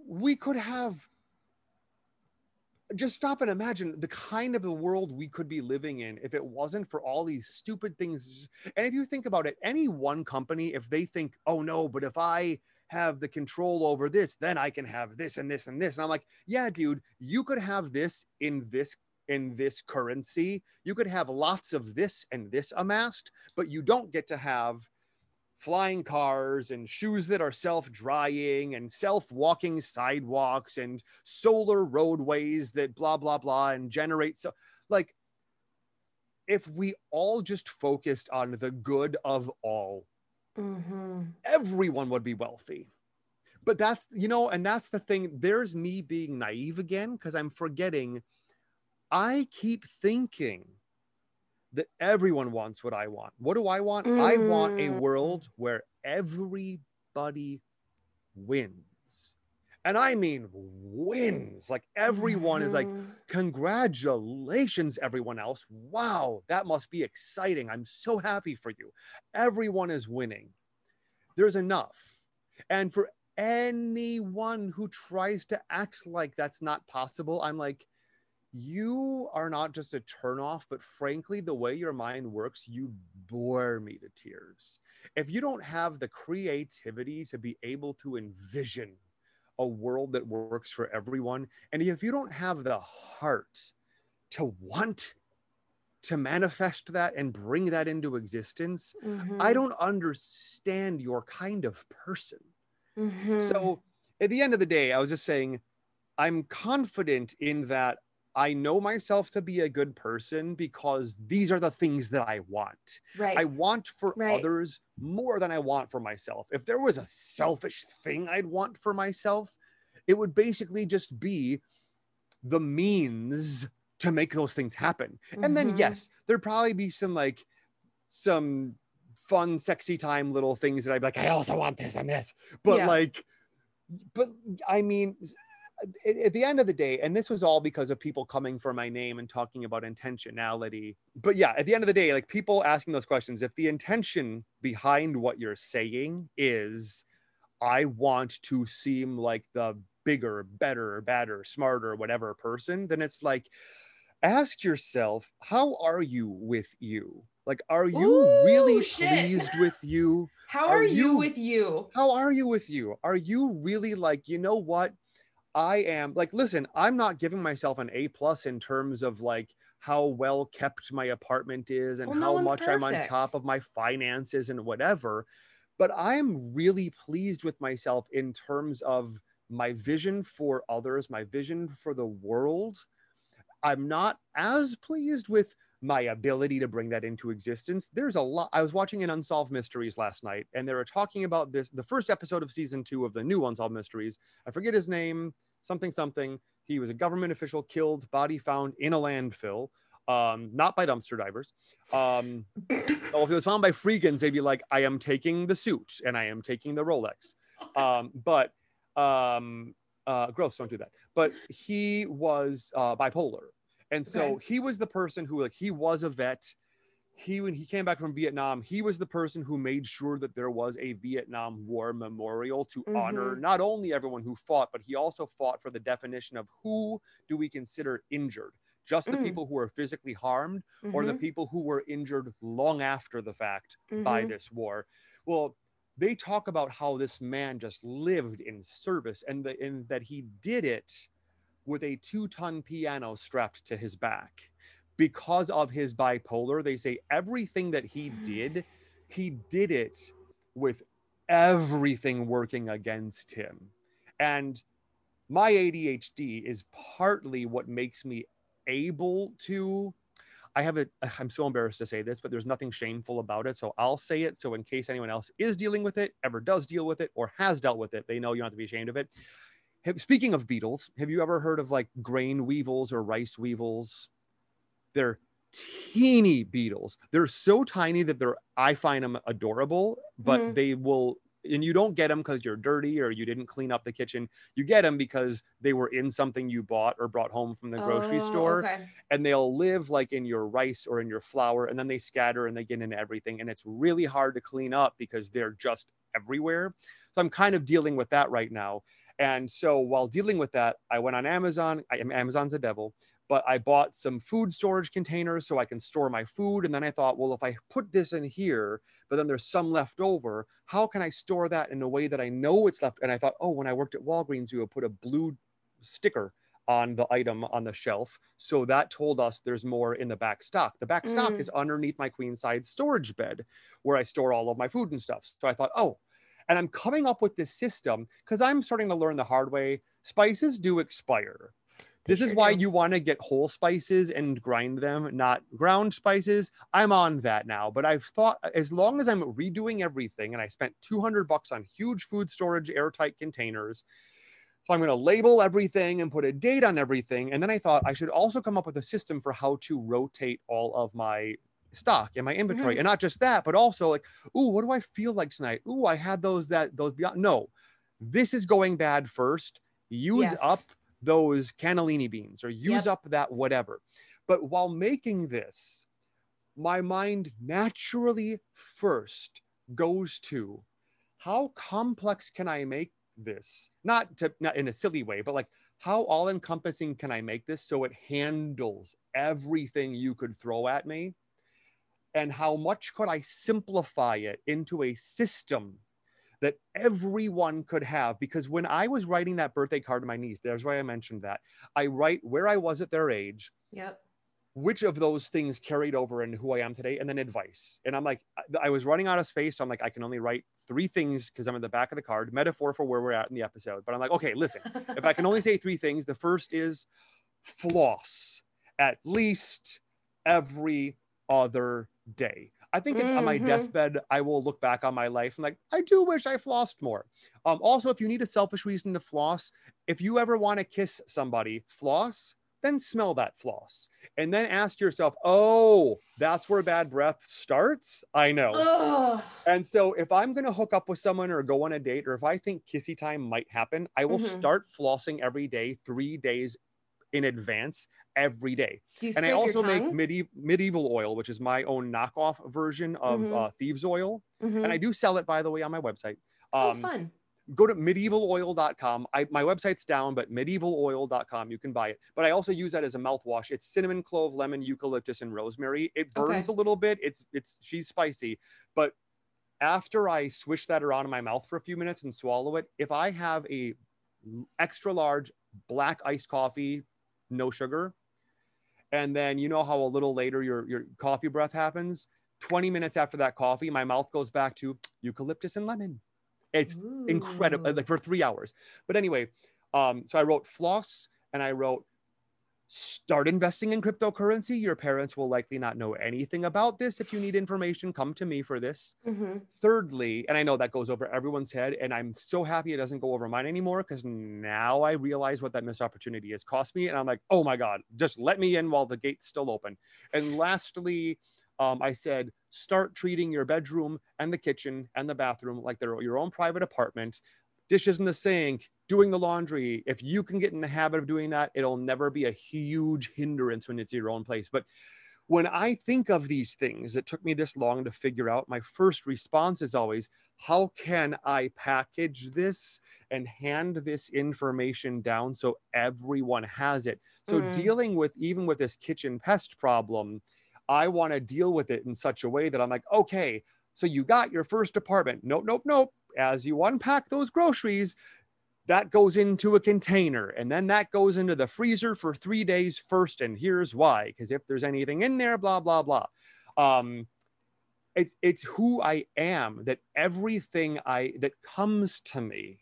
we could have just stop and imagine the kind of the world we could be living in if it wasn't for all these stupid things. And if you think about it any one company if they think oh no but if i have the control over this then i can have this and this and this. And i'm like yeah dude you could have this in this in this currency. You could have lots of this and this amassed but you don't get to have flying cars and shoes that are self-drying and self-walking sidewalks and solar roadways that blah blah blah and generate so like if we all just focused on the good of all hmm everyone would be wealthy. But that's you know and that's the thing there's me being naive again because i'm forgetting i keep thinking that everyone wants what i want. What do i want? I want a Mm. world where everybody wins. And i mean wins. Like everyone is like Mhm. congratulations everyone else. Wow that must be exciting. I'm so happy for you. Everyone is winning. There's enough. And for anyone who tries to act like that's not possible i'm like you are not just a turnoff, but frankly, the way your mind works, you bore me to tears. If you don't have the creativity to be able to envision a world that works for everyone, and if you don't have the heart to want to manifest that and bring that into existence, Mm-hmm. I don't understand your kind of person. Mhm. So at the end of the day, I was just saying, I'm confident in that I know myself to be a good person because these are the things that I want. right. I want for Right. others more than I want for myself. If there was a selfish thing I'd want for myself, it would basically just be the means to make those things happen. And then, Mhm. yes, there'd probably be some like some fun, sexy time little things that I'd be like, I also want this and this. But Yeah. like, but I mean, at, at the end of the day, and this was all because of people coming for my name and talking about intentionality. But yeah, at the end of the day, like people asking those questions, if the intention behind what you're saying is, I want to seem like the bigger, better, badder, smarter, whatever person, then it's like, ask yourself, how are you with you? Like, are you Ooh, really shit. pleased with you? How Are are, you, you- with you? How are you with you? Are you really like, you know what? I am like, listen, I'm not giving myself an A plus in terms of like how well kept my apartment is and Well, how one's much I'm on top of my finances and whatever. But I'm really pleased with myself in terms of my vision for others, my vision for the world. I'm not as pleased with my ability to bring that into existence. There's a lot. I was watching an Unsolved Mysteries last night, and they were talking about this the first episode of season two of the new Unsolved Mysteries. I forget his name, something, something. He was a government official killed, body found in a landfill, um, not by dumpster divers. Um, *laughs* if it was found by freegans, they'd be like, I am taking the suit and I am taking the Rolex. Um, but um, uh, gross, don't do that. But he was uh, bipolar. And so Okay. he was the person who, like, he was a vet. He, when he came back from Vietnam, he was the person who made sure that there was a Vietnam War memorial to honor Mhm. not only everyone who fought, but he also fought for the definition of who do we consider injured? Just the Mm. people who were physically harmed or the Mhm. people who were injured long after the fact by Mhm. this war. Well, they talk about how this man just lived in service and, the, and that he did it with a two ton piano strapped to his back. Because of his bipolar, they say everything that he *sighs* did, he did it with everything working against him. And my ADHD is partly what makes me able to I have a *sighs* I'm so embarrassed to say this, but there's nothing shameful about it. So I'll say it. So in case anyone else is dealing with it, ever does deal with it, or has dealt with it, they know you don't have to be ashamed of it. Have- Speaking of beetles, have you ever heard of like grain weevils or rice weevils? They're teeny beetles. They're so tiny that they're I find them adorable, but Mhm. they will and you don't get them because you're dirty or you didn't clean up the kitchen. You get them because they were in something you bought or brought home from the grocery Oh, store Okay. and they'll live like in your rice or in your flour and then they scatter and they get into everything and it's really hard to clean up because they're just everywhere so i'm kind of dealing with that right now and so while dealing with that i went on amazon I, amazon's a devil but i bought some food storage containers so i can store my food and then i thought well if i put this in here but then there's some left over how can i store that in a way that i know it's left and i thought oh when i worked at walgreens we would put a blue sticker on the item on the shelf. So that told us there's more in the back stock. The back stock Mm. is underneath my queen size storage bed where I store all of my food and stuff. So I thought, oh, and I'm coming up with this system because I'm starting to learn the hard way. Spices do expire. This is why you want to get whole spices and grind them, not ground spices. I'm on that now, but I've thought as long as I'm redoing everything and I spent 200 bucks on huge food storage airtight containers, so I'm going to label everything and put a date on everything. And then I thought I should also come up with a system for how to rotate all of my stock in my inventory. Mhm. And not just that, but also like, ooh, what do I feel like tonight? Ooh, I had those that those beyond. No, this is going bad first. Use Yes. up those cannellini beans or use Yep. up that whatever. But while making this, my mind naturally first goes to how complex can I make this? Not to not in a silly way, but like how all encompassing can I make this so it handles everything you could throw at me? And how much could I simplify it into a system that everyone could have? Because when I was writing that birthday card to my niece, there's why I mentioned that. I write where I was at their age, Yep. which of those things carried over into who I am today, and then advice. And I'm like, I- I was running out of space. So I'm like, I can only write three things because I'm in the back of the card, metaphor for where we're at in the episode. But I'm like, okay, listen, if I can only say three things, the first is floss at least every other day. I think on my Mhm. deathbed, I will look back on my life and like, I do wish I flossed more. Um, also, if you need a selfish reason to floss, if you ever want to kiss somebody, floss, then smell that floss. And then ask yourself, oh, that's where bad breath starts? I know. Ugh. And so if I'm going to hook up with someone or go on a date, or if I think kissy time might happen, I will Mhm. start flossing every day, three days in advance, every day. And I also make medieval, medieval oil, which is my own knockoff version of Mhm. uh, thieves oil. Mhm. And I do sell it, by the way, on my website. oh, Um, fun. go to medievaloil.com. I, my website's down, but medievaloil.com, you can buy it. But I also use that as a mouthwash. It's cinnamon, clove, lemon, eucalyptus, and rosemary. It Okay. burns a little bit. It's it's she's spicy, but after I swish that around in my mouth for a few minutes and swallow it, if I have a extra large black iced coffee, no sugar, and then you know how a little later your your coffee breath happens. 20 minutes after that coffee, my mouth goes back to eucalyptus and lemon. It's incredible like for three hours but anyway um so i wrote floss and i wrote start investing in cryptocurrency your parents will likely not know anything about this if you need information come to me for this. Mhm. thirdly and i know that goes over everyone's head and i'm so happy it doesn't go over mine anymore because now i realize what that missed opportunity has cost me and i'm like oh my god just let me in while the gate's still open. And lastly um, i said start treating your bedroom and the kitchen and the bathroom like they're your own private apartment. Dishes in the sink doing the laundry if you can get in the habit of doing that it'll never be a huge hindrance when it's your own place but when I think of these things that took me this long to figure out, my first response is always, how can I package this and hand this information down so everyone has it? So, Mm. dealing with even with this kitchen pest problem, I want to deal with it in such a way that I'm like, okay, so you got your first apartment. Nope, nope, nope. As you unpack those groceries, that goes into a container and then that goes into the freezer for three days first and here's why because if there's anything in there blah blah blah. Um it's it's who i am that everything i that comes to me.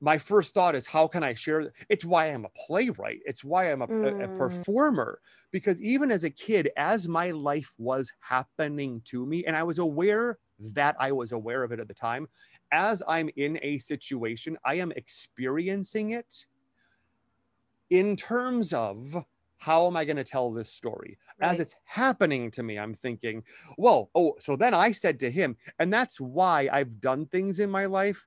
My first thought is how can i share it's why i'm a playwright. It's why i'm a, a- a Mm. performer. Because even as a kid as my life was happening to me and i was aware that i was aware of it at the time as i'm in a situation i am experiencing it in terms of how am i going to tell this story? As it's happening to me i'm thinking whoa oh so then i said to him and that's why i've done things in my life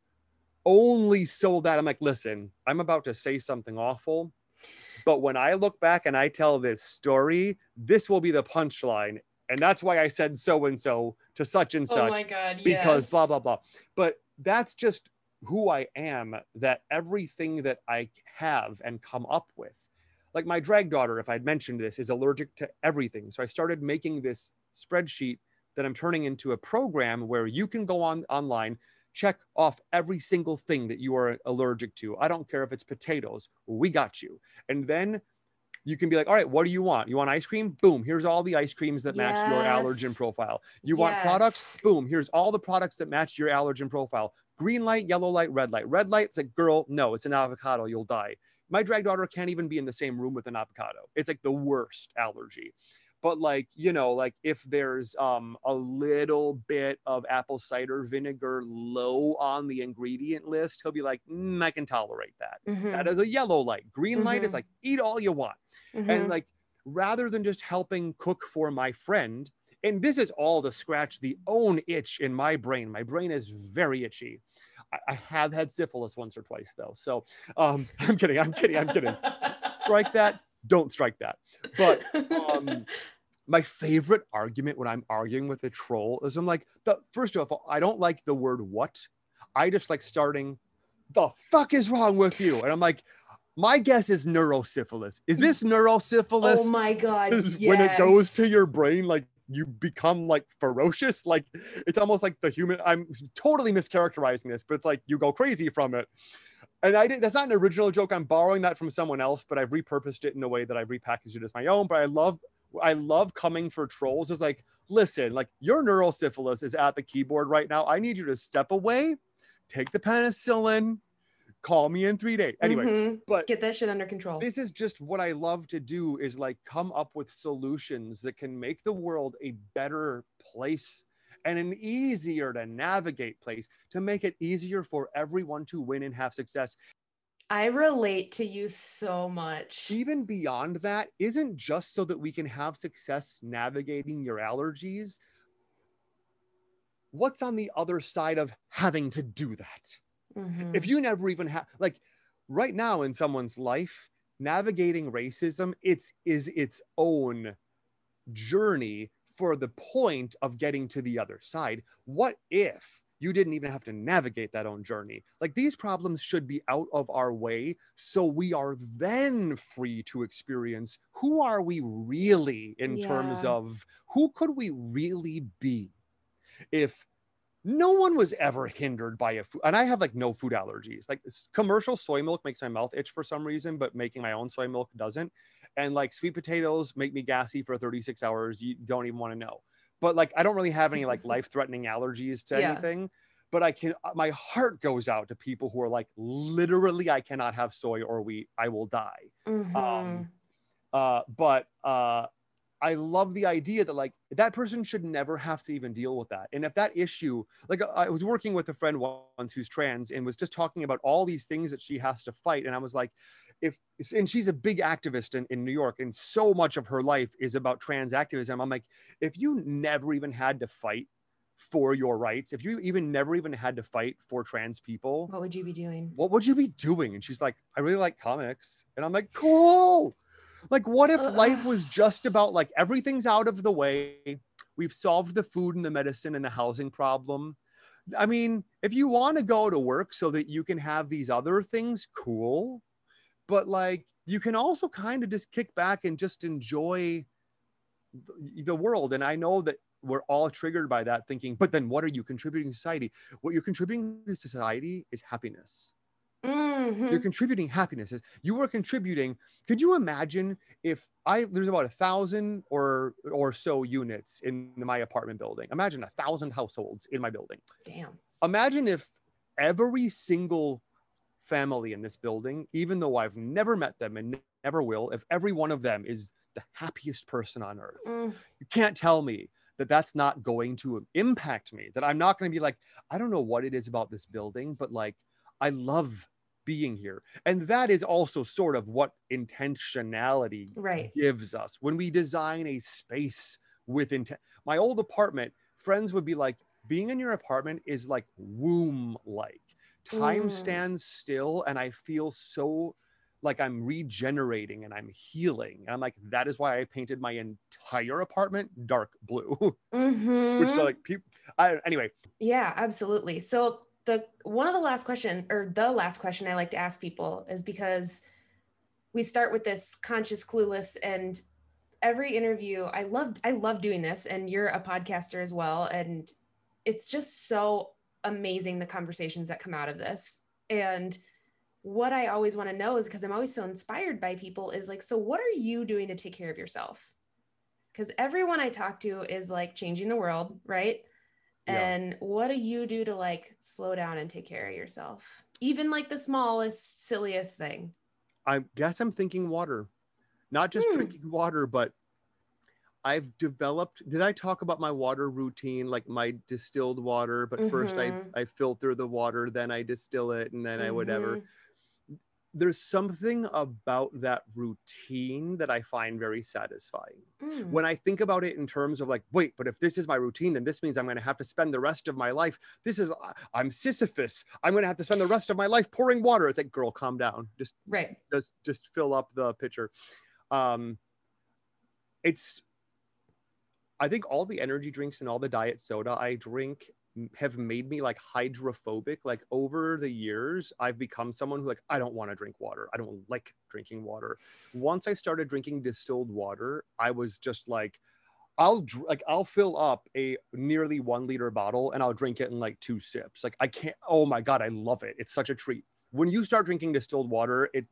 only so that i'm like listen i'm about to say something awful but when i look back and i tell this story this will be the punchline and that's why i said so and so to such and Oh such my god. because blah blah blah. But that's just who i am that everything that i have and come up with. Like my drag daughter if i'd mentioned this is allergic to everything. So i started making this spreadsheet that i'm turning into a program where you can go on online check off every single thing that you are allergic to. I don't care if it's potatoes. We got you. And then you can be like all right what do you want? You want ice cream? Boom here's all the ice creams that match your allergen profile. You want products? Boom here's all the products that match your allergen profile. Green light yellow light red light. Red light it's like girl no it's an avocado you'll die. My drag daughter can't even be in the same room with an avocado. It's like the worst allergy but like you know like if there's um a little bit of apple cider vinegar low on the ingredient list he'll be like "Mm, i can tolerate that. Mhm. that is a yellow light. Green light is Mhm. like eat all you want. Mhm. and like rather than just helping cook for my friend and this is all to scratch the own itch in my brain. My brain is very itchy. I, I have had syphilis once or twice though so um *laughs* i'm kidding i'm kidding i'm kidding. *laughs* Strike that don't strike that. But um *laughs* my favorite argument when i'm arguing with a troll is i'm like the first of all i don't like the word what i just like starting the fuck is wrong with you and i'm like My guess is neurosyphilis. Is this neurosyphilis? Oh my god. is when it goes to your brain, like you become like ferocious. Like it's almost like the human. I'm totally mischaracterizing this, but it's like you go crazy from it. And I did. That's not an original joke. I'm borrowing that from someone else, but I've repurposed it in a way that I've repackaged it as my own. But I love, I love coming for trolls. is like, listen, like your neurosyphilis is at the keyboard right now. I need you to step away, take the penicillin, call me in three days. Anyway, Mhm. but get that shit under control. this is just what I love to do is like come up with solutions that can make the world a better place and an easier to navigate place to make it easier for everyone to win and have success. I relate to you so much. Even beyond that, isn't just so that we can have success navigating your allergies. What's on the other side of having to do that? Mhm. if you never even have like right now in someone's life navigating racism it's is its own journey for the point of getting to the other side what if you didn't even have to navigate that own journey. Like these problems should be out of our way so we are then free to experience who are we really in terms of who could we really be if no one was ever hindered by a food and i have like no food allergies. Like commercial soy milk makes my mouth itch for some reason but making my own soy milk doesn't. And like sweet potatoes make me gassy for 36 hours you don't even want to know but like i don't really have any like *laughs* life threatening allergies to Yeah. anything but i can uh, my heart goes out to people who are like literally i cannot have soy or wheat i will die Mhm. um, uh, but uh, I love the idea that like that person should never have to even deal with that. And if that issue, like I was working with a friend once who's trans and was just talking about all these things that she has to fight, and I was like, if and she's a big activist in, in New York, and so much of her life is about trans activism. I'm like, if you never even had to fight for your rights, if you even never even had to fight for trans people, what would you be doing? what would you be doing? And she's like, I really like comics. And I'm like, cool. Like, what if uh-uh. life was just about like everything's out of the way? We've solved the food and the medicine and the housing problem. I mean, if you want to go to work so that you can have these other things, cool. But like, you can also kind of just kick back and just enjoy the- world. And I know that we're all triggered by that thinking, but then what are you contributing to society? What you're contributing to society is happiness Mhm. you're contributing happiness you are contributing could you imagine if i there's about a thousand or or so units in my apartment building imagine a thousand households in my building Damn. imagine if every single family in this building even though i've never met them and never will if every one of them is the happiest person on earth Mm. you can't tell me that that's not going to impact me that i'm not going to be like i don't know what it is about this building but like i love being here and that is also sort of what intentionality Right. gives us when we design a space with intent my old apartment friends would be like being in your apartment is like womb like time Mm. stands still and i feel so like i'm regenerating and i'm healing and i'm like that is why i painted my entire apartment dark blue *laughs* which Mhm. like people I, anyway Yeah, absolutely. So the one of the last question or the last question I like to ask people is because we start with this conscious clueless and every interview I love I love doing this and you're a podcaster as well and it's just so amazing the conversations that come out of this. And what I always want to know is because I'm always so inspired by people is like so what are you doing to take care of yourself? Cuz everyone I talk to is like changing the world, right? Yeah. And what do you do to like slow down and take care of yourself? Even like the smallest, silliest thing. i guess i'm thinking water not just Hmm. drinking water but i've developed did i talk about my water routine like my distilled water but first i Mhm. i filter the water then i distill it and then i whatever Mhm. there's something about that routine that i find very satisfying Mm. when I think about it in terms of like, wait, but if this is my routine, then this means I'm going to have to spend the rest of my life. This is, I'm Sisyphus. I'm going to have to spend the rest of my life pouring water. It's like, girl, calm down. Just, Right. just, just fill up the pitcher. Um, it's, I think all the energy drinks and all the diet soda I drink have made me like hydrophobic. Like over the years, I've become someone who like I don't want to drink water. I don't like drinking water. Once I started drinking distilled water, I was just like, I'll like I'll fill up a nearly one liter bottle and I'll drink it in like two sips. Like I can't. Oh my god, I love it. It's such a treat. When you start drinking distilled water, it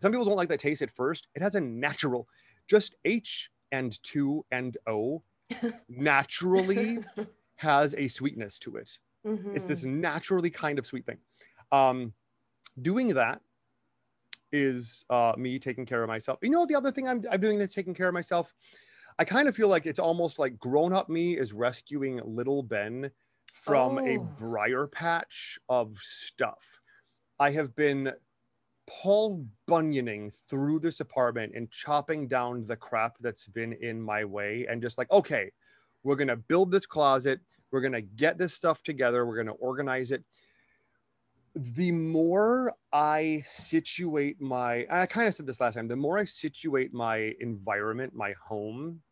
some people don't like the taste at first. It has a natural, just H and two and O *laughs* naturally *laughs* has a sweetness to it. It's this naturally kind of sweet thing. Um, doing that is uh, me taking care of myself. You know, the other thing I'm, I'm doing that's taking care of myself. I kind of feel like it's almost like grown up me is rescuing little Ben from a Oh. briar patch of stuff. I have been Paul Bunyoning through this apartment and chopping down the crap that's been in my way and just like, okay, we're going to build this closet. We're going to get this stuff together. We're going to organize it. The more I situate my, I kind of said this last time, the more I situate my environment, my home,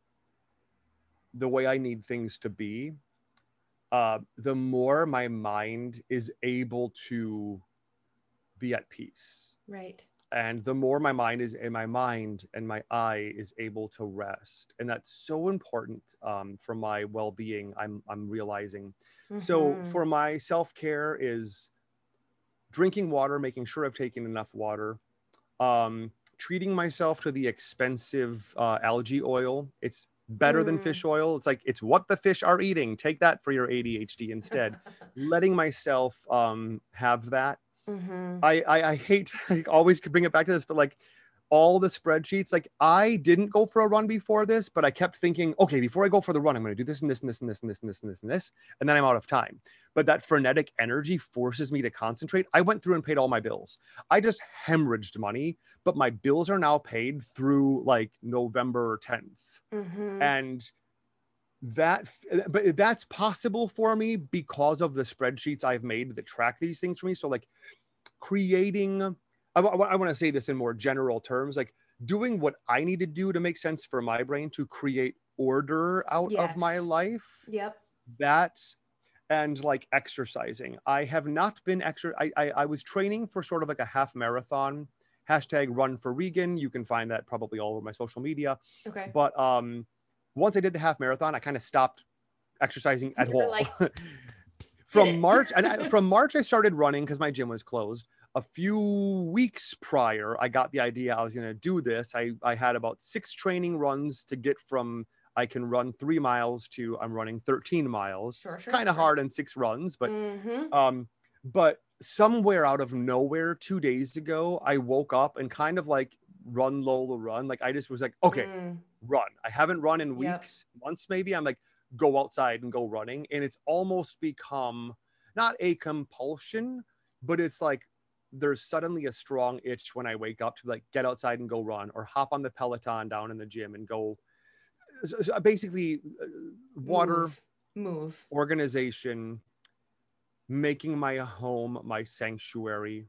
the way I need things to be, uh, the more my mind is able to be at peace. Right. and the more my mind is in my mind and my eye is able to rest. And that's so important um, for my well-being i'm i'm realizing. So Mhm. for my self-care is drinking water making sure i've taken enough water um, treating myself to the expensive uh, algae oil. It's better than Mm. fish oil. It's like it's what the fish are eating. Take that for your adhd instead. *laughs* Letting myself um, have that Mhm. I, I I hate *laughs* I always could bring it back to this, but like all the spreadsheets, like I didn't go for a run before this, but I kept thinking, okay, before I go for the run, I'm going to do this and this and this and this and this and this and this and this, and then I'm out of time. But that frenetic energy forces me to concentrate. I went through and paid all my bills. I just hemorrhaged money, but my bills are now paid through like November 10th Mhm. and that but that's possible for me because of the spreadsheets i've made that track these things for me. So like creating i, want to say this in more general terms like doing what i need to do to make sense for my brain to create order out of my life Yep. that and like exercising. I have not been extra I, I i was training for sort of like a half marathon. Hashtag run for regan. You can find that probably all over my social media. Okay. but um once i did the half marathon i kind of stopped exercising at *laughs* all. like, *laughs* from march and I, *laughs* from march i started running because my gym was closed. A few weeks prior i got the idea i was going to do this. I i had about six training runs to get from i can run three miles to i'm running 13 miles. Sure, it's sure, kind of sure. hard in six runs but Mhm. um but somewhere out of nowhere two days ago i woke up and kind of like run lola run like i just was like okay Mm. run. I haven't run in Yep. weeks, months maybe. I'm like, go outside and go running. And it's almost become not a compulsion, but it's like there's suddenly a strong itch when I wake up to like get outside and go run or hop on the Peloton down in the gym and go. so- so basically, uh, water Move. Move. organization, making my home my sanctuary,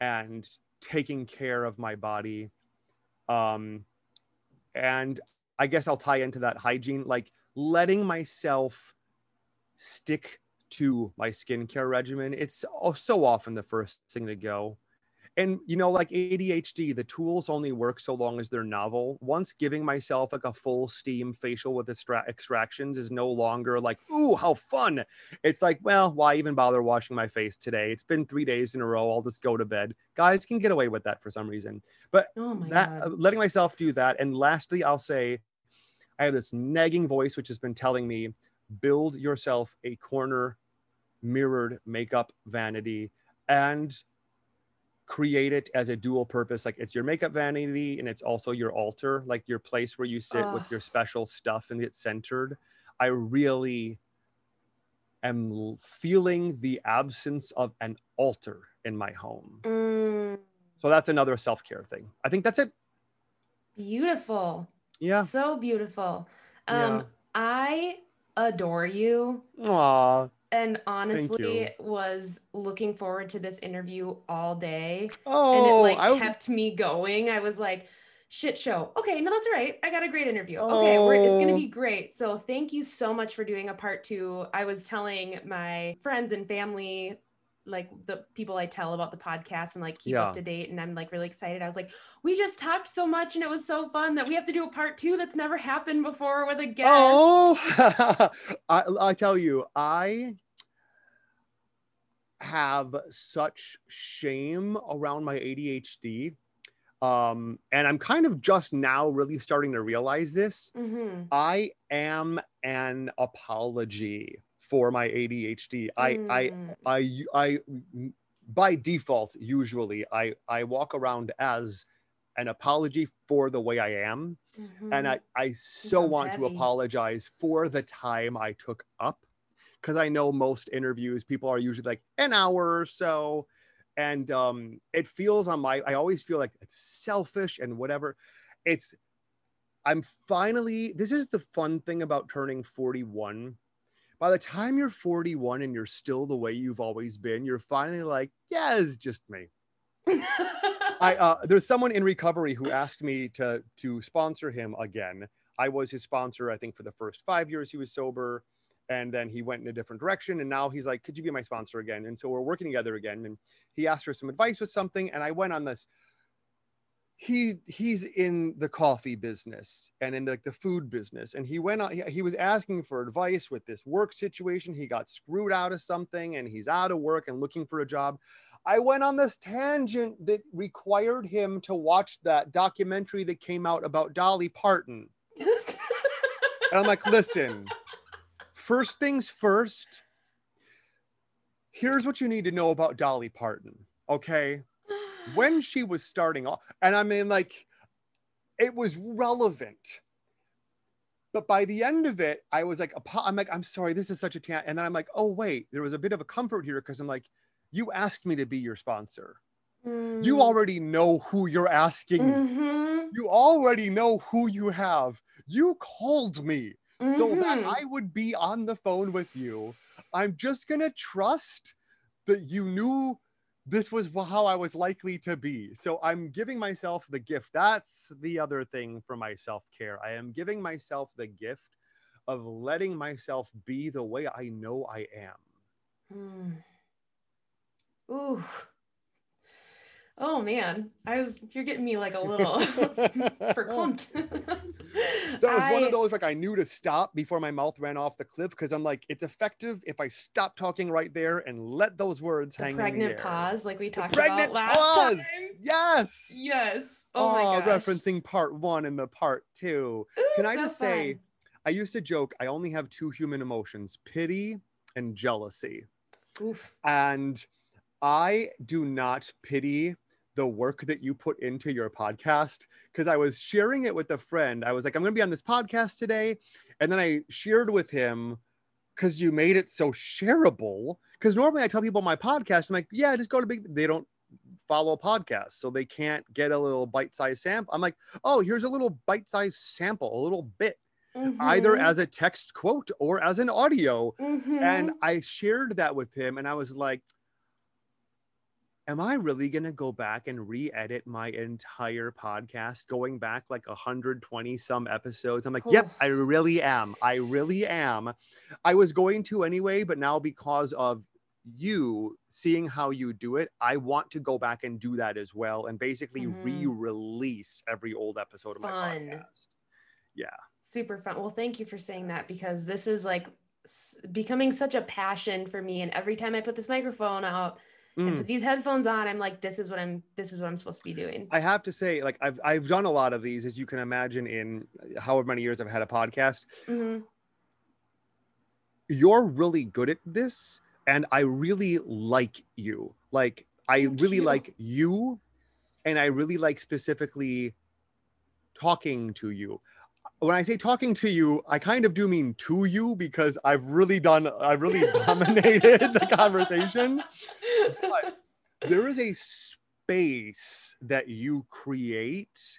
and taking care of my body. Um, and I guess I'll tie into that hygiene, like letting myself stick to my skincare regimen. It's oh, so often the first thing to go. And you know, like ADHD, the tools only work so long as they're novel. Once giving myself like a full steam facial with extra- extractions is no longer like, ooh, how fun. It's like, well, why even bother washing my face today? It's been three days in a row. I'll just go to bed. Guys can get away with that for some reason. But Oh that god. uh, letting myself do that and lastly i'll say i have this nagging voice which has been telling me build yourself a corner mirrored makeup vanity and create it as a dual purpose like it's your makeup vanity and it's also your altar like your place where you sit with your special stuff and get centered i really am feeling the absence of an altar in my home Mm. so that's another self-care thing i think that's it Beautiful. yeah So beautiful. Yeah. Um, I adore you. Aw. And honestly, was looking forward to this interview all day. Oh, and it oh, like I, kept me going. I was like, shit show. Okay, no, that's all right. I got a great interview. Okay, we're, it's gonna Oh. be great. So thank you so much for doing a part two. I was telling my friends and family, like the people I tell about the podcast and like keep Yeah. up to date, and I'm like really excited. I was like, we just talked so much and it was so fun that we have to do a part two that's never happened before with a guest. Oh, *laughs* I, I tell you, I have such shame around my ADHD. Um, and I'm kind of just now really starting to realize this. Mhm. I am an apology for my ADHD. I, I, Mm. I, I, by default, usually I, I walk around as an apology for the way I am and Mhm. I, I so want to apologize for the time I took up because I know most interviews people are usually like an hour or so. And um, it feels on my, I always feel like it's selfish and whatever. It's, I'm finally, this is the fun thing about turning 41. By the time you're 41 and you're still the way you've always been, you're finally like, yeah, it's just me. *laughs* I uh, there's someone in recovery who asked me to to sponsor him again. I was his sponsor, I think, for the first five years he was sober, and then he went in a different direction. And now he's like, "Could you be my sponsor again?" And so we're working together again. And he asked for some advice with something, and I went on this. He he's in the coffee business and in like the food business, and he went on. He, he was asking for advice with this work situation. He got screwed out of something, and he's out of work and looking for a job. I went on this tangent that required him to watch that documentary that came out about Dolly Parton. And I'm like, listen, first things first, here's what you need to know about Dolly Parton. Okay. When she was starting off, and I mean, like, it was relevant. But by the end of it, I was like, I'm like, I'm sorry, this is such a tan. And then I'm like, oh, wait, there was a bit of a comfort here because I'm like, you asked me to be your sponsor. You Mm. already know who you're asking. Mhm. You already know who you have. You called me so that Mhm. I would be on the phone with you. I'm just going to trust that you knew this was how I was likely to be. So I'm giving myself the gift. That's the other thing for my self care. I am giving myself the gift of letting myself be the way I know I am. Mm. Ooh. Oh man, I was you're getting me like a little *laughs* verklempt. *laughs* That was one of those like I knew to stop before my mouth ran off the cliff because I'm like, it's effective if I stop talking right there and let those words hang pregnant in the air. pause like we talked pregnant about last pause. time. Yes. Yes. Oh, my Oh, gosh. referencing part one and the part two. Ooh, Can I so just say. I used to joke I only have two human emotions: pity and jealousy. Oof. And I do not pity the work that you put into your podcast because I was sharing it with a friend. I was like, I'm going to be on this podcast today. And then I shared with him because you made it so shareable. Because normally I tell people my podcast, I'm like, yeah, just go to big. They don't follow podcasts, so they can't get a little bite sized sample. I'm like, oh, here's a little bite sized sample, a little bit, either Mhm. as a text quote or as an audio. And Mhm. I shared that with him, and I was like, Am I really going to go back and re edit my entire podcast, going back like 120 some episodes? I'm like, Yep, I really am. I really am. I was going to anyway, but now because of you seeing how you do it, I want to go back and do that as well and basically Mhm. re release every old episode of my podcast. Yeah. super fun. Well, thank you for saying that because this is like becoming such a passion for me. And every time I put this microphone out Mm. these headphones on, I'm like, this is what I'm. This is what I'm supposed to be doing. I have to say, like I've I've done a lot of these, as you can imagine, in however many years I've had a podcast. Mhm. You're really good at this, and I really like you. Like I Thank really you. like you, and I really like specifically talking to you. When I say talking to you, I kind of do mean to you because I've really done I've really *laughs* dominated the conversation. But there is a space that you create.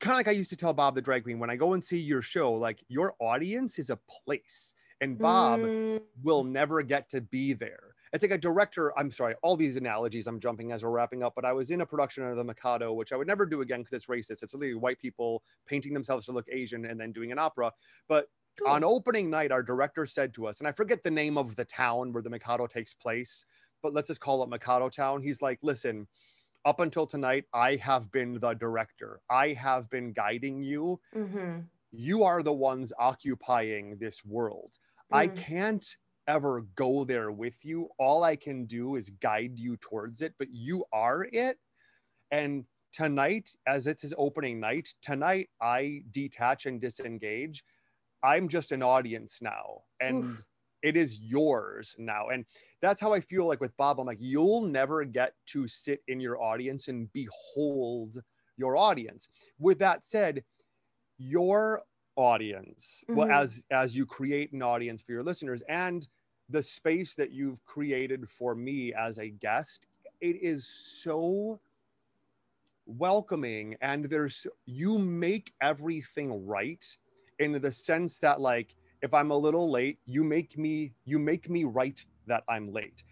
Kind of like i used to tell bob the drag queen when i go and see your show like your audience is a place and bob Mm, will never get to be there it's like a director. I'm sorry, all these analogies I'm jumping as we're wrapping up, but I was in a production of The Mikado, which I would never do again because it's racist. It's literally white people painting themselves to look Asian and then doing an opera. But Cool. on opening night, our director said to us, and I forget the name of the town where the Mikado takes place, but let's just call it Mikado Town. He's like, listen, up until tonight, I have been the director. I have been guiding you. hmm You are the ones occupying this world. I Mm. can't ever go there with you. All I can do is guide you towards it, but you are it. And tonight, as it's his opening night, tonight I detach and disengage. I'm just an audience now. And Oof. it is yours now. And that's how I feel like with Bob. I'm like, you'll never get to sit in your audience and behold your audience. With that said, your audience, well, Mhm. as as you create an audience for your listeners and the space that you've created for me as a guest, it is so welcoming. And there's you make everything right in the sense that like if i'm a little late you make me you make me right that i'm late.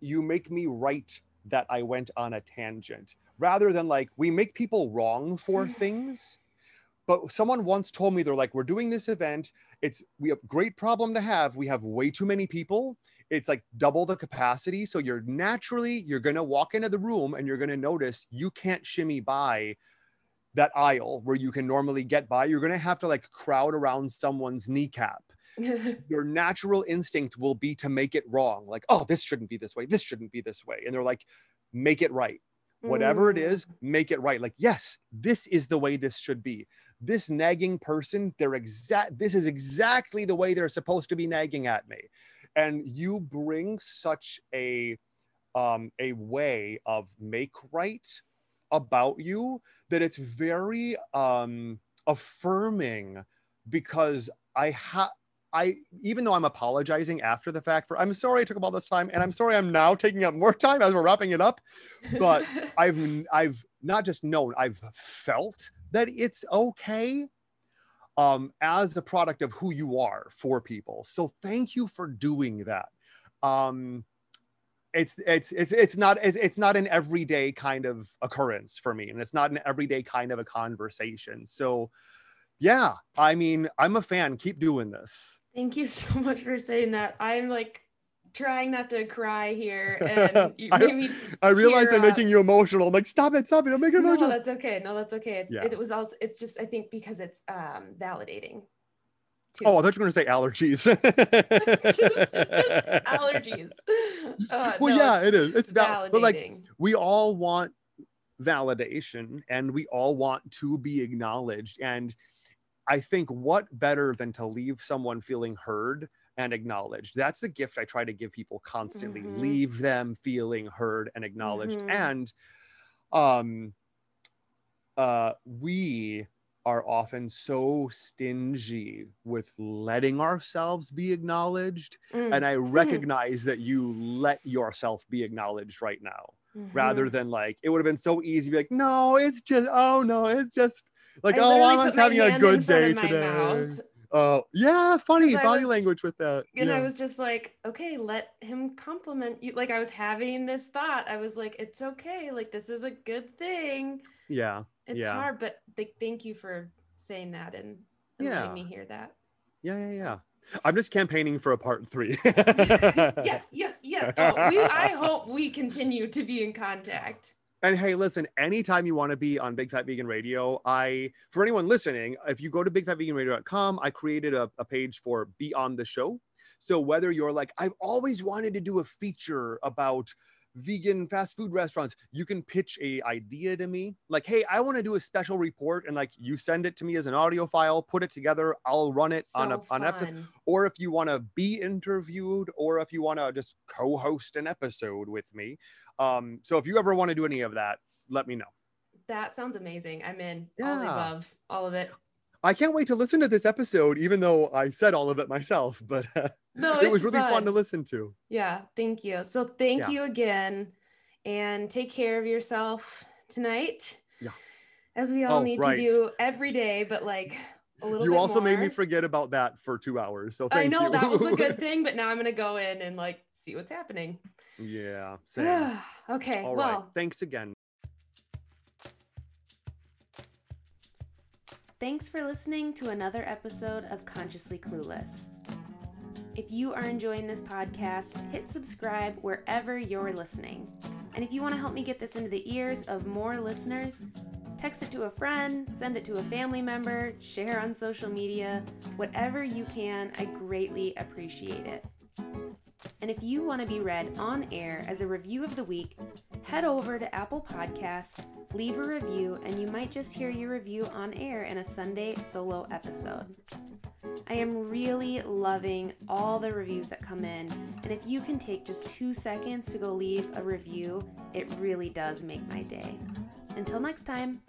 You make me right that i went on a tangent. Rather than like we make people wrong for *laughs* things but someone once told me they're like we're doing this event. It's we have great problem to have. We have way too many people. It's like double the capacity. So you're naturally you're going to walk into the room and you're going to notice you can't shimmy by that aisle where you can normally get by. You're going to have to like crowd around someone's kneecap. *laughs* Your natural instinct will be to make it wrong like oh this shouldn't be this way. This shouldn't be this way. And they're like make it right. Whatever it mm. is make it right. Like yes this is the way this should be this nagging person they're exact this is exactly the way they're supposed to be nagging at me. And you bring such a um a way of make right about you that it's very um affirming because i have I even though I'm apologizing after the fact for I'm sorry I took up all this time and I'm sorry I'm now taking up more time as we're wrapping it up but *laughs* I've I've not just known, I've felt that it's okay um, as a product of who you are for people. So thank you for doing that. Um, it's it's it's it's not it's, it's not an everyday kind of occurrence for me, and it's not an everyday kind of a conversation. So yeah, I mean, I'm a fan. Keep doing this. Thank you so much for saying that. I'm like trying not to cry here, *laughs* and you I- made me. I realize tear I'm making you emotional. I'm like, stop it, stop it, don't make it emotional. No, that's okay. No, that's okay. It's, Yeah. It was also. It's just. I think because it's um validating. too. Oh, I thought you were gonna say allergies. *laughs* just, just *laughs* allergies. Uh, well, no, yeah, it's it is. It's val- but like validating. we all want validation and we all want to be acknowledged. And I think what better than to leave someone feeling heard and acknowledged? That's the gift I try to give people constantly. Mhm. Leave them feeling heard and acknowledged. Mhm. And um uh we are often so stingy with letting ourselves be acknowledged Mm, and i recognize that you let yourself be acknowledged right now rather mhm. than like it would have been so easy to be like no it's just oh no it's just like I oh i was having a good day today oh yeah funny body was- language with that and yeah. I was just like, okay, let him compliment you. Like I was having this thought. I was like, it's okay. Like this is a good thing. yeah It's Yeah. hard, but th- thank you for saying that and, and Yeah. letting me hear that. yeah yeah yeah i'm just campaigning for a part three *laughs* *laughs* yes, yes, yes. Oh, we, I hope we continue to be in contact. And hey, listen, anytime you want to be on Big Fat Vegan Radio, I, for anyone listening, if you go to bigfatveganradio.com, I created a, a page for Be on the Show. So whether you're like, I've always wanted to do a feature about vegan fast food restaurants, you can pitch a idea to me. Like, hey, I want to do a special report, and like you send it to me as an audio file, put it together, I'll run it on a So on episode or if you want to be interviewed or if you want to just co-host an episode with me um so if you ever want to do any of that let me know That sounds amazing. I'm in yeah. all above, all of it. I can't wait to listen to this episode even though i said all of it myself *laughs* but uh, No, it was really fun. to listen to Yeah, thank you. So thank Yeah. you again and take care of yourself tonight. Yeah. As we all Oh, need right. to do every day, but like a little you bit also made me forget about that for two hours so thank you. I know you that was a good *laughs* thing, but now I'm gonna go in and like see what's happening. Yeah. *sighs* Same. okay. All right. well, Thanks again. Thanks for listening to another episode of Consciously Clueless. If you are enjoying this podcast, hit subscribe wherever you're listening. And if you want to help me get this into the ears of more listeners, text it to a friend, send it to a family member, share on social media, whatever you can, I greatly appreciate it. And if you want to be read on air as a review of the week, head over to Apple Podcasts, leave a review, and you might just hear your review on air in a Sunday solo episode. I am really loving all the reviews that come in, and if you can take just two seconds to go leave a review, it really does make my day. Until next time.